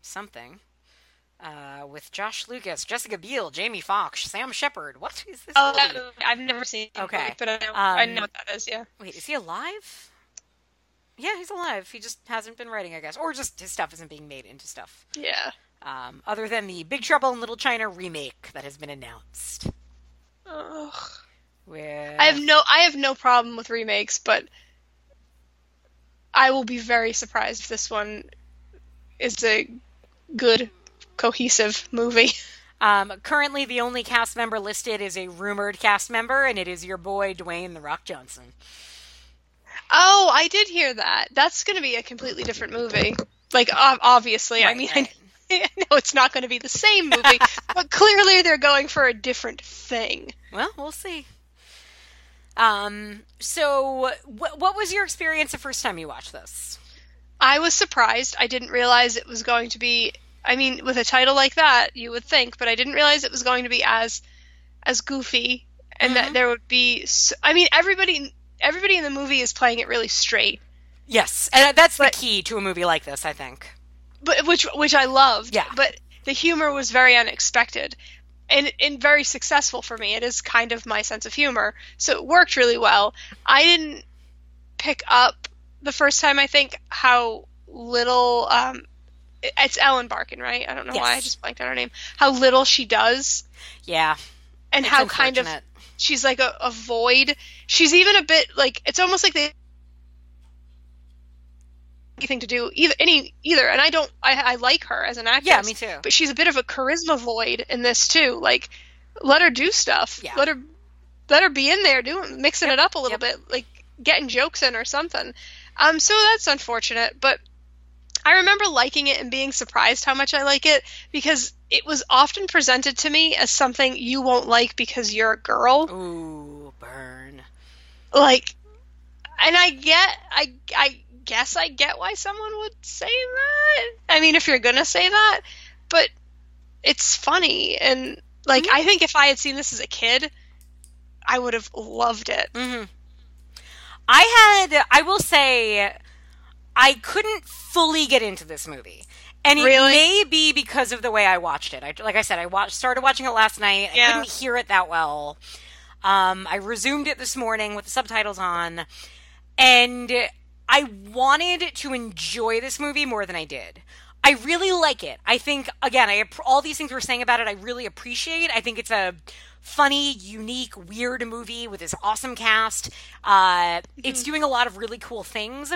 something. Uh, with Josh Lucas, Jessica Biel, Jamie Foxx, Sam Shepard. What is this? Oh, movie? I've never seen it, Okay. but I know, I Um, know what that is. Yeah. Wait, is he alive? Yeah, he's alive. He just hasn't been writing, I guess, or just his stuff isn't being made into stuff. Yeah. Um, other than the Big Trouble in Little China remake that has been announced. Ugh. With I have no I have no problem with remakes, but I will be very surprised if this one is a good cohesive movie. *laughs* um, currently the only cast member listed is a rumored cast member, and it is your boy Dwayne the Rock Johnson. Oh, I did hear that. That's going to be a completely different movie. Like ob- obviously, I mean right. I *laughs* *laughs* know it's not going to be the same movie, *laughs* but clearly they're going for a different thing. Well, we'll see. Um, so wh- what was your experience the first time you watched this? I was surprised. I didn't realize it was going to be. I mean, with a title like that, you would think, but I didn't realize it was going to be as as goofy, and Mhm. that there would be. I mean, everybody everybody in the movie is playing it really straight, Yes, and that's But- the key to a movie like this, I think. But which which I loved. Yeah. But the humor was very unexpected. And, and very successful for me. It is kind of my sense of humor, so it worked really well. I didn't pick up the first time. I think how little um, it's Ellen Barkin, right? I don't know why I just blanked on her name. How little she does, Yeah, and it's how kind of she's like a, a void. She's even a bit like it's almost like they anything to do either any either. And I don't. I, I like her as an actress. Yeah, me too. But she's a bit of a charisma void in this too. Like, let her do stuff. Yeah. Let her let her be in there doing mixing it up a little Yep. bit, like getting jokes in or something. Um, so that's unfortunate, but I remember liking it and being surprised how much I like it because it was often presented to me as something you won't like because you're a girl. Ooh, burn. Like, and I get, I, I guess I get why someone would say that. I mean, if you're gonna say that, but it's funny and like Mm-hmm. I think if I had seen this as a kid, I would have loved it. hmm I had, I will say, I couldn't fully get into this movie. And it Really? may be because of the way I watched it. I, like I said, I watched, started watching it last night. I Yeah. couldn't hear it that well. Um, I resumed it this morning with the subtitles on, and I wanted to enjoy this movie more than I did. I really like it. I think again, I all these things we're saying about it, I really appreciate. I think it's a funny, unique, weird movie with this awesome cast. Uh, It's doing a lot of really cool things,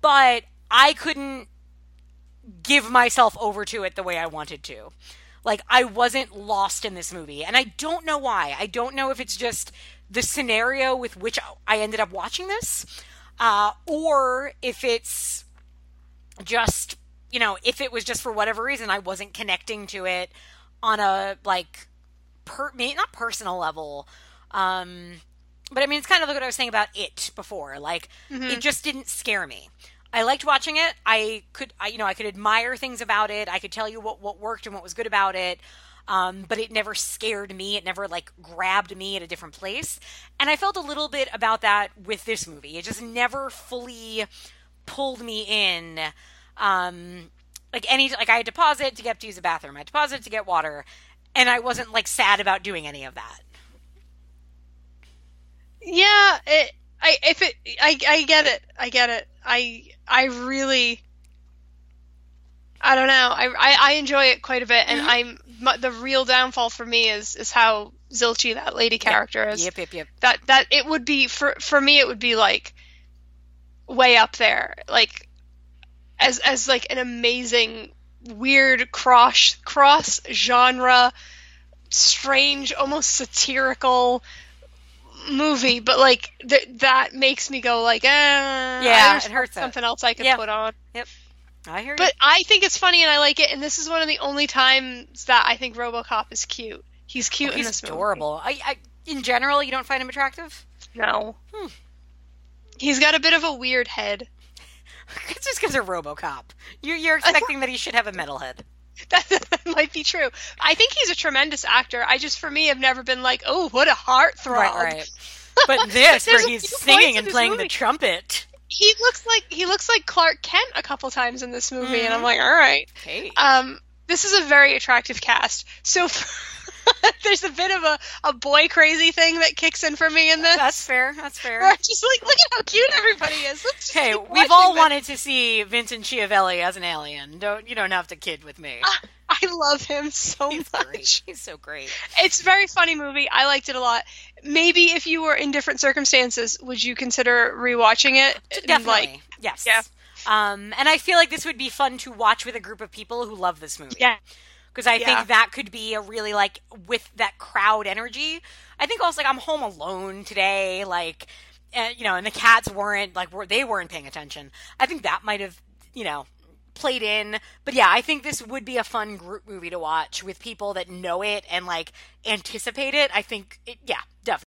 but I couldn't give myself over to it the way I wanted to. Like I wasn't lost in this movie, and I don't know why. I don't know if it's just the scenario with which I ended up watching this, uh, or if it's just you know if it was just for whatever reason I wasn't connecting to it on a like per not personal level, um, but I mean, it's kind of like what I was saying about it before. Like, it just didn't scare me. I liked watching it. I could, I, you know, I could admire things about it. I could tell you what what worked and what was good about it. Um, but it never scared me. It never like grabbed me at a different place. And I felt a little bit about that with this movie. It just never fully pulled me in. Um, like any, like I had to pause it to get to use the bathroom. I had to pause it to get water, and I wasn't like sad about doing any of that. Yeah, it, I if it I I get it. I get it. I I really I don't know. I I, I enjoy it quite a bit, and mm-hmm. I'm my, the real downfall for me is is how zilchy that lady character is. Yep, yep, yep. That that it would be for for me. It would be like way up there, like as as like an amazing weird cross cross genre, strange, almost satirical movie, but like th- that makes me go like, eh, Yeah, it hurts. Something else I could Yeah. put on. Yep. I hear But I think it's funny and I like it, and this is one of the only times that I think RoboCop is cute. He's cute you. in He's adorable. I, I, in general, you don't find him attractive. No. Hmm. He's got a bit of a weird head. *laughs* It's just because they're RoboCop. You're, you're expecting that he should have a metal head. *laughs* That, that might be true. I think he's a tremendous actor. I just, for me, have never been like, oh, what a heartthrob. Right, right. *laughs* But this, where he's singing and playing the trumpet. He looks like he looks like Clark Kent a couple times in this movie, and I'm Mhm. like, all right. Hey. Um, this is a very attractive cast. So *laughs* *laughs* there's a bit of a, a boy crazy thing that kicks in for me in this. That's fair. That's Where fair. I'm just like, look at how cute everybody is. Hey, we've all this. wanted to see Vincent Schiavelli as an alien. Don't you don't have to kid with me. I love him so He's much. great. He's so great. It's a very funny movie. I liked it a lot. Maybe if you were in different circumstances, would you consider rewatching it? Definitely. Like, yes. Yeah. Um, and I feel like this would be fun to watch with a group of people who love this movie. yeah. Because I Yeah. think that could be a really like with that crowd energy. I think also like I'm home alone today, like uh, you know, and the cats weren't like were they weren't paying attention. I think that might have you know played in, but yeah, I think this would be a fun group movie to watch with people that know it and like anticipate it. I think it, yeah, definitely.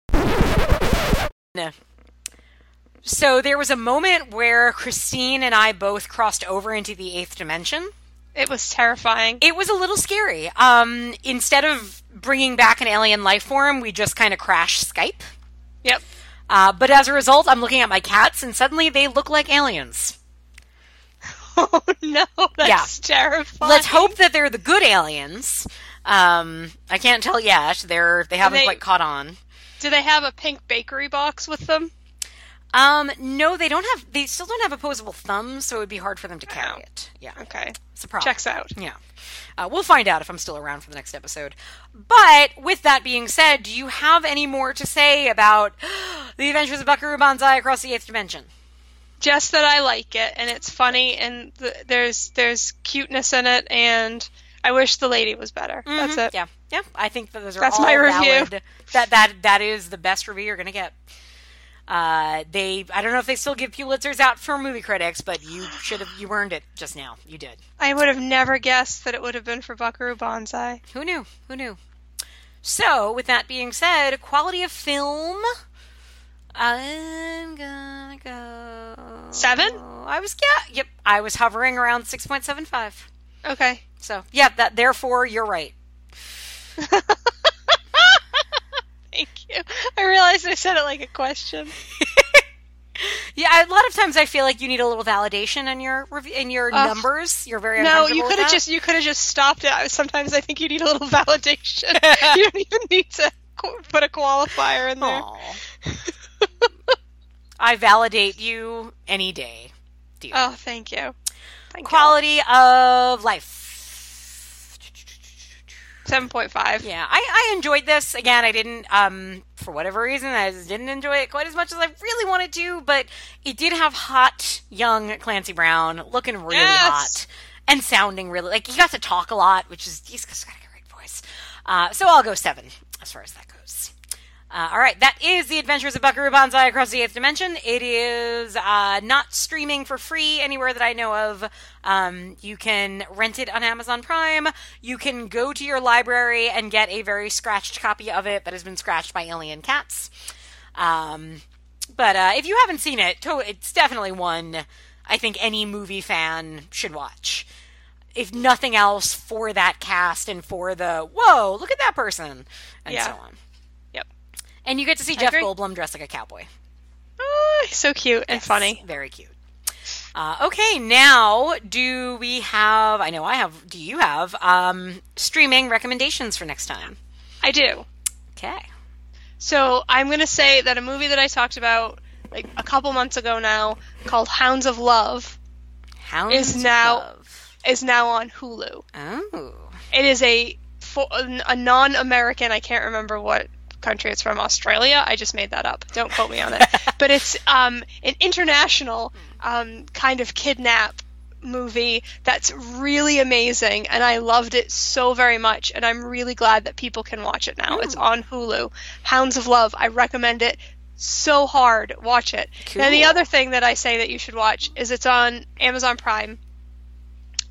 So there was a moment where Christine and I both crossed over into the eighth dimension It was terrifying. it was a little scary. Um, instead of bringing back an alien life form, we just kind of crashed Skype. Yep. Uh, but as a result, I'm looking at my cats, and suddenly they look like aliens. *laughs* Oh no, that's terrifying. Let's hope that they're the good aliens. Um, I can't tell yet. They're they haven't they- quite caught on. Do they have a pink bakery box with them? Um, no, they don't have. They still don't have opposable thumbs, so it would be hard for them to carry Oh. it. Yeah, Okay. it's a problem. Checks out. Yeah. Uh, we'll find out if I'm still around for the next episode. But with that being said, do you have any more to say about *gasps* the adventures of Buckaroo Banzai across the eighth dimension? Just that I like it and it's funny and th- there's there's cuteness in it and I wish the lady was better. That's Mhm. it. Yeah, yeah. I think that those are That's all my review. valid. That that that is the best review you're gonna get. Uh, they I don't know if they still give Pulitzers out for movie critics, but you should have you earned it just now. You did. I would have never guessed that it would have been for Buckaroo Banzai. Who knew? Who knew? So, with that being said, quality of film. I'm gonna go Seven? I was yeah, yep. I was hovering around six point seven five. Okay. So yeah, that therefore you're right. *laughs* Thank you. I realized I said it like a question. *laughs* Yeah, a lot of times I feel like you need a little validation in your in your Ugh. numbers. You're very No, you could have just you could have just stopped it. Sometimes I think you need a little *laughs* validation. *laughs* you don't even need to put a qualifier in there. I validate you any day, dear. Oh, thank you. Thank Quality of life. Seven point five. Yeah, I, I enjoyed this. Again, I didn't, um, for whatever reason, I just didn't enjoy it quite as much as I really wanted to, but it did have hot, young Clancy Brown looking really Yes. hot and sounding really, like, he got to talk a lot, which is, he's got a great voice. Uh, so I'll go seven as far as that goes. Uh, all right, that is The Adventures of Buckaroo Banzai Across the Eighth Dimension. It is uh, not streaming for free anywhere that I know of. Um, you can rent it on Amazon Prime. You can go to your library and get a very scratched copy of it that has been scratched by alien cats. Um, but uh, if you haven't seen it, to- it's definitely one I think any movie fan should watch. If nothing else, for that cast and for the whoa, look at that person, and Yeah. so on. And you get to see Jeff. Goldblum dressed like a cowboy. Oh, so cute and funny. Very cute. Uh, okay, now do we have? I know I have. Do you have um, streaming recommendations for next time? I do. Okay. So I'm gonna say that a movie that I talked about like a couple months ago now, called Hounds of Love, Hounds Is now- Love. is now on Hulu. Oh. It is a a non-American. I can't remember what country it's from. Australia. I just made that up. Don't quote me on it. *laughs* but it's um, an international um, kind of kidnap movie that's really amazing, and I loved it so very much. And I'm really glad that people can watch it now. It's on Hulu. Hounds of Love. I recommend it so hard. Watch it. And the other thing that I say that you should watch is it's on Amazon Prime.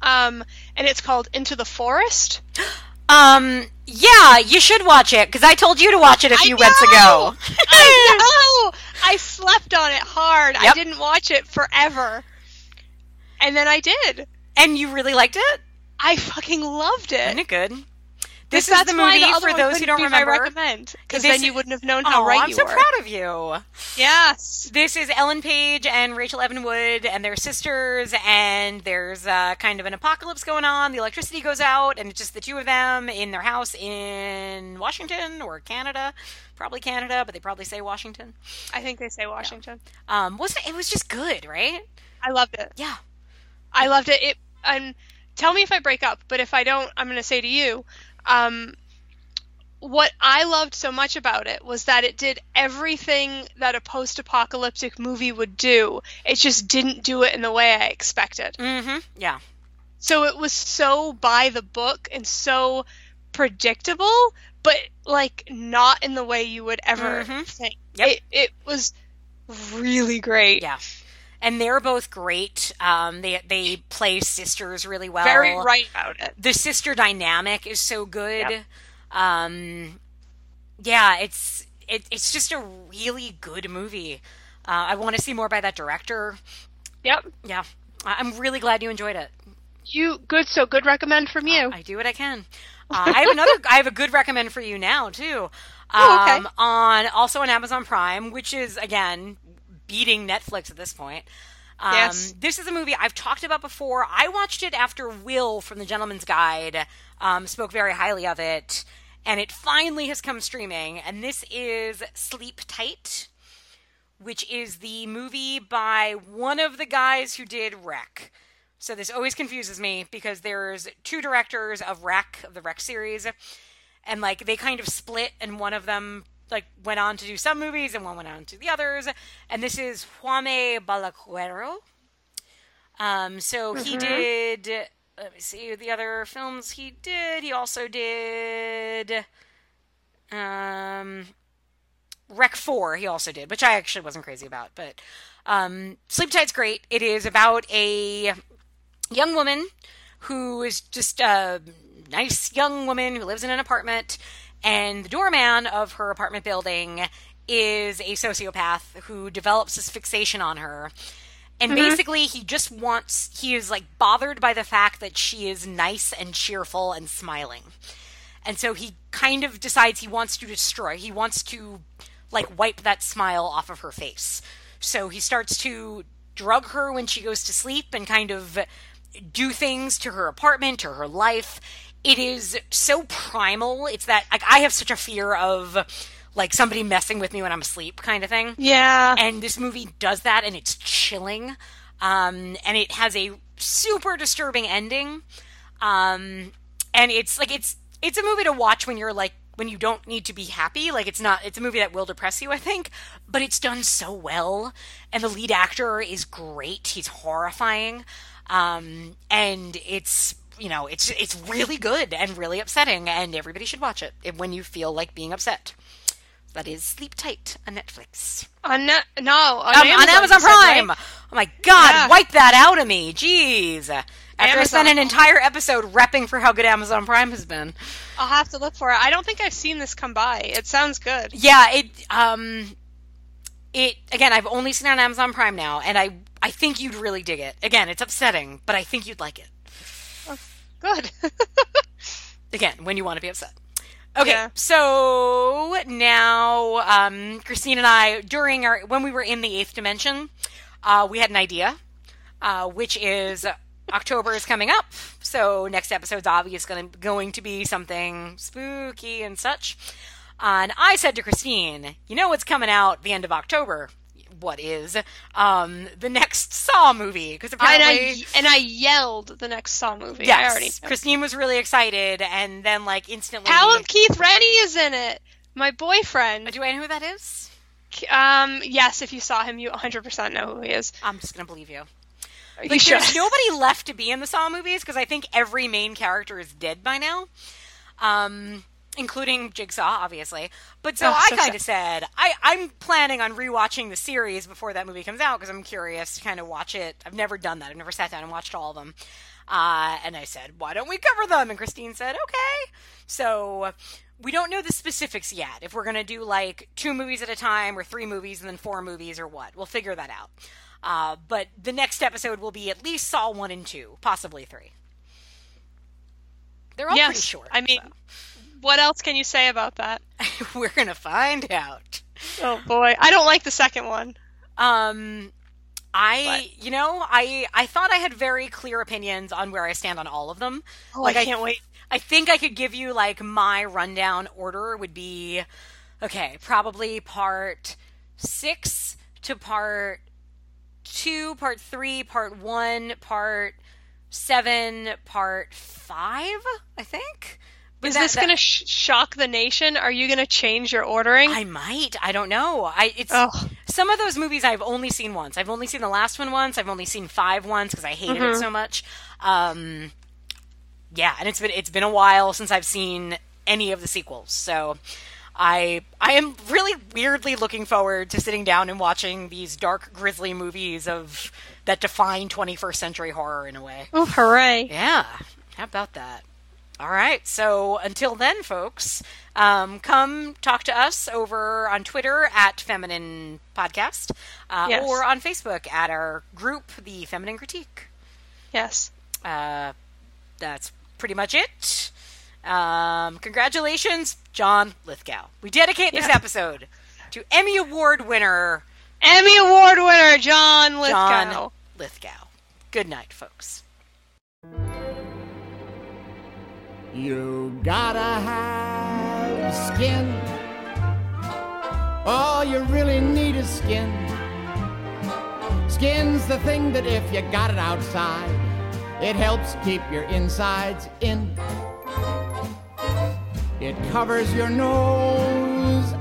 Um, and it's called Into the Forest. *gasps* Um. Yeah, you should watch it because I told you to watch it a few months ago. *laughs* I know. I slept on it hard. I didn't watch it forever, and then I did. and you really liked it? I fucking loved Isn't it. it good? This is the movie other for those who don't remember. recommend because then you wouldn't have known how Oh, right I'm you so were. proud of you. Yes. This is Ellen Page and Rachel Evan Wood and their sisters, and there's uh, kind of an apocalypse going on. The electricity goes out, and it's just the two of them in their house in Washington or Canada, probably Canada, but they probably say Washington. I think they say Washington. Um, wasn't it? It was just good, right? I loved it. Yeah. I loved it. It and tell me if I break up, but if I don't, I'm going to say to you, um, what I loved so much about it was that it did everything that a post-apocalyptic movie would do. It just didn't do it in the way I expected. Mm-hmm. Yeah. So it was so by the book and so predictable, but like not in the way you would ever Mhm. think. Yep. It it was really great. Yeah. And they're both great. Um, they they play sisters really well. Very right about it. the sister dynamic is so good. Yep. Um, yeah, it's it, it's just a really good movie. Uh, I want to see more by that director. Yep. Yeah, I'm really glad you enjoyed it. You good so good recommend from you. I do what I can. Uh, I have another. *laughs* I have a good recommend for you now too. Um, Oh, okay. On also on Amazon Prime, which is again beating Netflix at this point. Um, Yes. This is a movie I've talked about before. I watched it after Will from The Gentleman's Guide um, spoke very highly of it, and it finally has come streaming. And this is Sleep Tight, which is the movie by one of the guys who did Rec. So this always confuses me because there's two directors of Rec of the Rec series, and like they kind of split, and one of them like went on to do some movies, and one went on to the others. And this is Jaume Balaguero. Um, so he did. Let me see the other films he did. He also did. Um, Rec 4 he also did, which I actually wasn't crazy about. But um, Sleep Tight's great. It is about a young woman who is just a nice young woman who lives in an apartment, and the doorman of her apartment building is a sociopath who develops this fixation on her. And mm-hmm. basically, he just wants, he is like bothered by the fact that she is nice and cheerful and smiling. And so he kind of decides he wants to destroy, he wants to like wipe that smile off of her face. So he starts to drug her when she goes to sleep and kind of do things to her apartment or her life. It is so primal. It's that like I have such a fear of like somebody messing with me when I'm asleep kind of thing. Yeah. and this movie does that and it's chilling. Um, and it has a super disturbing ending. Um, and it's like it's it's a movie to watch when you're like when you don't need to be happy. Like it's not it's a movie that will depress you i think but it's done so well. And the lead actor is great. He's horrifying. Um, and it's you know it's it's really good and really upsetting and everybody should watch it when you feel like being upset that is Sleep Tight on Netflix. on net, no on, Um, Amazon, on Amazon said, right? Prime. Oh my god, Yeah. wipe that out of me. Jeez. After I Amazon. spent an entire episode repping for how good Amazon Prime has been. I'll have to look for it. I don't think I've seen this come by. It sounds good. Yeah, it um it again. I've only seen it on Amazon Prime now, and I I think you'd really dig it. Again, it's upsetting, but I think you'd like it. Good. *laughs* Again, when you want to be upset. Okay, Yeah. so now um, Christine and I, during our when we were in the eighth dimension, uh, we had an idea, uh, which is October is coming up, so next episode's obvious going to going to be something spooky and such. Uh, and I said to Christine, "You know what's coming out the end of October? What is um, the next Saw movie? Because and. I and I yelled the next Saw movie. Yes, I already. Christine was really excited, and then like instantly. Callum Keith Rennie is in it. My boyfriend. Do I know who that is? Um, yes, if you saw him, you 100% know who he is. I'm just gonna believe you. You Like, should. there's nobody left to be in the Saw movies because I think every main character is dead by now, um, including Jigsaw, obviously. But so Oh, I kind of said I, I'm planning on rewatching the series before that movie comes out because I'm curious to kind of watch it. I've never done that. I've never sat down and watched all of them. Uh, and I said, why don't we cover them? And Christine said, okay. So we don't know the specifics yet. If we're going to do like two movies at a time or three movies and then four movies or what. We'll figure that out. Uh, but the next episode will be at least Saw 1 and 2, possibly 3. They're all yes, pretty short. I mean, what else can you say about that? *laughs* we're going to find out. Oh boy, I don't like the second one. Um, I, you know, I I thought I had very clear opinions on where I stand on all of them. Oh, Like, I I- can't wait. I think I could give you like my rundown order would be okay, probably part six to part two, part three, part one, part seven, part five, I think. Is that- this that- gonna sh- shock the nation? Are you gonna change your ordering? I might. I don't know. I it's Ugh. some of those movies I've only seen once. I've only seen the last one once. I've only seen five once because I hated it Mhm. so much. Um, yeah, and it's been it's been a while since I've seen any of the sequels. So I I am really weirdly looking forward to sitting down and watching these dark, grisly movies of that define 21st century horror in a way. Oh, hooray! Yeah. How about that? All right. So until then, folks, um, come talk to us over on Twitter at Feminine Podcast uh, Yes. or on Facebook at our group, The Feminine Critique. Yes. Uh, that's pretty much it. Um, congratulations, John Lithgow. We dedicate this Yeah. episode to Emmy Award winner Emmy Award winner John Lithgow. John Lithgow. Good night, folks. You gotta have skin. All you really need is skin. Skin's the thing that if you got it outside, it helps keep your insides in. It covers your nose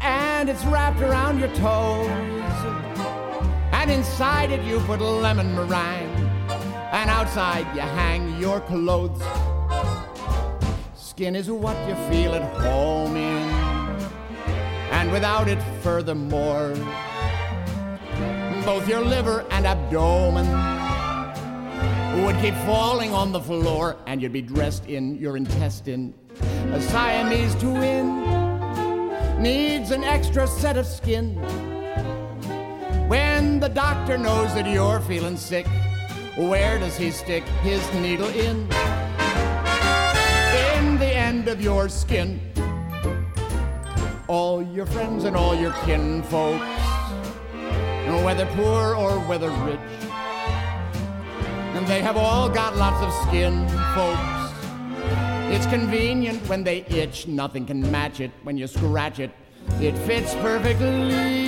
and it's wrapped around your toes. And inside it you put lemon meringue, and outside you hang your clothes. Skin is what you feel at home in, and without it, furthermore, both your liver and abdomen would keep falling on the floor, and you'd be dressed in your intestine. A Siamese twin needs an extra set of skin. When the doctor knows that you're feeling sick, where does he stick his needle in? End of your skin. All your friends and all your kin folks, whether poor or whether rich, and they have all got lots of skin, folks. It's convenient when they itch, nothing can match it when you scratch it. It fits perfectly.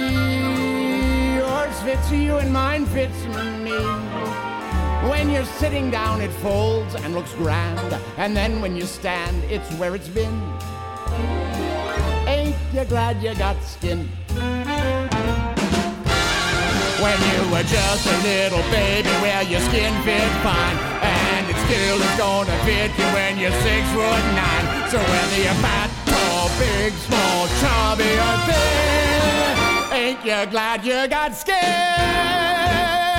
Yours fits you and mine fits me. When you're sitting down, it folds and looks grand. And then when you stand, it's where it's been. Ain't you glad you got skin? When you were just a little baby, well, your skin fit fine. And it still is gonna fit you when you're six foot nine. So whether you're fat, tall, big, small, chubby, or thin, ain't you glad you got skin?